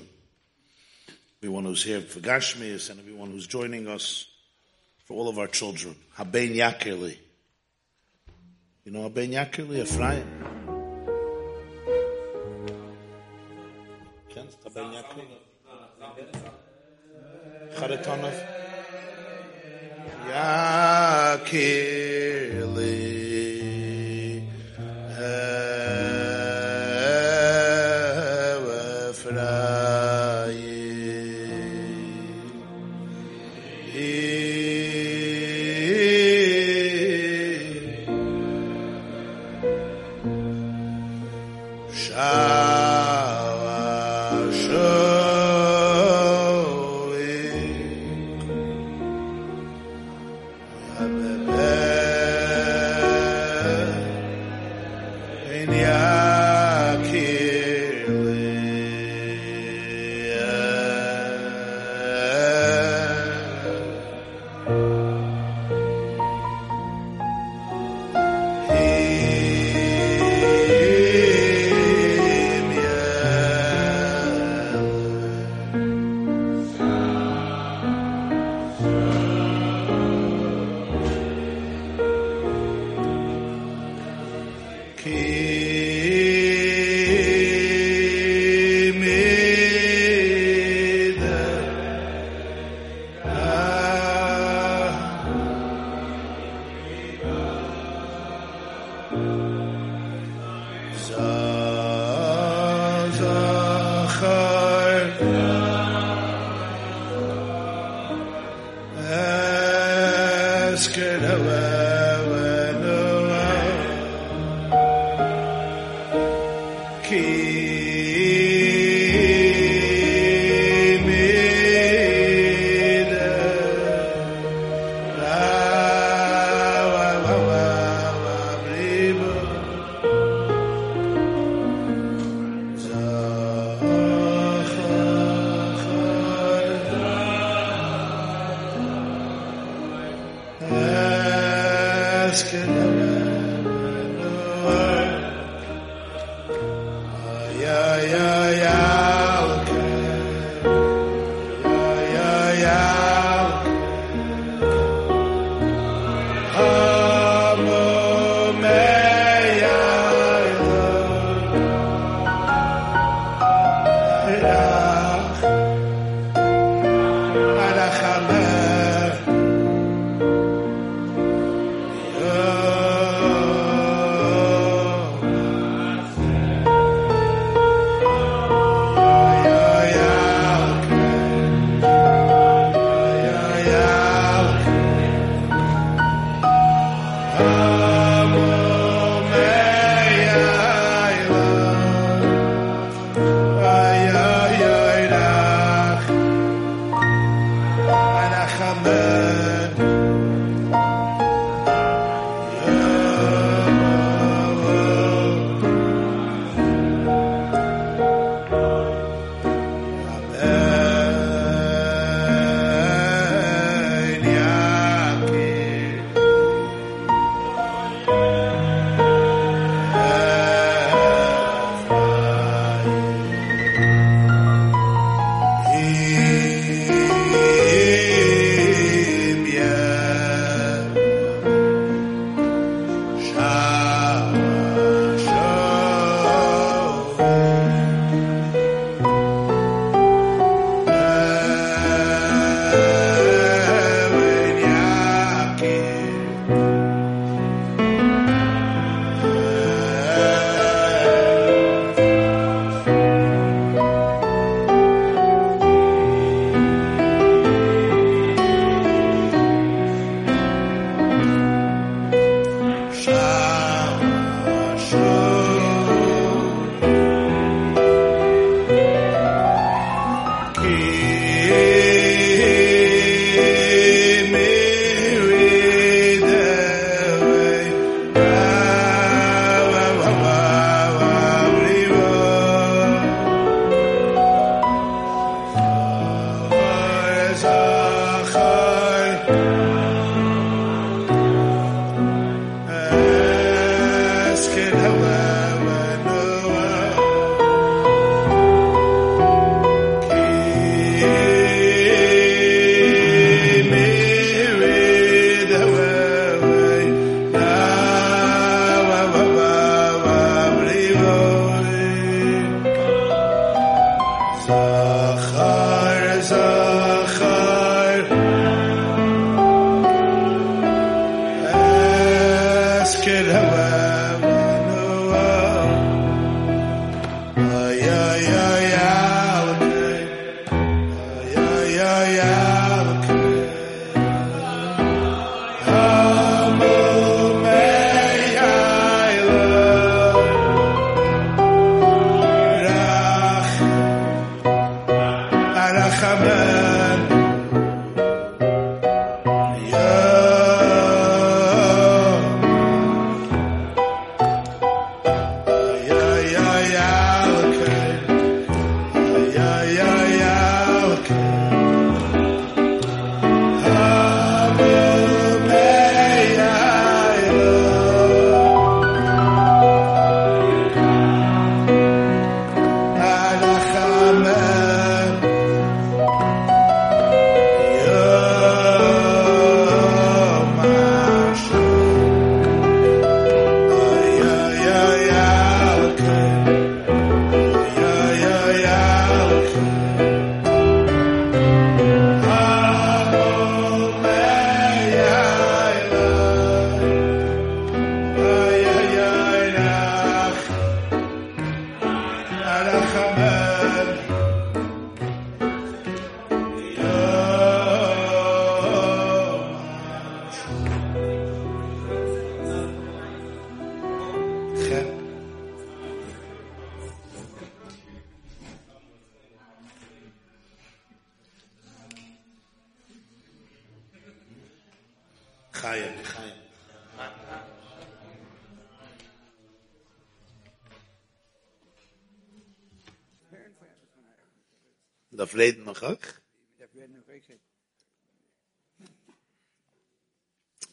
Everyone who's here for Gashmias and everyone who's joining us for all of our children. Haben Yakerli. You know Haben Yakerli, Ephraim? Kennst Haben?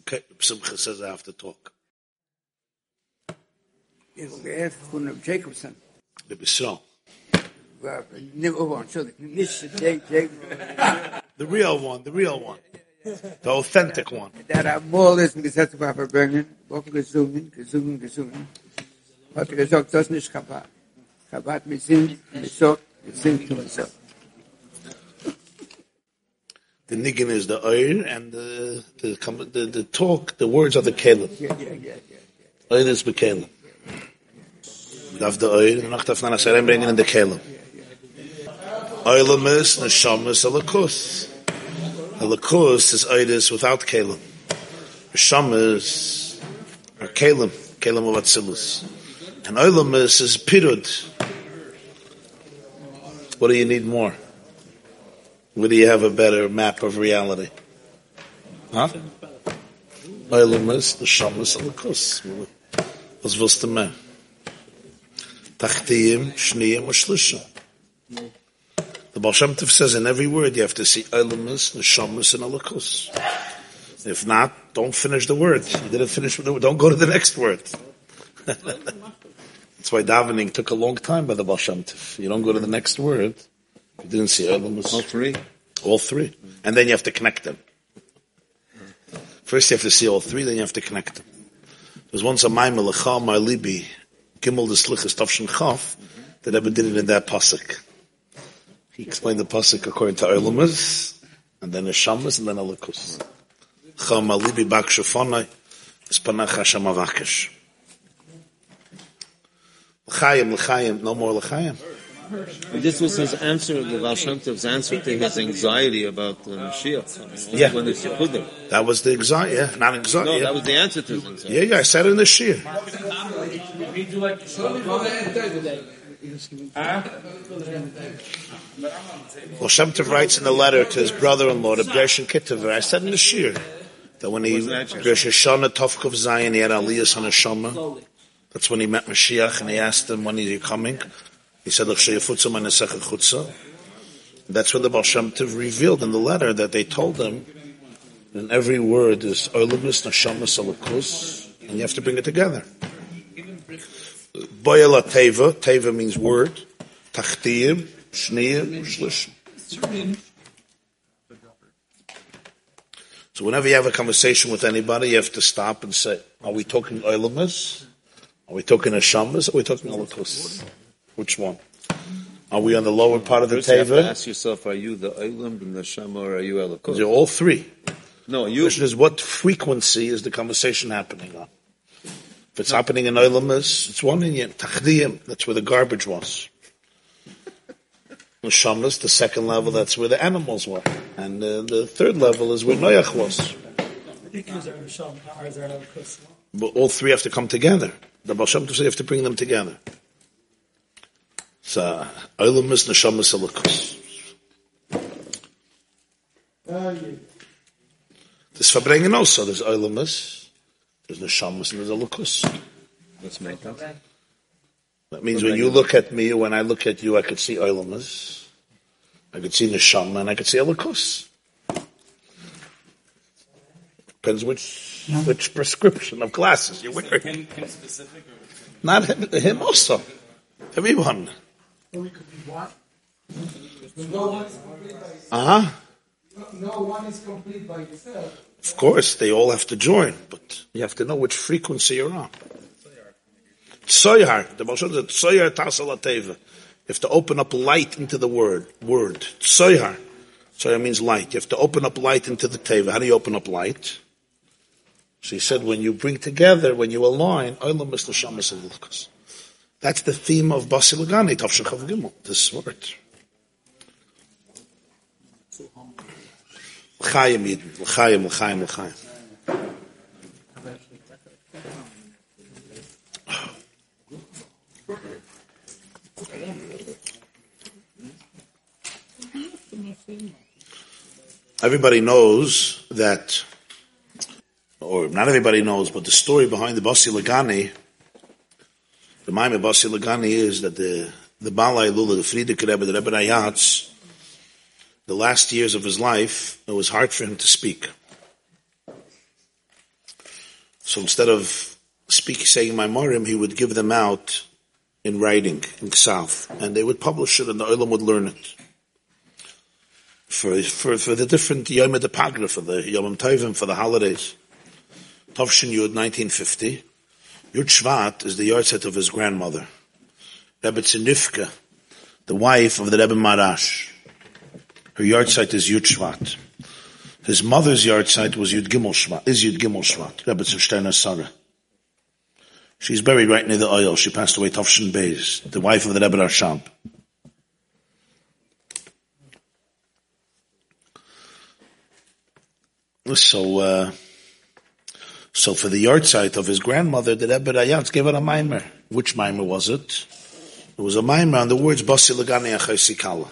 Okay, Simcha says I have to talk. Ik heb van Jacobson. The Bisrael. Waar niet over sorry, niet Jake The real one, the real one. The authentic one. Dat er mol is gezet waar verbrengen, ook gezongen, gezongen, gezongen. Hat gesagt, das nicht Chabad. Chabad mit Sinn, mit so, mit Sinn, mit so. The niggin is the oir, and the, the, the, the talk, the words are the kelim. Ja, ja, ja, ja. Oir is bekelim. Daf the oir, and noch daf na nasarem bringen in the kelim. Oilamis, neshamas, alakus. Alakus is oiris without kelim. Neshamas are kelim, kelim of atzilus. And oilamis is pirud. What do you need more? Do you have a better map of reality? Huh? Shniyim, or shlishim. The Baal Shem Tov says in every word you have to see Eilamus, Neshamas, and Alakus. If not, don't finish the word. You didn't finish the. Don't go to the next word. That's why davening took a long time by the Baal Shem Tov. You don't go to the next word. You didn't see Eilamus. All three. All three. And then you have to connect them. First you have to see all three, then you have to connect them. There's once a Maimel, Lecha, Mar Libi, Gimel the Slichas, Tavshin Chaf, that ever did it in that pasuk. He explained the pasuk according to Eilamas, and then Neshamas, and then Alakus. Cha, Mar Libi, Bak Shafonai, Espanach Hashem Avakesh. L'chaim, l'chaim, no more l'chaim. This was his answer, the Baal Shem Tov's answer to his anxiety about the Mashiach. Yeah. When it's Yehudim. That was the anxiety, yeah, not anxiety. No, that was the answer to his anxiety. yeah, yeah, I said it in the Shir. Well, Shem Tov writes in the letter to his brother-in-law, the Gershon Kitover, I said in the Shir, that when he, Rosh Hashanah, Tovkov Zion, he had Aliyah on Hashama. That's when he met Mashiach, and he asked him, when are you coming? He said. That's when the Baal Shem Tov revealed in the letter that they told him, and every word is Oilimus, Neshamas, Alakus, and you have to bring it together. Boyala Teva, Teva means word, Tachtiyim, Shniyim, Shlishim. So whenever you have a conversation with anybody, you have to stop and say, are we talking Oilimus? Are we talking Neshamas? Are we talking Alakus? Which one? Are we on the lower part of the First you have to ask yourself, are you the and the Shema or are you Elokos? They're all three. No, The question is, what frequency is the conversation happening on? If it's happening in Oilamas, it's one in Tachdiyim, that's where the garbage was. Neshamas, the second level, that's where the animals were. And uh, the third level is where Noach was. But all three have to come together. The Baal Shem Tov said you have to bring them together. So, uh, Oilamas, Neshamas, Elikus. There's Verbringen also. There's Oilamas, there's Neshamas, and there's Elikus. Let's make that. That means when you look at me, when I look at you, I could see Oilamas, I could see Neshama, and I could see Elikus. Depends which which prescription of glasses you're wearing. Not him, him also. Everyone. Uh huh. No one is complete by itself. Of course, they all have to join, but you have to know which frequency you're on. Tsoyar, the Moshe said, Tsoyar Tasala Teva. You have to open up light into the word. Word. Tsoyar. Tsoyar means light. You have to open up light into the Teva. How do you open up light? So he said, when you bring together, when you align, Olam is Neshamas and Lukas. That's the theme of Basilagani, Tavshin Chav Gimel, this word. L'chaim Yidin, l'chaim, l'chaim, l'chaim. Everybody knows that, or not everybody knows, but the story behind the Basi Lagani, the Maimah Basi Lagani is that the, the Balai Lula, the Frierdiker Rebbe, the Rebbe Rayatz, the last years of his life, it was hard for him to speak. So instead of speak saying Maamarim, he would give them out in writing, in Ksav, and they would publish it and the Olam would learn it. For, for, for the different Yom for the Yom Tovim, for the holidays. Tovshin Yud, 1950. Yud Shvat is the yahrzeit of his grandmother. Rebbe Zinifka, the wife of the Rebbe Maharash. Her yahrzeit is Yud Shvat. His mother's yahrzeit was Yud Gimel Shvat, is Yud Gimel Shvat, Rebbe Zinsteiner Sarah. She's buried right near the oil. She passed away Tovshin Beis, the wife of the Rebbe Rashab. So, uh, so for the yahrzeit of his grandmother, the Rebbe Rayatz gave her a mimer. Which mimer was it? It was a mimer on the words Basi Lagani Achaisikala.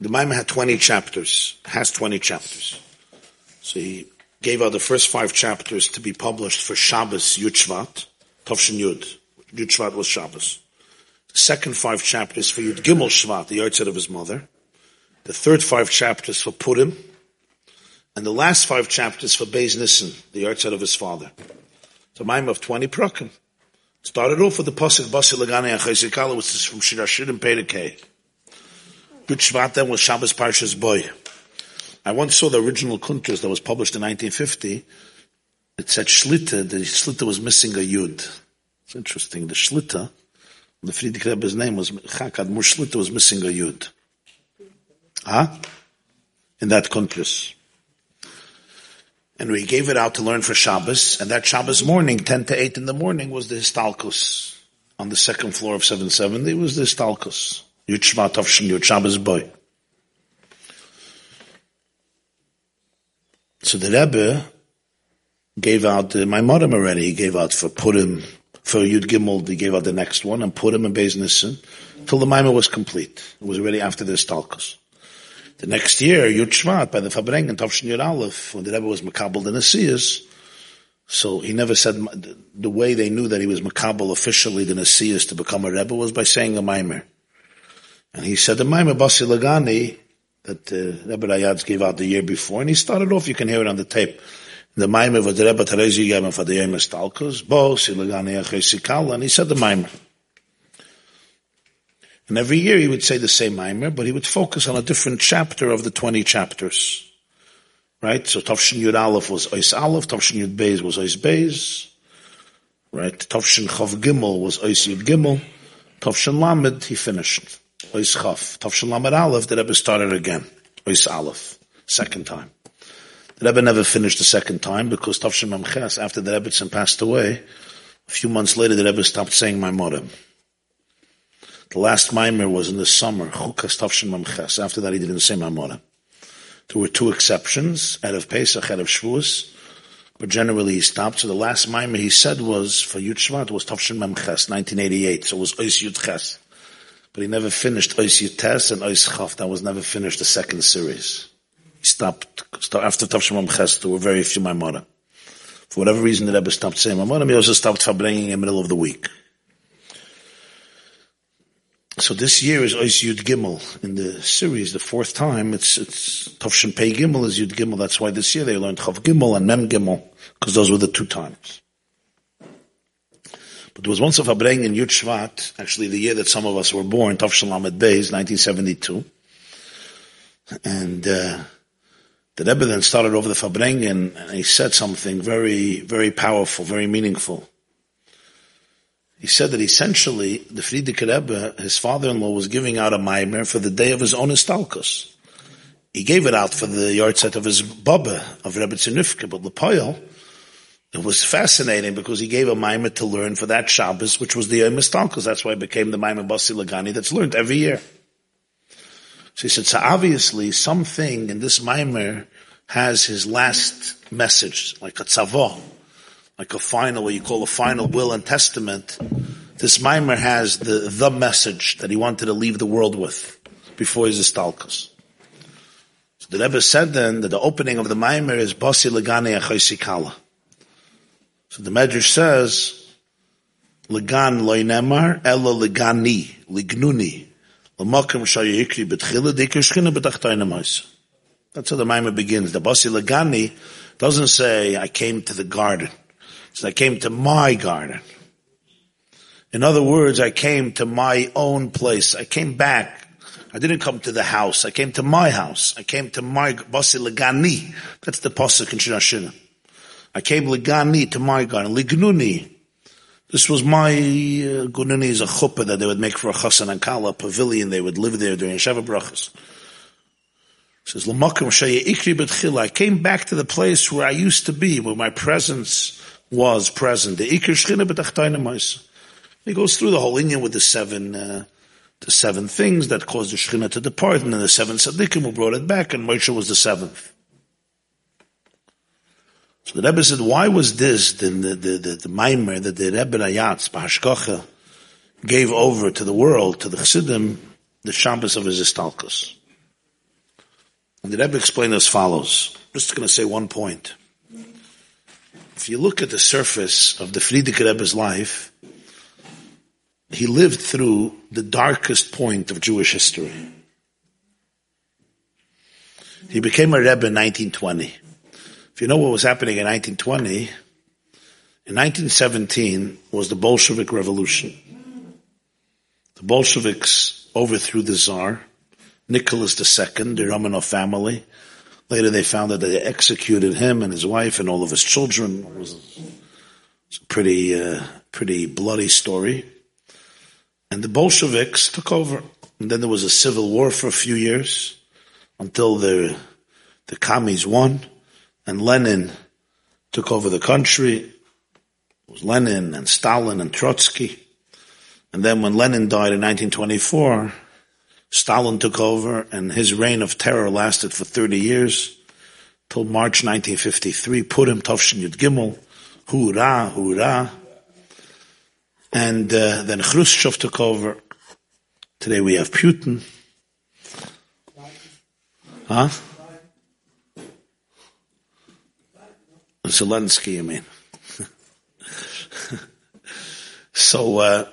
The mimer had 20 chapters, has 20 chapters. So he gave out the first five chapters to be published for Shabbos Yud Shvat, Tovshin Yud. Shvat was Shabbos. The second five chapters for Yud Gimel Shvat, the yahrzeit of his mother. The third five chapters for Purim, and the last five chapters for Beis Nissen, the yahrzeit of his father. It's a mime of 20 prakim. Started off with the Pasuk Basi Lagani Achaisikala, which is from Shirashir and Perikei. Good Shvat then was Shabbos Parshas Boy. I once saw the original Kuntras that was published in 1950. It said Shlita, the Shlita was missing a Yud. It's interesting. The Shlita, the Frierdiker Rebbe's name was Chakad Mur was missing a Yud. Huh? In that Kuntras and we gave it out to learn for Shabbos, and that Shabbos morning, 10 to 8 in the morning, was the Histalkus. On the second floor of 770 it was the Histalkus. Yud Shvat Avshin Yud Shabbos boy. So the Rebbe gave out uh, my modem already. He gave out for Purim, for Yud Gimel, he gave out the next one, and Purim and Beis Nissen, till the Maimah was complete. It was already after the Histalkus. The next year, Yud Shvat, by the Farbrengen, Tavshin Yud Aleph, when the Rebbe was Makabal the Nasias, so he never said, the way they knew that he was Makabal officially the Nasias to become a Rebbe was by saying a Maimer. And he said the Maimer Basi Lagani, that uh, Rebbe Rayatz gave out the year before, and he started off, you can hear it on the tape, the Maimer was the Rebbe Terezi him for the Yom Estalkos, Bo, Silagani Achesikal, and he said the Maimer. And every year he would say the same mimer, but he would focus on a different chapter of the 20 chapters. Right? So Tavshin Yud Aleph was Ois Aleph, Tavshin Yud Beis was Ois Beis. Right? Tavshin Chav Gimel was Ois Yud Gimel. Tavshin Lamed, he finished. Ois Chav. Tavshin Lamed Aleph, the Rebbe started again. Ois Aleph. Second time. The Rebbe never finished the second time because Tavshin Mamches, after the Rebbe passed away, a few months later the Rebbe stopped saying my motto. The last Maimer was in the summer. After that, he didn't say Mamora. There were two exceptions, out of Pesach, out of Shavuos, but generally he stopped. So the last Maimer he said was, for Yud Shvat, was Tavshin Mamches, 1988. So it was Ois Yud Ches. But he never finished Ois Yud Tes and Ois Chaf. That was never finished the second series. He stopped, after Tavshin Mamches, there were very few Maimora. For whatever reason, the Rebbe stopped saying Maimora. He also stopped for bringing in the middle of the week. So this year is Ois Yud Gimel in the series, the fourth time. It's it's Tovshin Pei Gimel is Yud Gimel. That's why this year they learned Chav Gimel and Mem Gimel because those were the two times. But there was once a Fabreng in Yud Shvat, actually the year that some of us were born, Tovshin Lamed Beis, 1972, and uh, the Rebbe then started over the Fabreng and, and he said something very very powerful, very meaningful he said that essentially the Frierdiker Rebbe, his father-in-law, was giving out a maimer for the day of his own istalkus. He gave it out for the yahrzeit of his baba, of Rebbe Tzunifke, but Lepoil, it was fascinating because he gave a maimer to learn for that Shabbos, which was the Yom Istalkus. That's why it became the maimer Basi Lagani that's learned every year. So he said, so obviously something in this maimer has his last message, like a tzavah, like a final, what you call a final will and testament, this mimer has the, the message that he wanted to leave the world with before his istalkus. So the Rebbe said then that the opening of the mimer is Basi Legane Achoisikala. So the Medrash says, Legan loinemar, ella legani, lignuni, l'makam shayikri betchila, dikir shchina betachtoinamais. That's how the mimer begins. The Basi Legani, Doesn't say I came to the garden. Says I came to my garden. In other words, I came to my own place. I came back. I didn't come to the house. I came to my house. I came to my basi legani. That's the pasuk in Hashina. I came legani to my garden. Lignuni. This was my uh, gununi is a chuppah that they would make for a chasan and kala, pavilion. They would live there during Sheva brachas. Says. I came back to the place where I used to be, where my presence was present. The ikri shchina He goes through the whole Indian with the seven, uh, the seven things that caused the shchina to depart, and then the seven tzaddikim who brought it back, and Moshe was the seventh. So the Rebbe said, why was this the, the, the, the, the that the Rebbe Rayatz, Bahashkocha, gave over to the world, to the Chassidim, the Shabbos of his Istalkus? And the Rebbe explained as follows. I'm just going to say one point. If you look at the surface of the Frierdiker Rebbe's life, he lived through the darkest point of Jewish history. He became a Rebbe in 1920. If you know what was happening in 1920, in 1917 was the Bolshevik Revolution. The Bolsheviks overthrew the Tsar, Nicholas II, the Romanov family. Later they found that they executed him and his wife and all of his children. It was, a pretty, uh, pretty bloody story. And the Bolsheviks took over. And then there was a civil war for a few years until the, the commies won and Lenin took over the country. It was Lenin and Stalin and Trotsky. And then when Lenin died in 1924, Stalin took over and his reign of terror lasted for 30 years till March 1953. Purim Tovshin Yud Gimel. Hoorah, hoorah. And uh, then Khrushchev took over. Today we have Putin. Huh? Zelensky, I mean. so, uh,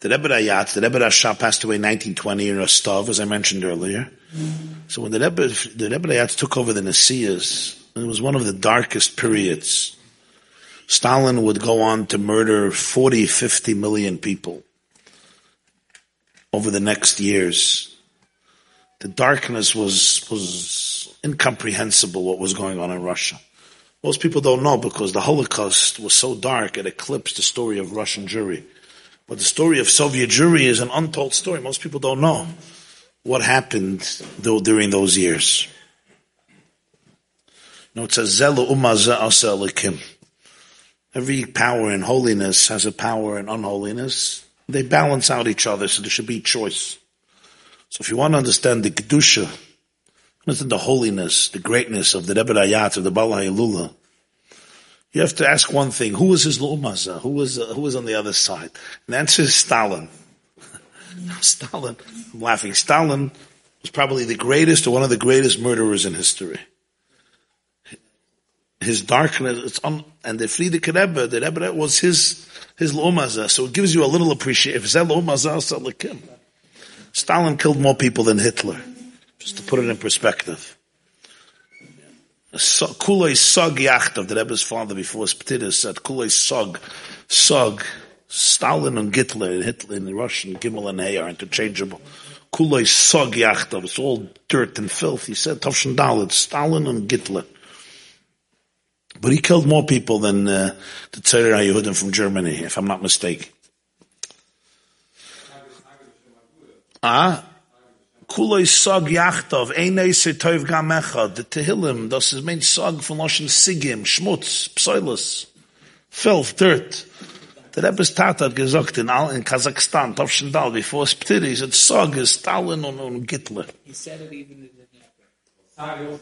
the Rebbe Rayatz, the Rebbe Rashab passed away in 1920 in Rostov, as I mentioned earlier. So when the Rebbe, the Rebbe Rayatz took over the Nasiyas, it was one of the darkest periods. Stalin would go on to murder 40, 50 million people over the next years. The darkness was, was incomprehensible what was going on in Russia. Most people don't know because the Holocaust was so dark it eclipsed the story of Russian Jewry. But the story of Soviet Jewry is an untold story. Most people don't know what happened though during those years. No, it says Zelu umaza Every power in holiness has a power in unholiness. They balance out each other, so there should be choice. So if you want to understand the kedusha Understand the holiness, the greatness of the Rebbe Rayatz, of the Baal HaYelula. You have to ask one thing, who was his Lu'umaza? Who was, uh, who was on the other side? And the answer is Stalin. Stalin, I'm laughing, Stalin was probably the greatest or one of the greatest murderers in history. His darkness, it's un, and the Frierdiker Rebbe, the Rebbe was his, his Lu'umaza, so it gives you a little appreciation. If Stalin killed more people than Hitler. Just to put it in perspective. Kulei Sog Yachtav, the Rebbe's father before his Spitidus said, Kulei Sog, Sog, Stalin and Hitler, Hitler in Russian, Gimel and Hey are interchangeable. Kulei Sog Yachtav, it's all dirt and filth. He said, Tovshin Dalit, Stalin and Hitler. But he killed more people than uh, the Tzara Yehudim from Germany, if I'm not mistaken. Ah, kuloi sog yachtov, einei se toiv gamecha, the Tehillim, das is mein sog von Loshen Sigim, Schmutz, Psoilus, filth, dirt. The Rebbe's Tata hat gesagt in, Al, in Kazakhstan, Tovshendal, before Sptiri, he said, sog is Stalin und, und Hitler. He said it even in the Dnieper.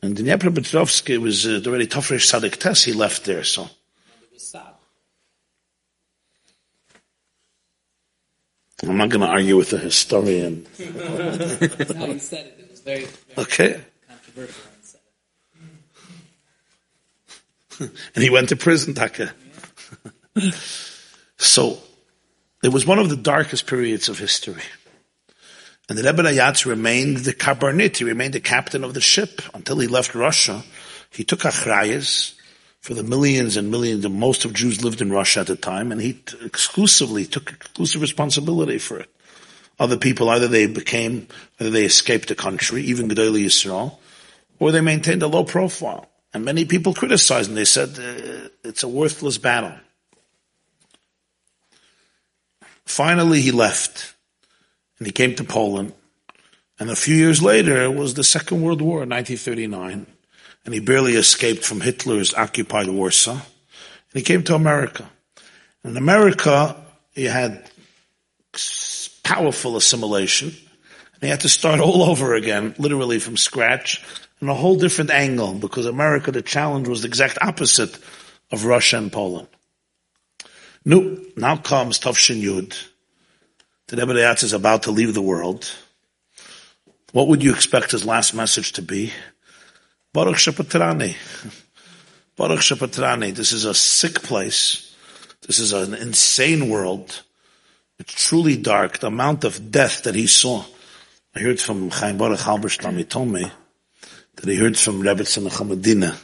And Dnepropetrovsk was uh, already Tofresh Sadik Tess, he left there, so. It was Sad. I'm not going to argue with the historian. No, said it. It was very, very Okay. controversial. when he said it. and he went to prison, Taka. so, it was one of the darkest periods of history. And the Rebbe Rayatz remained the Kabarnit, he remained the captain of the ship until he left Russia. He took Achrayas for the millions and millions, of most of Jews lived in Russia at the time, and he t- exclusively took exclusive responsibility for it. Other people, either they became, either they escaped the country, even Gedolei Yisrael, or they maintained a low profile. And many people criticized and They said uh, it's a worthless battle. Finally, he left and he came to Poland. And a few years later, was the Second World War, 1939, and he barely escaped from Hitler's occupied Warsaw. And he came to America. In America, he had powerful assimilation, and he had to start all over again, literally from scratch, in a whole different angle, because America, the challenge was the exact opposite of Russia and Poland. No, now comes Tavshin Yud. The Rebbe is about to leave the world. What would you expect his last message to be? Baruch Shepatrani. Baruch Shepatrani. This is a sick place. This is an insane world. It's truly dark. The amount of death that he saw. I heard from Chaim Baruch Halberstam, he told me that he heard from Rebbe Tzemach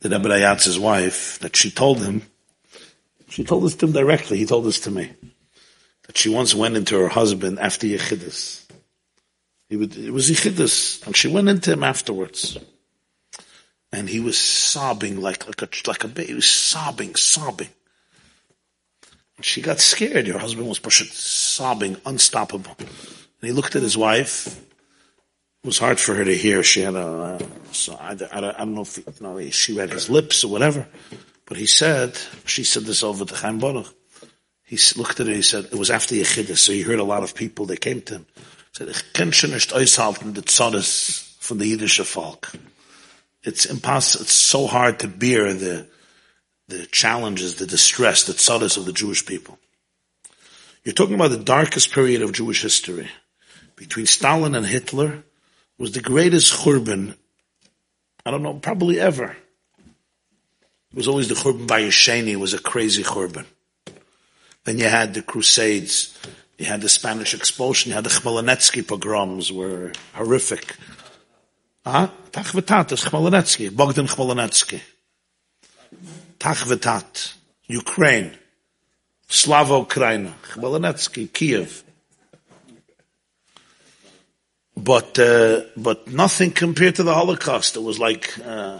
the Rebbe Rayatz's wife, that she told him, she told this to him directly, he told this to me, that she once went into her husband after Yechidus. He would, it was Yechidus, and she went into him afterwards. And he was sobbing like, like a, like a baby, he was sobbing, sobbing. And she got scared. Your husband was sobbing, unstoppable. And he looked at his wife. It was hard for her to hear. She had a, so I, I, I don't know if, you know, she read his lips or whatever. But he said, she said this over to Chaim Baruch. He looked at her, he said, it was after Yechidus, so he heard a lot of people, they came to him. Ich kann schon nicht aushalten, the Tzoddes from the Yiddish folk. It's impossible, it's so hard to bear the, the challenges, the distress, the tzaddas of the Jewish people. You're talking about the darkest period of Jewish history. Between Stalin and Hitler was the greatest churban, I don't know, probably ever. It was always the churban by Yesheni It was a crazy churban. Then you had the Crusades, you had the Spanish expulsion, you had the Khmelnytsky pogroms were horrific. Ah, Tachvetat is Khmelnytsky, Bogdan Khmelnytsky. Tachvetat, Ukraine, Slava Ukraine, Khmelnytsky, Kiev. But, uh, but nothing compared to the Holocaust. It was like, uh,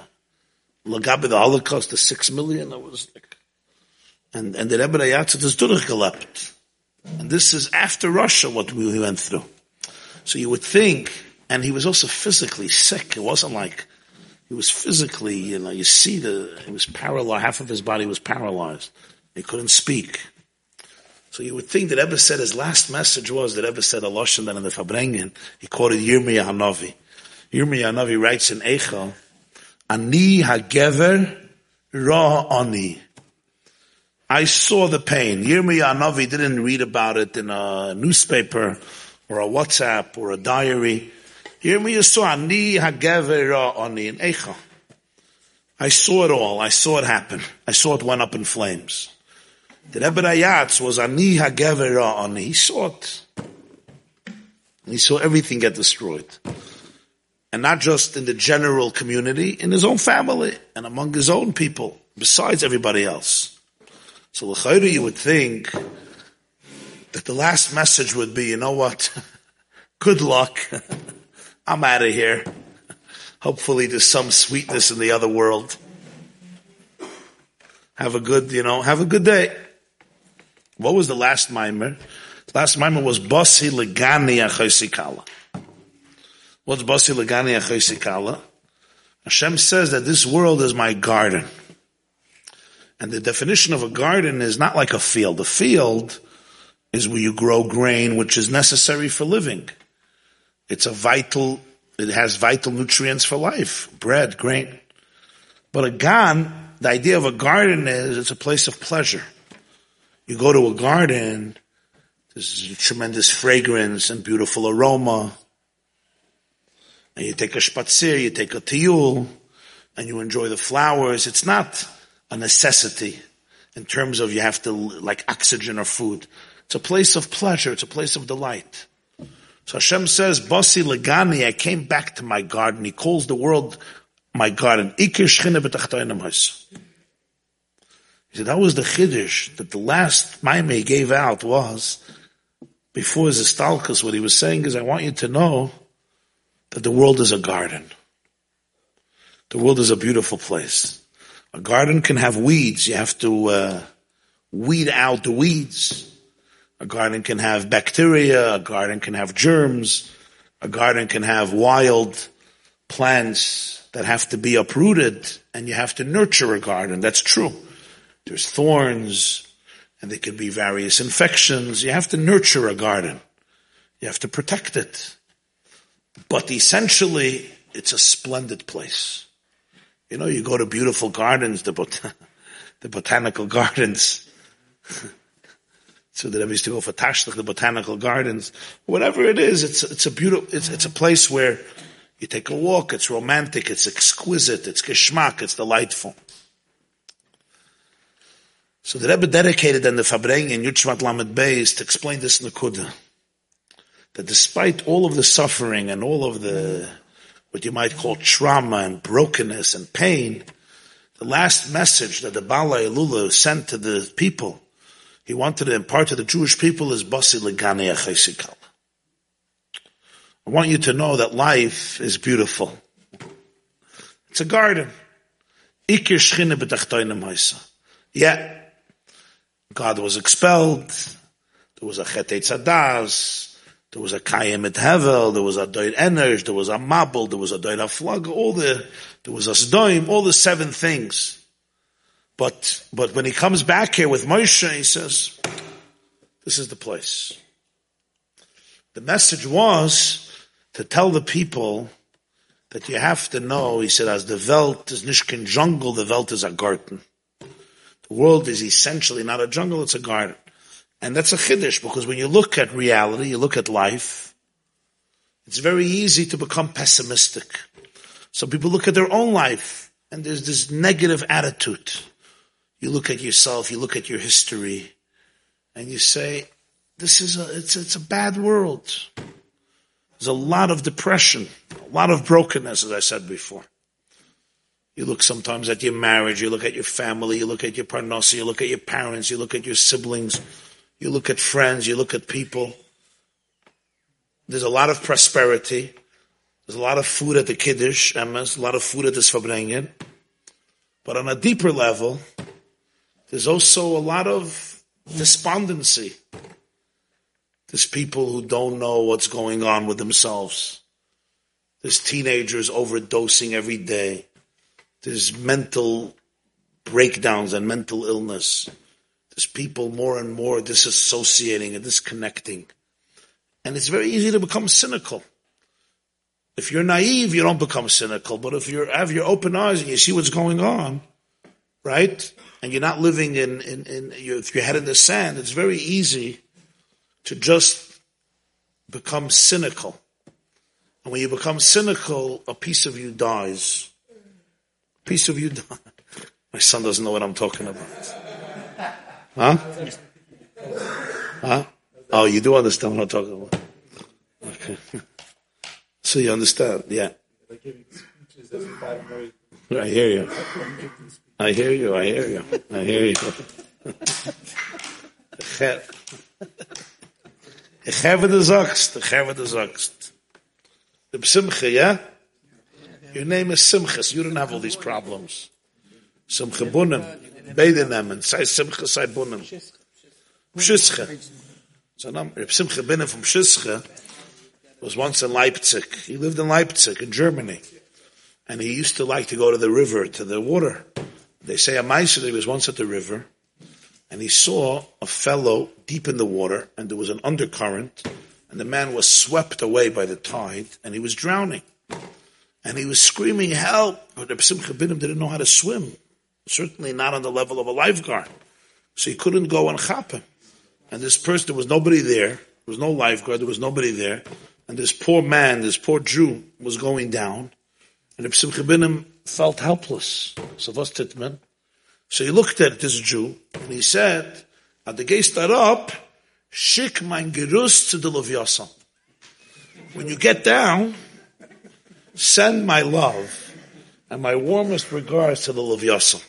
Lagabe, the Holocaust, the six million, it was like, and, and the Rebbe Rayatz is durchgelebt. And this is after Russia, what we went through. So you would think, and he was also physically sick. It wasn't like, he was physically, you know, you see the, he was paralyzed, half of his body was paralyzed. He couldn't speak. So you would think that Rebbe said his last message was that Rebbe said a Lashon that in the Farbrengen, he quoted Yirmiyah Hanavi. Yirmiyah Hanavi writes in Eichel, Ani hagever ra ani. I saw the pain. Yirmiyah Hanavi didn't read about it in a newspaper or a WhatsApp or a diary. Yirmiyah saw Ani hagever ra ani in Eichel. I saw it all. I saw it happen. I saw it went up in flames. The Rebbe Rayatz was Ani Hagevera Ani. He saw it. He saw everything get destroyed. And not just in the general community, in his own family and among his own people, besides everybody else. So L'chayru, you would think that the last message would be, you know what? Good luck. I'm out of here. Hopefully there's some sweetness in the other world. Have a good, you know, have a good day. What was the last mimer? Last mimer was Basi Legani Achosikala. What's Basi Legani Achosikala? Hashem says that this world is my garden. And the definition of a garden is not like a field. A field is where you grow grain, which is necessary for living. It's a vital, it has vital nutrients for life. Bread, grain. But a gan, the idea of a garden is it's a place of pleasure. You go to a garden, there's a tremendous fragrance and beautiful aroma. And you take a spatzir, you take a tiyul, and you enjoy the flowers. It's not a necessity in terms of you have to, like oxygen or food. It's a place of pleasure. It's a place of delight. So Hashem says, Basi Legani, I came back to my garden. He calls the world my garden. He said, that was the chiddush that the last maime he gave out was, before his istalkus, what he was saying is, I want you to know that the world is a garden. The world is a beautiful place. A garden can have weeds. You have to uh, weed out the weeds. A garden can have bacteria. A garden can have germs. A garden can have wild plants that have to be uprooted, and you have to nurture a garden. That's true. There's thorns, and there can be various infections. You have to nurture a garden. You have to protect it. But essentially, it's a splendid place. You know, you go to beautiful gardens, the, bot- the botanical gardens. so that I used to go for Tashlich, the botanical gardens. Whatever it is, it's, it's a beautiful, it's, it's a place where you take a walk, it's romantic, it's exquisite, it's geschmack, it's delightful. So the Rebbe dedicated then the Farbrengen in Yudshvat Lamed Beis to explain this Nakuda. That despite all of the suffering and all of the, what you might call trauma and brokenness and pain, the last message that the Bala Elula sent to the people, he wanted to impart to the Jewish people is Basi Legani. I want you to know that life is beautiful. It's a garden. Ikir. Yeah, God was expelled. There was a Chet Tzadas. There was a Kayim et Hevel. There was a Doid Enersh. There was a Mabel. There was a Doid Aflag. All the, there was a Sdoim. All the seven things. But, but when he comes back here with Moshe, he says, this is the place. The message was to tell the people that you have to know, he said, as the Welt is Nishkin jungle, the Welt is a garden. The world is essentially not a jungle, it's a garden. And that's a chiddush because when you look at reality, you look at life, it's very easy to become pessimistic. So people look at their own life and there's this negative attitude. You look at yourself, you look at your history, and you say, this is a, it's, it's a bad world. There's a lot of depression, a lot of brokenness, as I said before. You look sometimes at your marriage, you look at your family, you look at your parnasa, you look at your parents, you look at your siblings, you look at friends, you look at people. There's a lot of prosperity. There's a lot of food at the Kiddush, Emma's, a lot of food at the Farbrengen. But on a deeper level, there's also a lot of despondency. There's people who don't know what's going on with themselves. There's teenagers overdosing every day. There's mental breakdowns and mental illness. There's people more and more disassociating and disconnecting. And it's very easy to become cynical. If you're naive, you don't become cynical. But if you have your open eyes and you see what's going on, right? And you're not living in, in, in your, if your head in the sand, it's very easy to just become cynical. And when you become cynical, a piece of you dies. A piece of you dies. My son doesn't know what I'm talking about. Huh? Huh? Oh, you do understand what I'm talking about. Okay. So you understand, yeah. I hear you. I hear you, I hear you. I hear you. Ich habe du sagst, ich habe du sagst. The Simcha, yeah? Your name is Simcha, so you don't have all these problems. Simcha Bunim. Beide nemen. Sei Simcha, sei Bunim. Pshischa. So now, Reb Simcha Bunim from Pshischa was once in Leipzig. He lived in Leipzig, in Germany. And he used to like to go to the river, to the water. They say a Meiser, he was once at the river, and he saw a fellow deep in the water, and there was an undercurrent, and the man was swept away by the tide, and he was drowning. And he was screaming, help! But Reb Simcha Bunim didn't know how to swim. Certainly not on the level of a lifeguard. So he couldn't go and chop him. And this person, there was nobody there. There was no lifeguard. There was nobody there. And this poor man, this poor Jew, was going down. And Reb Simcha Bunim felt helpless. So Titman. So he looked at this Jew and he said, at the gate up, Schick mein Gerüst zu the Leviathan. When you get down, send my love and my warmest regards to the Leviathan.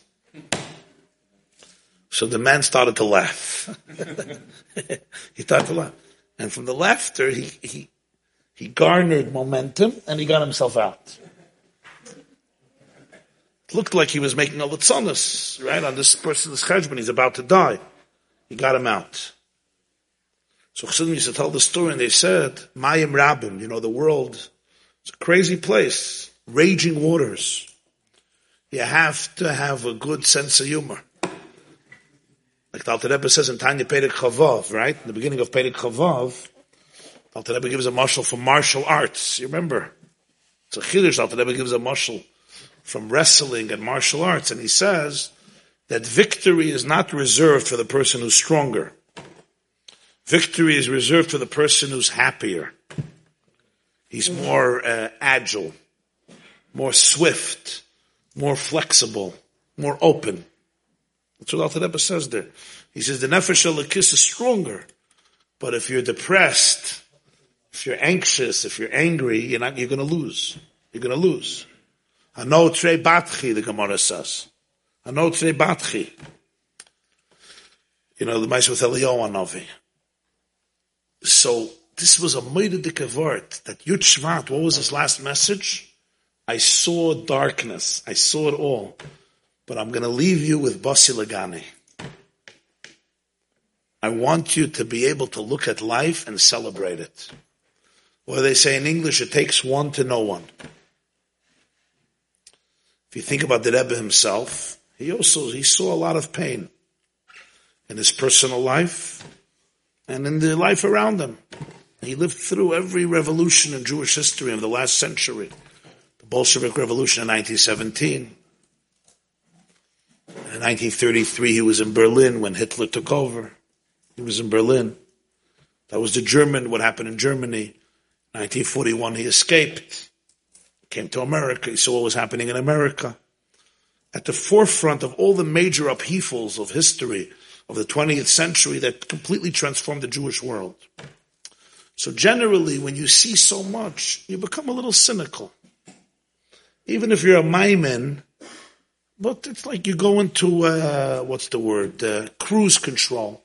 So the man started to laugh. he started to laugh. And from the laughter, he, he, he garnered momentum and he got himself out. It looked like he was making a litzanis, right, on this person's cheshbon. He's about to die. He got him out. So Chassidim used to tell the story and they said, Mayim Rabim, you know, the world, it's a crazy place, raging waters. You have to have a good sense of humor. Like the Alter Rebbe says in Tanya Perek Chavav, right? In the beginning of Perek Chavav, the Alter Rebbe gives a marshal for martial arts. You remember? It's a chiddush. Alter Rebbe gives a marshal from wrestling and martial arts, and he says that victory is not reserved for the person who's stronger. Victory is reserved for the person who's happier. He's more uh, agile, more swift, more flexible, more open. That's what Alter Rebbe says there. He says the nefesh kiss is stronger, but if you're depressed, if you're anxious, if you're angry, you're not. You're going to lose. You're going to lose. Ano tre batchi, the Gemara says. Ano tre batchi. You know the mice with Eliyahu. So this was a moedidik word that Yud Shvat. What was his last message? I saw darkness. I saw it all but I'm going to leave you with Basi Legani. I want you to be able to look at life and celebrate it. Or they say in English, it takes one to know one. If you think about the Rebbe himself, he also he saw a lot of pain in his personal life and in the life around him. He lived through every revolution in Jewish history of the last century. The Bolshevik Revolution in 1917, in 1933, he was in Berlin when Hitler took over. He was in Berlin. That was the German, what happened in Germany. 1941, he escaped, came to America. He saw what was happening in America. At the forefront of all the major upheavals of history of the 20th century that completely transformed the Jewish world. So generally, when you see so much, you become a little cynical. Even if you're a Maimon, but it's like you go into, uh, what's the word, uh, cruise control.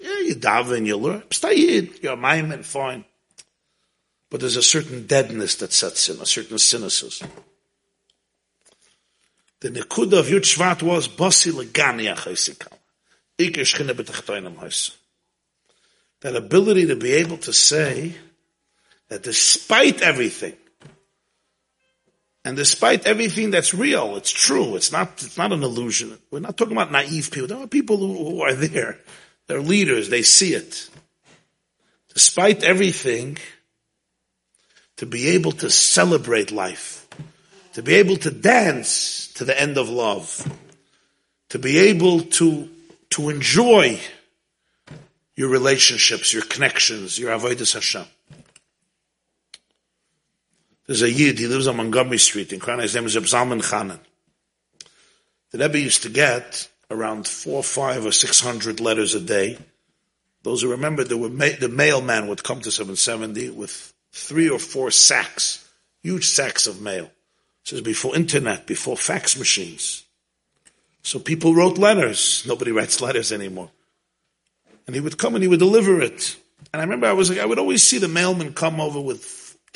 Yeah, you daven, you learn. Pstayid, you're a fine. But there's a certain deadness that sets in, a certain cynicism. The nekuda of Yud was, Basi heis. That ability to be able to say that despite everything, and despite everything that's real, it's true. It's not, it's not an illusion. We're not talking about naive people. There are people who, who are there. They're leaders. They see it. Despite everything, to be able to celebrate life, to be able to dance to the end of love, to be able to, to enjoy your relationships, your connections, your avodas Hashem. There's a Yid, he lives on Montgomery Street in Crown. His name is Zalman Chanan. The Rebbe used to get around four, five, or six hundred letters a day. Those who remember, there were ma- the mailman would come to 770 with three or four sacks, huge sacks of mail. This is before internet, before fax machines. So people wrote letters. Nobody writes letters anymore. And he would come and he would deliver it. And I remember I was like, I would always see the mailman come over with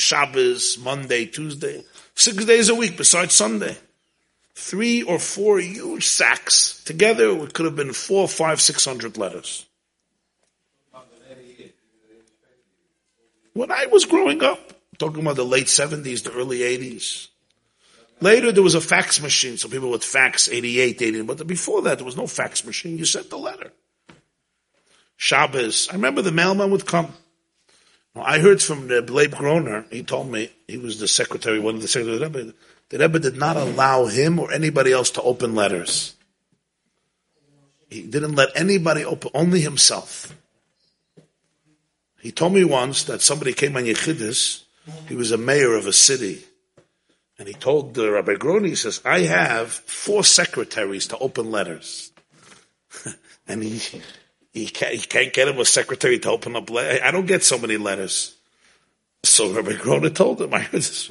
Shabbos, Monday, Tuesday, six days a week besides Sunday. Three or four huge sacks. Together, it could have been four, five, six hundred letters. When I was growing up, talking about the late 70s, the early 80s, later there was a fax machine, so people would fax 88, 89, but before that there was no fax machine. You sent the letter. Shabbos. I remember the mailman would come. I heard from the Leib Groner, he told me, he was the secretary, one of the secretaries of the Rebbe, the Rebbe did not allow him or anybody else to open letters. He didn't let anybody open, only himself. He told me once that somebody came on Yechidus, he was a mayor of a city, and he told the Rabbi Groner, he says, I have four secretaries to open letters. and he, he can't, he can't get him a secretary to open up. I don't get so many letters. So Rabbi Groner told him, I heard this.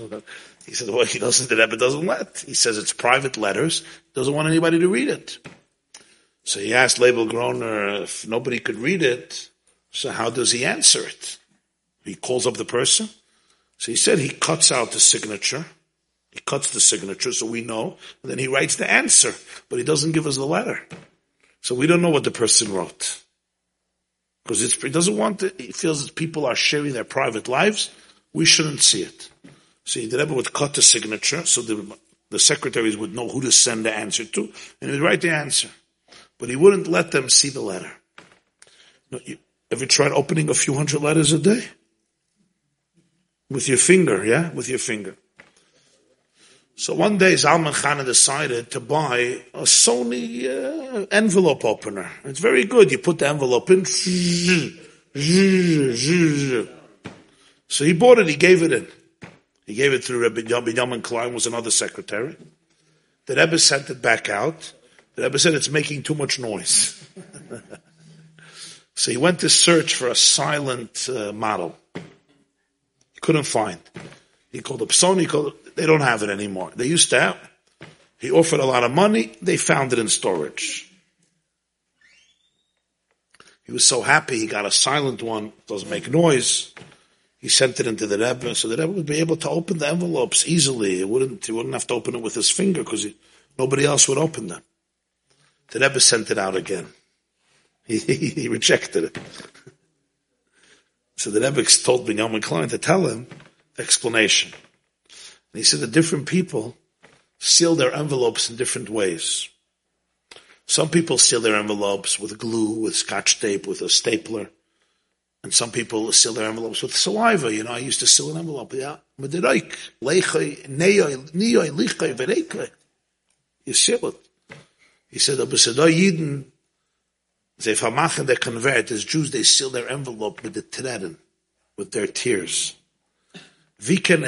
He said, well, he doesn't, the Rebbe doesn't let. He says it's private letters, doesn't want anybody to read it. So he asked Leibel Groner if nobody could read it, so how does he answer it? He calls up the person. So he said he cuts out the signature. He cuts the signature so we know, and then he writes the answer, but he doesn't give us the letter. So we don't know what the person wrote. Because he doesn't want he feels that people are sharing their private lives. We shouldn't see it. So the Rebbe would cut the signature so the, the secretaries would know who to send the answer to, and he would write the answer. But he wouldn't let them see the letter. You, ever tried opening a few hundred letters a day? With your finger, yeah? With your finger. So one day Zalman Khan decided to buy a Sony uh, envelope opener. It's very good. You put the envelope in. So he bought it, he gave it in. He gave it to Reb Binyamin Klein, was another secretary. The Rebbe sent it back out. The Rebbe said it's making too much noise. so he went to search for a silent uh, model. He couldn't find. He called up Sony, called, they don't have it anymore. They used to have. He offered a lot of money, they found it in storage. He was so happy he got a silent one, doesn't make noise. He sent it into the Rebbe, so the Rebbe would be able to open the envelopes easily. It wouldn't, he wouldn't have to open it with his finger because nobody else would open them. The Rebbe sent it out again. He, he, he rejected it. so the Rebbe told Binyamin Klein to tell him the explanation. And he said that different people seal their envelopes in different ways. Some people seal their envelopes with glue, with scotch tape, with a stapler. And some people seal their envelopes with saliva. You know, I used to seal an envelope. Yeah. You seal it. He said, Yidden, they vermachen they convert, as Jews, they seal their envelope with the treden, with their tears. Wie kann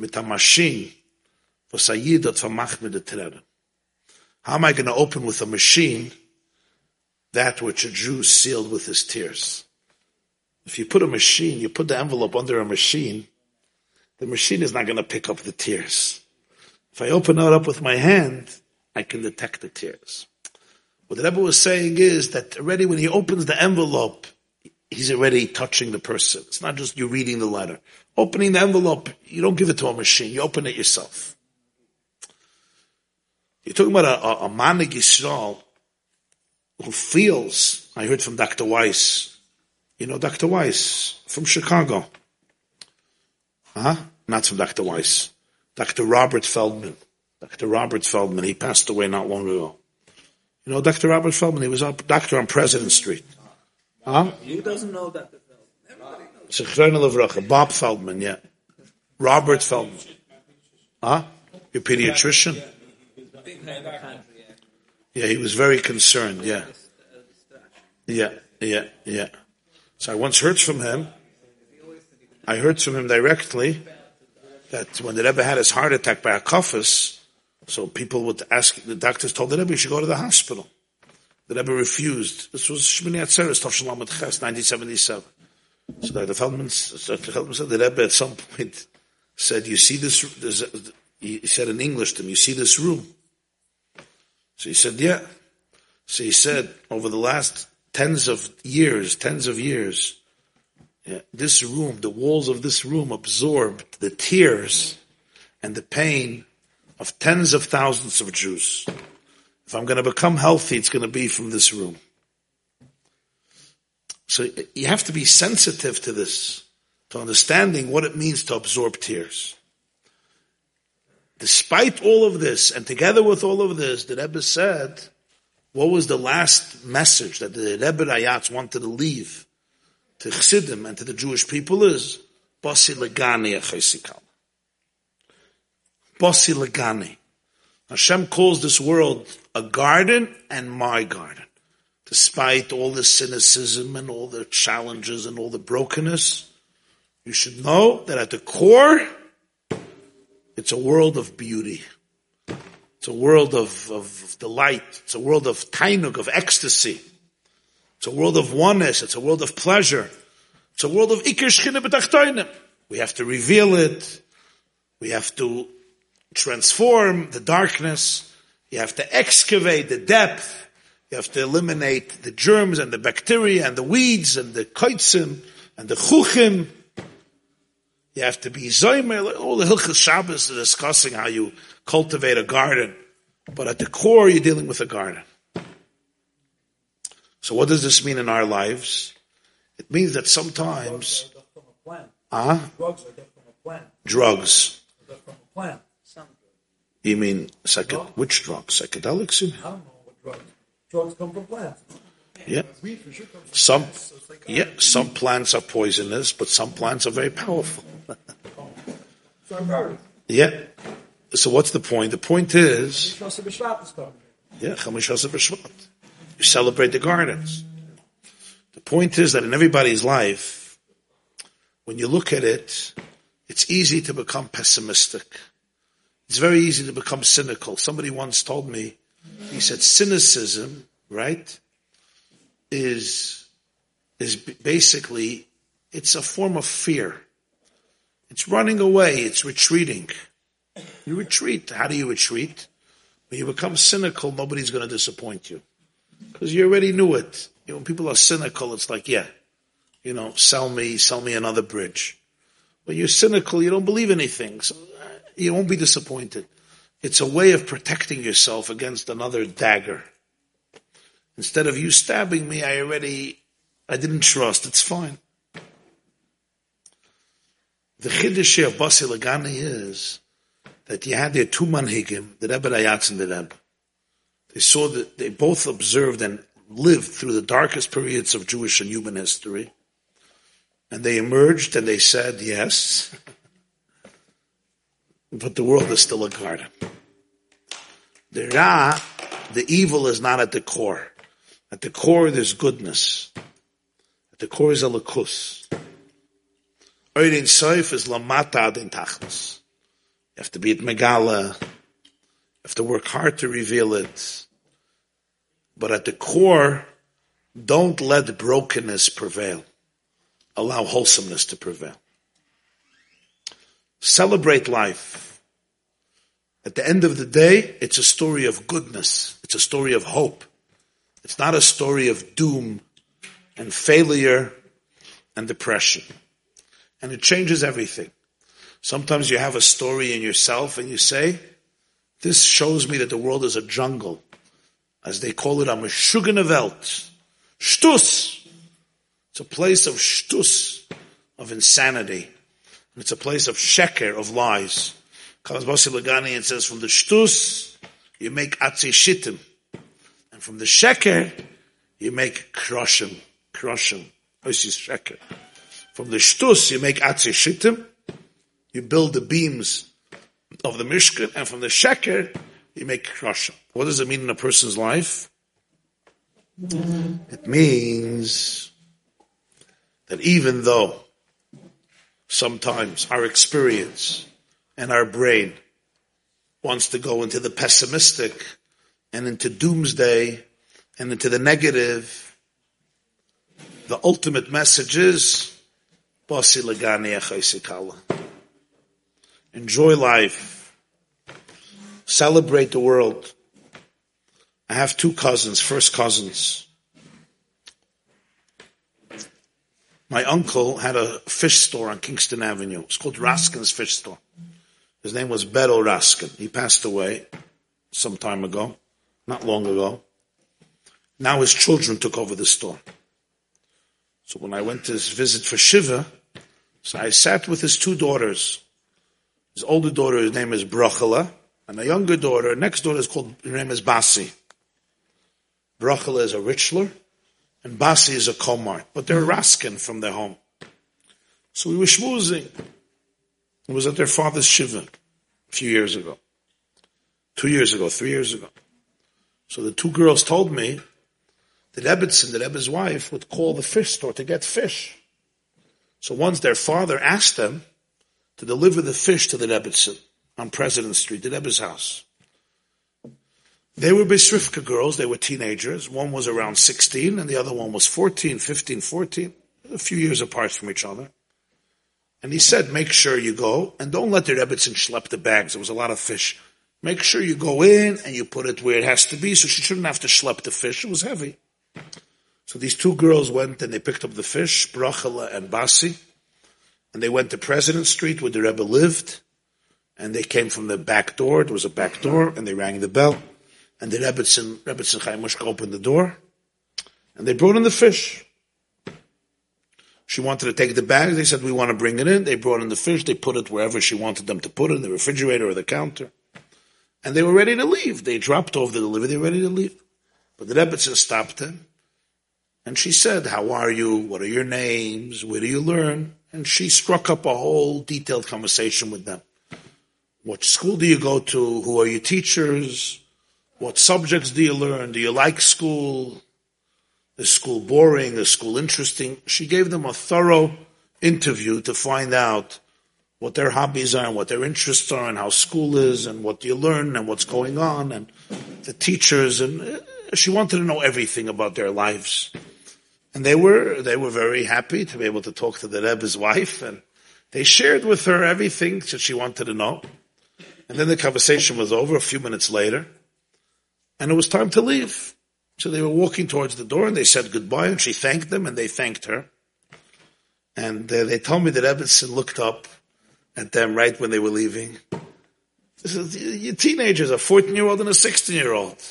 mit der Maschine, was a Yid hat vermacht mit der? How am I going to open with a machine that which a Jew sealed with his tears? If you put a machine, you put the envelope under a machine, the machine is not going to pick up the tears. If I open it up with my hand, I can detect the tears. What the Rebbe was saying is that already when he opens the envelope, he's already touching the person. It's not just you reading the letter. Opening the envelope, you don't give it to a machine, you open it yourself. You're talking about a, a, a Manig Yisrael who feels, I heard from Dr. Weiss, you know Dr. Weiss from Chicago. Huh? Not from Dr. Weiss. Dr. Robert Feldman. Dr. Robert Feldman, he passed away not long ago. You know Dr. Robert Feldman, he was a doctor on President Street. Huh? Who doesn't know Dr. Bob Feldman, yeah. Robert Feldman. Huh? Your pediatrician? Yeah, he was very concerned, yeah. Yeah, yeah, yeah. So I once heard from him, I heard from him directly that when the Rebbe had his heart attack by a coffus, so people would ask, the doctors told the Rebbe, you should go to the hospital. The Rebbe refused. This was Shmini Atzeres, Tov Shalom Ches, 1977. So Dr. Feldman, Dr. Feldman said, the Rebbe at some point said, you see this, he said in English to him, you see this room? So he said, yeah. So he said, over the last tens of years, tens of years, yeah, this room, the walls of this room absorbed the tears and the pain of tens of thousands of Jews. If I'm going to become healthy, it's going to be from this room. So you have to be sensitive to this, to understanding what it means to absorb tears. Despite all of this, and together with all of this, the Rebbe said, what was the last message that the Rebbe Rayatz wanted to leave to Chassidim and to the Jewish people is, Basi Legani. Basi Legani. Hashem calls this world a garden and my garden. Despite all the cynicism and all the challenges and all the brokenness, you should know that at the core, it's a world of beauty. It's a world of, of delight. It's a world of tainug, of ecstasy. It's a world of oneness. It's a world of pleasure. It's a world of ikir. We have to reveal it. We have to transform the darkness. You have to excavate the depth. You have to eliminate the germs and the bacteria and the weeds and the koitzim and the chuchim. You have to be zoymer. All the Hilchas Shabbos are discussing how you cultivate a garden. But at the core, you're dealing with a garden. So what does this mean in our lives? It means that sometimes, Drugs are different from a plant. drugs. From a plant. You mean psycho- which drugs? Psychedelics? I don't know what drugs. Drugs come from plants. Yeah. Some, yeah, oh. some plants are poisonous, but some plants are very powerful. So I'm very. Yeah. So what's the point? The point is, Trust of B'Shvat is coming. yeah, Chamishasa B'Shvat. You celebrate the gardens. The point is that in everybody's life, when you look at it, it's easy to become pessimistic. It's very easy to become cynical. Somebody once told me, he said, cynicism, right, is, is basically, it's a form of fear. It's running away. It's retreating. You retreat. How do you retreat? When you become cynical, nobody's going to disappoint you. Because you already knew it. You know, when people are cynical, it's like, yeah, you know, sell me, sell me another bridge. When you're cynical, you don't believe anything. So uh, you won't be disappointed. It's a way of protecting yourself against another dagger. Instead of you stabbing me, I already, I didn't trust. It's fine. The chiddush of Basi Legani is that you had there two manhigim, the Rebbe Rayatz and the Rebbe. They saw that they both observed and lived through the darkest periods of Jewish and human history. And they emerged and they said, yes, but the world is still a garden. The Ra, the evil is not at the core. At the core, there's goodness. At the core is a lakus. Oirin Soif is lamata adin tachlis. You have to be at Megala. You have to work hard to reveal it. But at the core, don't let brokenness prevail. Allow wholesomeness to prevail. Celebrate life. At the end of the day, it's a story of goodness. It's a story of hope. It's not a story of doom and failure and depression. And it changes everything. Sometimes you have a story in yourself and you say, this shows me that the world is a jungle. As they call it, I'm a Meshuggene Welt. Shtus. It's a place of shtus, of insanity. It's a place of sheker, of lies. Kalas Basi Legani, it says, from the shtus, you make atzi shittim. And from the sheker, you make kroshim. Kroshim. Oisis sheker. From the shtus, you make atzi shittim. You build the beams of the Mishkan, and from the sheker, you make kroshim. What does it mean in a person's life? It means that even though sometimes our experience and our brain wants to go into the pessimistic and into doomsday and into the negative, the ultimate message is. Enjoy life. Celebrate the world. I have two cousins, first cousins. My uncle had a fish store on Kingston Avenue. It's called Raskin's Fish Store. His name was Beryl Raskin. He passed away some time ago, not long ago. Now his children took over the store. So when I went to visit for Shiva, so I sat with his two daughters. His older daughter, his name is Brachela, and a younger daughter, next daughter is called, her name is Basi. Brachela is a Richler, and Basi is a Komar, but they're mm-hmm. Raskin from their home. So we were schmoozing. It was at their father's Shiva a few years ago. Two years ago, three years ago. So the two girls told me that Ebbetson, that Ebbe's wife, would call the fish store to get fish. So once their father asked them to deliver the fish to the Ebbetson on President Street, at Ebbe's house. They were Beis Rivkah girls. They were teenagers. One was around 16 and the other one was 14, 15, 14, a few years apart from each other. And he said, make sure you go and don't let the Rebbetzin schlep the bags. There was a lot of fish. Make sure you go in and you put it where it has to be so she shouldn't have to schlep the fish. It was heavy. So these two girls went and they picked up the fish, Brachela and Basi, and they went to President Street where the Rebbe lived, and they came from the back door. There was a back door, and they rang the bell, and the Rebbetzin, Rebbetzin Chaim opened the door, and they brought in the fish. She wanted to take the bag. They said, we want to bring it in. They brought in the fish. They put it wherever she wanted them to put it, in the refrigerator or the counter. And they were ready to leave. They dropped off the delivery. They were ready to leave. But the Rebbetzin stopped them. And she said, how are you? What are your names? Where do you learn? And she struck up a whole detailed conversation with them. What school do you go to? Who are your teachers? What subjects do you learn? Do you like school? Is school boring? Is school interesting? She gave them a thorough interview to find out what their hobbies are and what their interests are and how school is and what do you learn and what's going on and the teachers and uh, she wanted to know everything about their lives. And they were, they were very happy to be able to talk to the Rebbe's wife and they shared with her everything that she wanted to know. And then the conversation was over a few minutes later and it was time to leave. So they were walking towards the door and they said goodbye and she thanked them and they thanked her. And uh, they told me that Ebbetson looked up at them right when they were leaving. This is, your teenagers, a 14 year old and a 16 year old.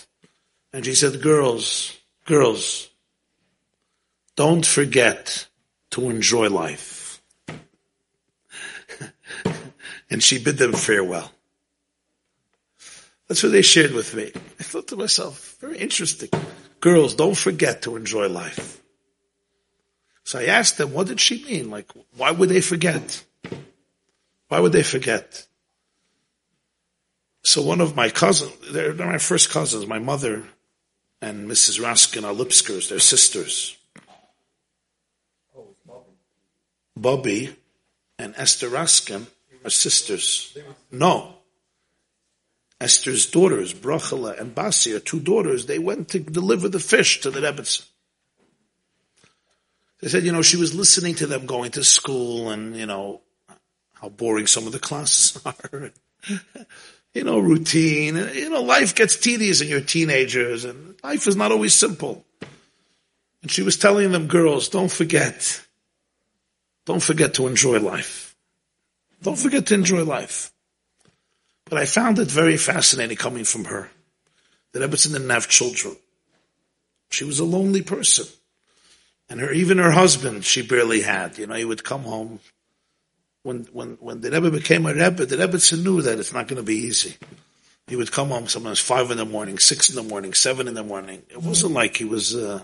And she said, girls, girls, don't forget to enjoy life. and she bid them farewell. That's what they shared with me. I thought to myself, very interesting. Girls, don't forget to enjoy life. So I asked them, what did she mean? Like, why would they forget? Why would they forget? So one of my cousins, they're, my first cousins, my mother and Mrs. Raskin are Lipskers, they're sisters. Bobby and Esther Raskin are sisters. No. Esther's daughters, Brachela and Basi, are two daughters. They went to deliver the fish to the Rebbetzin. They said, you know, she was listening to them going to school and, you know, how boring some of the classes are. you know, routine. You know, life gets tedious in your teenagers and life is not always simple. And she was telling them, girls, don't forget. Don't forget to enjoy life. Don't forget to enjoy life. But I found it very fascinating coming from her that Ebbetson didn't have children. She was a lonely person. And her, even her husband, she barely had. You know, he would come home. When, when, when the Rebbe became a Rebbe, the Rebbe knew that it's not going to be easy. He would come home sometimes five in the morning, six in the morning, seven in the morning. It wasn't like he was, uh,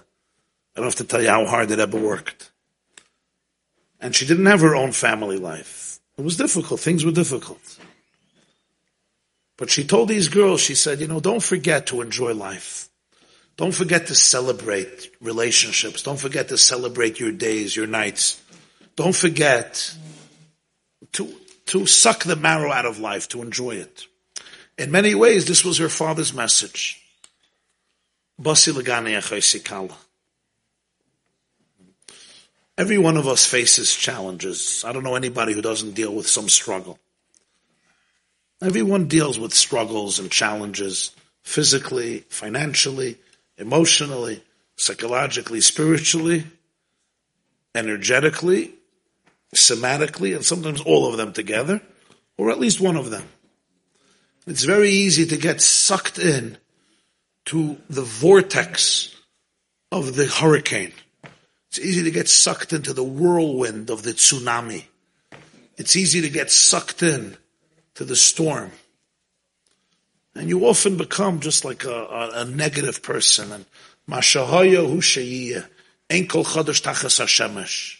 I don't have to tell you how hard the Rebbe worked. And she didn't have her own family life. It was difficult. Things were difficult. But she told these girls, she said, you know, don't forget to enjoy life. Don't forget to celebrate relationships. Don't forget to celebrate your days, your nights. Don't forget to, to suck the marrow out of life, to enjoy it. In many ways, this was her father's message. Every one of us faces challenges. I don't know anybody who doesn't deal with some struggle. Everyone deals with struggles and challenges physically, financially, emotionally, psychologically, spiritually, energetically, somatically, and sometimes all of them together, or at least one of them. It's very easy to get sucked in to the vortex of the hurricane. It's easy to get sucked into the whirlwind of the tsunami. It's easy to get sucked in to the storm. And you often become just like a, a, a negative person. And Mashahaya hu enkel chadash hashemesh.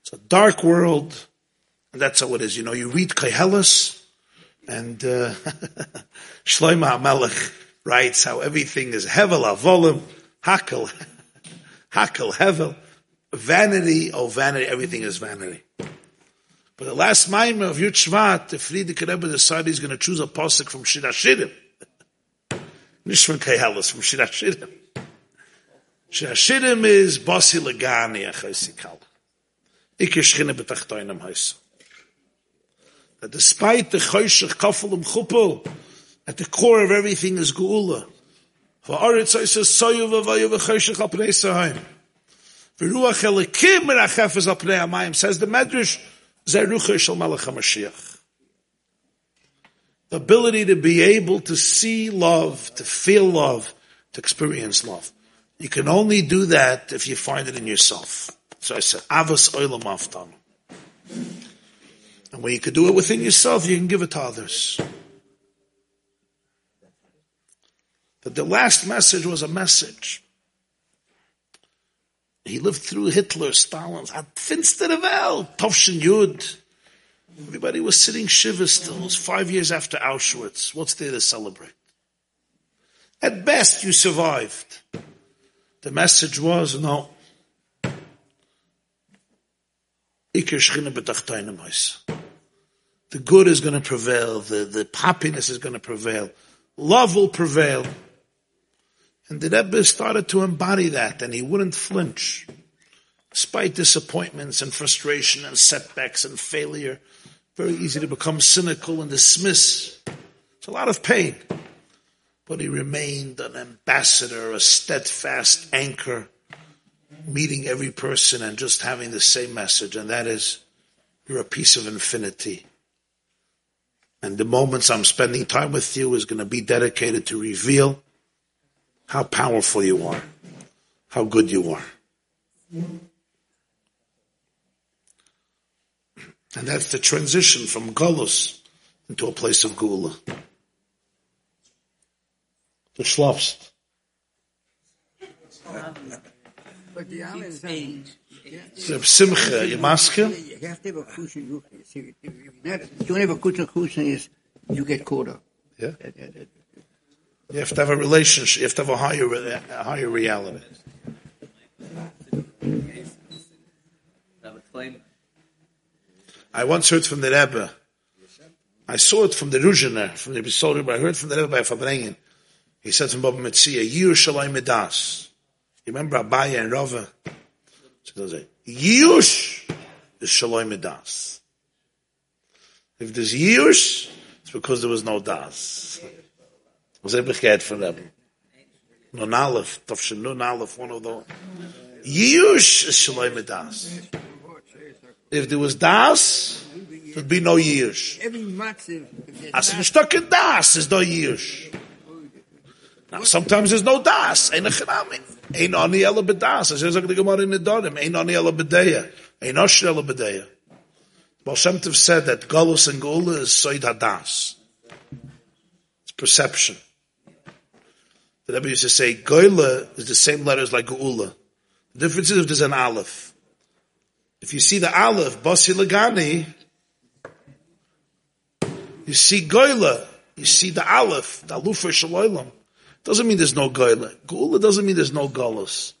It's a dark world, and that's how it is. You know, you read Koheles, and uh, Shlomo HaMelech writes how everything is hevel avolim, hakel, hakel hevel, vanity, oh vanity, everything is vanity. But the last Maimah of Yud Shvat, the Frierdiker Rebbe decided he's going to choose a posik from Shir Hashirim. From Kehelis, from Shir HaShirim. Shir HaShirim is Basi Legani Achosikal. Ikke Shchine Betachtoinem Haisa. That despite the Choshech Kafel and Chuppel, at the core of everything is Geula. For Aretz Haisa Soyu Vavayu V'Choshech Al Pnei Sahayim. V'ruach Elikim Merachefes Al Pnei Amayim, says the Medrash, Melech HaMashiach the ability to be able to see love, to feel love, to experience love. You can only do that if you find it in yourself. So I said, Avos Oilam Aftan. And when you can do it within yourself, you can give it to others. But the last message was a message. He lived through Hitler, Stalin's, had finstere Tovshin Yud. Everybody was sitting shiva still. It was five years after Auschwitz. What's there to celebrate? At best, you survived. The message was, no. The good is going to prevail. The, the happiness is going to prevail. Love will prevail. And the Rebbe started to embody that, and he wouldn't flinch. Despite disappointments and frustration and setbacks and failure, very easy to become cynical and dismiss. It's a lot of pain. But he remained an ambassador, a steadfast anchor, meeting every person and just having the same message, and that is, you're a piece of infinity. And the moments I'm spending time with you is going to be dedicated to reveal how powerful you are, how good you are. And that's the transition from Gullus into a place of Gula. The Schlafst. But the other is, um, Reb Simcha, you maske? you have to have a cushion. You, see, if you not- if you don't have a cushion, cushion is you get caught up. Yeah. You have to have a relationship. You have to have a higher, a higher reality. I once heard from the Rebbe. I saw it from the Ruzhiner, from the Episode, but I heard from the Rebbe by Farbrengen. He said from Baba Metzia, Yir Shalai Medas. You remember Abaya and Rava? So they'll say, Yush is Shalai Medas. If there's Yush, it's because there was no Das. Was er begehrt von Rebbe? Nun Aleph, Tafshin Nun Aleph, one of those. Yush is Shalai Medas. If there was Das, there'd be no Yush. As een stukje das is no yish. Now, sometimes there's no das. Ein echanami. Ein ani ela bedas. As zog the Gemara in the Dorim. Ein ani ela bedeya. Ein osher ela bedeya. Baal Shem Tov said that Golus and Gula is soid hadas. It's perception. The Rebbe used to say, Goyla is the same letters like Geula. The difference is if there's an Aleph. If you see the Aleph, Basi Legani, you see Goyla, you see the Aleph, the Alufa Shaloilam. Doesn't mean there's no Goyla. Geula doesn't mean there's no Golas.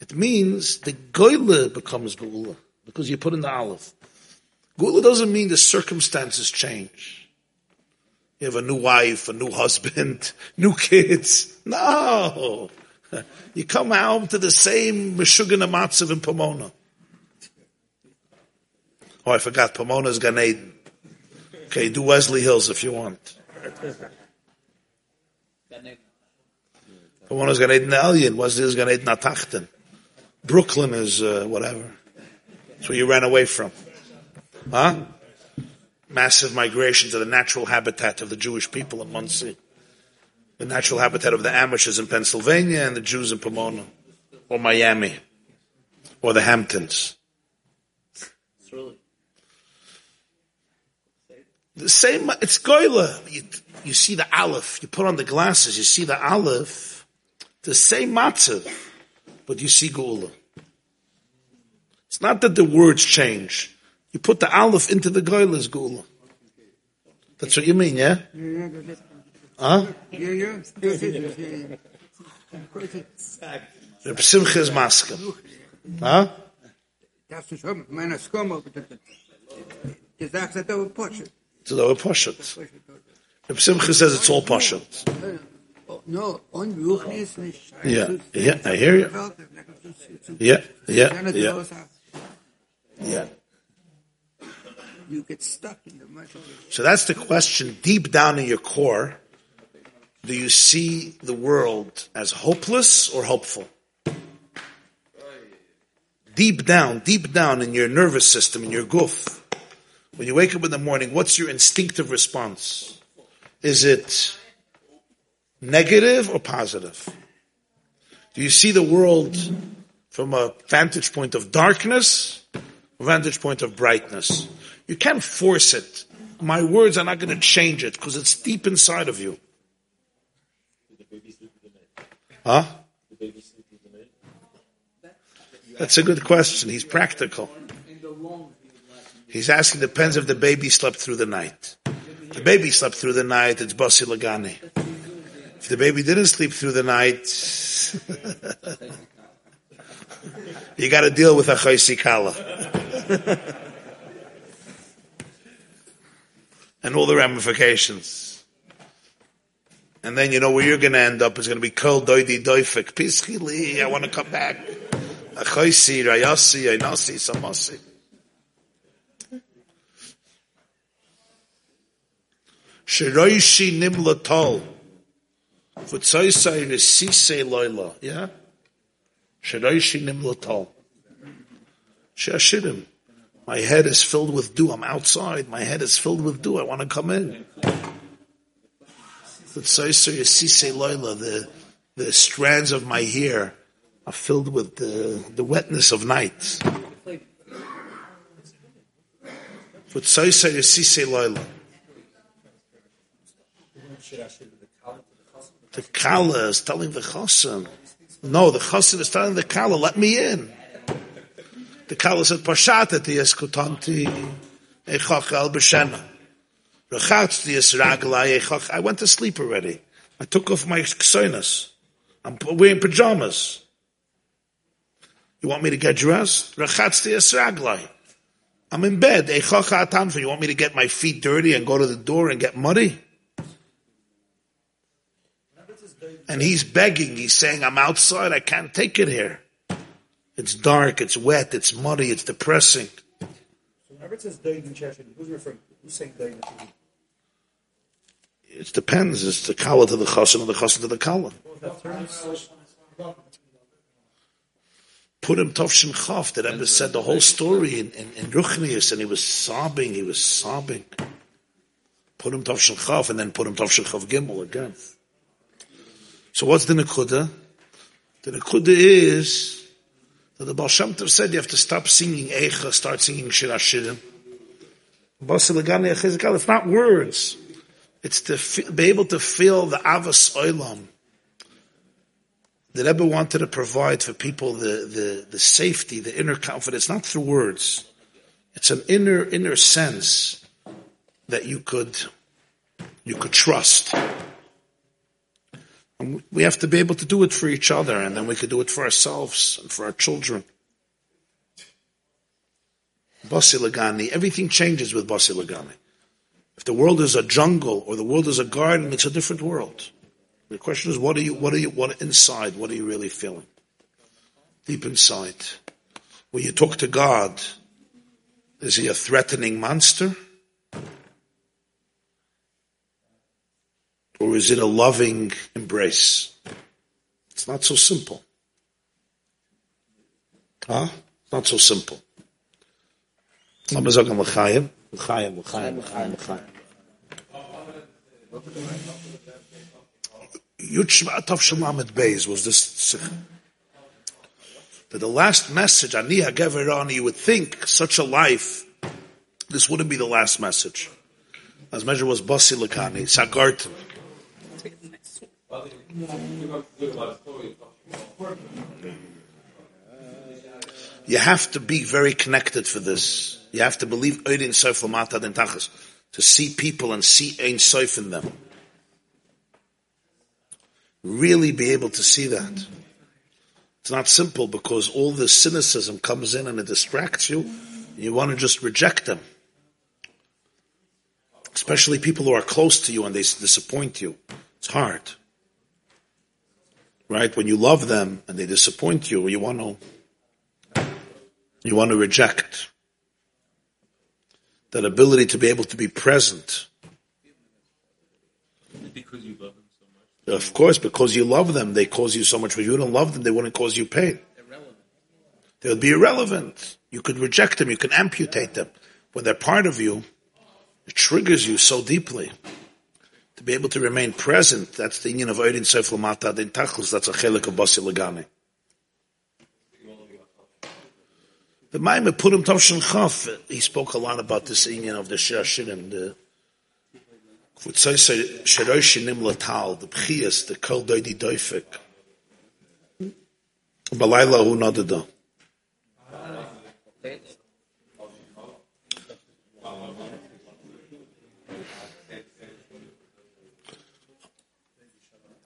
It means the Goyla becomes Geula because you put in the Aleph. Geula doesn't mean the circumstances change. You have a new wife, a new husband, new kids. No. You come home to the same Meshuggah Matzav in Pomona. Oh, I forgot. Pomona is Gan Eden. Okay, do Wesley Hills if you want. Pomona's Gan Eden Elyon. Wesley is Gan Eden Atachten. Brooklyn is uh, whatever. That's where you ran away from. Huh? Massive migration to the natural habitat of the Jewish people in Monsey. The natural habitat of the Amishes in Pennsylvania and the Jews in Pomona. Or Miami. Or the Hamptons. The same, it's goyla. You, you see the aleph, you put on the glasses, you see the aleph, the same matzav, but you see gula. It's not that the words change. You put the aleph into the goyla's gula. That's what you mean, yeah? Huh? Reb Simcha is maska. Huh? Das ist schon meine das- Die sagt, das Porsche. So they were poshet. Reb Simcha says it's all poshet. Oh, No, und Ruchni ist nicht. Yeah, yeah, I hear you. Yeah, yeah, yeah, yeah. You get stuck in the it. So that's the question. Deep down in your core, do you see the world as hopeless or hopeful? Deep down, deep down in your nervous system, in your goof, when you wake up in the morning, what's your instinctive response? Is it negative or positive? Do you see the world from a vantage point of darkness, a vantage point of brightness? You can't force it. My words are not going to change it because it's deep inside of you. Huh? That's a good question. He's practical. He's asking depends if the baby slept through the night. The baby slept through the night, it's Basi Legani. If the baby didn't sleep through the night, you got to deal with a Chaisi Kala. And all the ramifications. And then you know where you're going to end up is going to be kol doidi doifik. Pischili, I want to come back. Achoisi, rayasi, ainasi, samasi. Shiroishi nimla tol. Futsaisai resise loila. Yeah? Shiroishi nimla tol. Shashirim. My head is filled with dew. I'm outside. My head is filled with dew. I want to come in. Loila. The, the strands of my hair are filled with the, the wetness of night. The Kala is telling the Chosim. No, the Chosim is telling the Kala, let me in. The Kala said, the eskutanti echach el b'shena. Rechatzti es raglai echach. I went to sleep already. I took off my ksoinas. I'm wearing pajamas. You want me to get dressed? Rechatzti es raglai. I'm in bed. Echach atanfa. You want me to get my feet dirty and go to the door and get muddy? And he's begging, he's saying, I'm outside, I can't take it here. It's dark, it's wet, it's muddy, it's depressing. So whenever it says David and Cheshire, who's referring to? Who's saying David? It depends, it's the kala to the chassan or the chassan to the kala. Put him Tovshin Chav, the Rebbe said the whole story in, in, in Ruchnius, and he was sobbing, he was sobbing. Put him Tovshin Chav, and then put him Tovshin Chav Gimel again. So what's the Nekuda? The Nekuda is the Baal Shem Tov said you have to stop singing Eicha, start singing Shir Hashirim. It's not words. It's to fe- be able to feel the Avas Olam. The Rebbe wanted to provide for people the, the, the safety, the inner confidence, not through words. It's an inner, inner sense that you could, you could trust. We have to be able to do it for each other, and then we could do it for ourselves and for our children. Basi Legani, everything changes with Basi Legani. If the world is a jungle or the world is a garden, it's a different world. The question is, what are you, what are you, what inside, what are you really feeling? Deep inside. When you talk to God, is he a threatening monster? Or is it a loving embrace? It's not so simple. Huh? It's not so simple. Lass mal sagen, L'chaim. L'chaim, L'chaim, L'chaim, L'chaim. Yud Shema Tov Beis was this. That the last message, Ani HaGeverani, you would think such a life, this wouldn't be the last message. As measure was Basi Legani, Sagartim. You have to be very connected for this. You have to believe Oidin Sof Lamata Tachas to see people and see Ein Sof in them. Really be able to see that. It's not simple because all the cynicism comes in and it distracts you. You want to just reject them. Especially people who are close to you and they disappoint you. It's hard. right? When you love them and they disappoint you, you want to, you want to reject that ability to be able to be present. Because you love them so much. Of course, because you love them, they cause you so much. When you don't love them, they wouldn't cause you pain. They would be irrelevant. You could reject them. You can amputate them. When they're part of you, it triggers you so deeply. To be able to remain present, that's the union of Oidin Seif Lamata Din Tachlis, that's a chelik of Basi Legani. The Maimah Purim Tavshin Chaf, he spoke a lot about this union of the Shashirim, the Kvutzai Sherosh Shinim Latal, the Pchias, the Kol Doidi Doifik. Balayla Hu Nadada.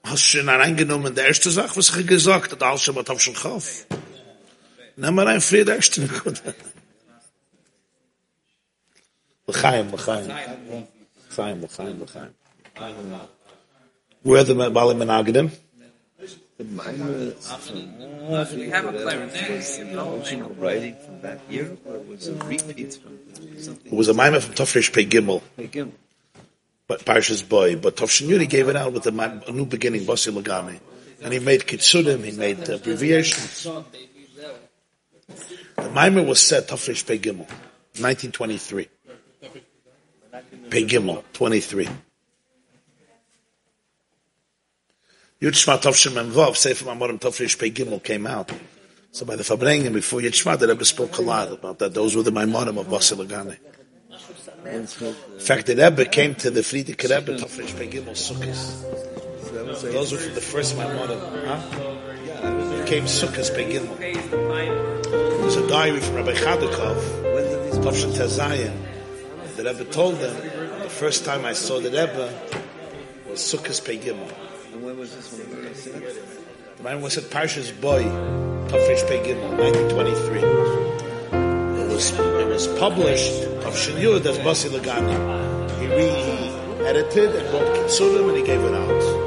Hast schon reingenommen, der erste Sache, was ich gesagt habe, alles mal auf Kauf. Nimm mal ein Fried, der erste Nekunde. L'chaim, l'chaim. L'chaim, l'chaim. Where the Bali We have a clarinet. was it was a Maimah from Tafresh Pei Gimel, Again, but Parshas Boy, but Tafshin Yuri gave it out with a, a new beginning, Basi Legani. And he made kitsurim, he made abbreviations. The Maimah was set Tafresh Pei Gimel, 1923. Pei Gimel, 23. Yud Shema Tavshim Mem Vav, Sefer Maamarim Tafresh Pei Gimel came out. So by the Farbrengen, before Yud Shema, the Rebbe spoke a lot about that. Those were the Maamarim of Basi Legani. In fact, the Rebbe came to the Frierdiker Rebbe Tafresh Pei Gimel Sukkot. Those were from the first Maamarim. Huh? Came Sukkot Pei Gimel. There's a diary from Rabbi Chodakov, when did these Tavshin Tezayin. The Rebbe told them, the first time I saw the Rebbe was Sukkot Pei Gimel. and when was this one? Where did I see it? The man was at Parshas Boy, Tafresh Pei Gimel, 1923. It was, it was published of Shinyud as Basi Legani. He re-edited and wrote Kitsurim and he gave it out.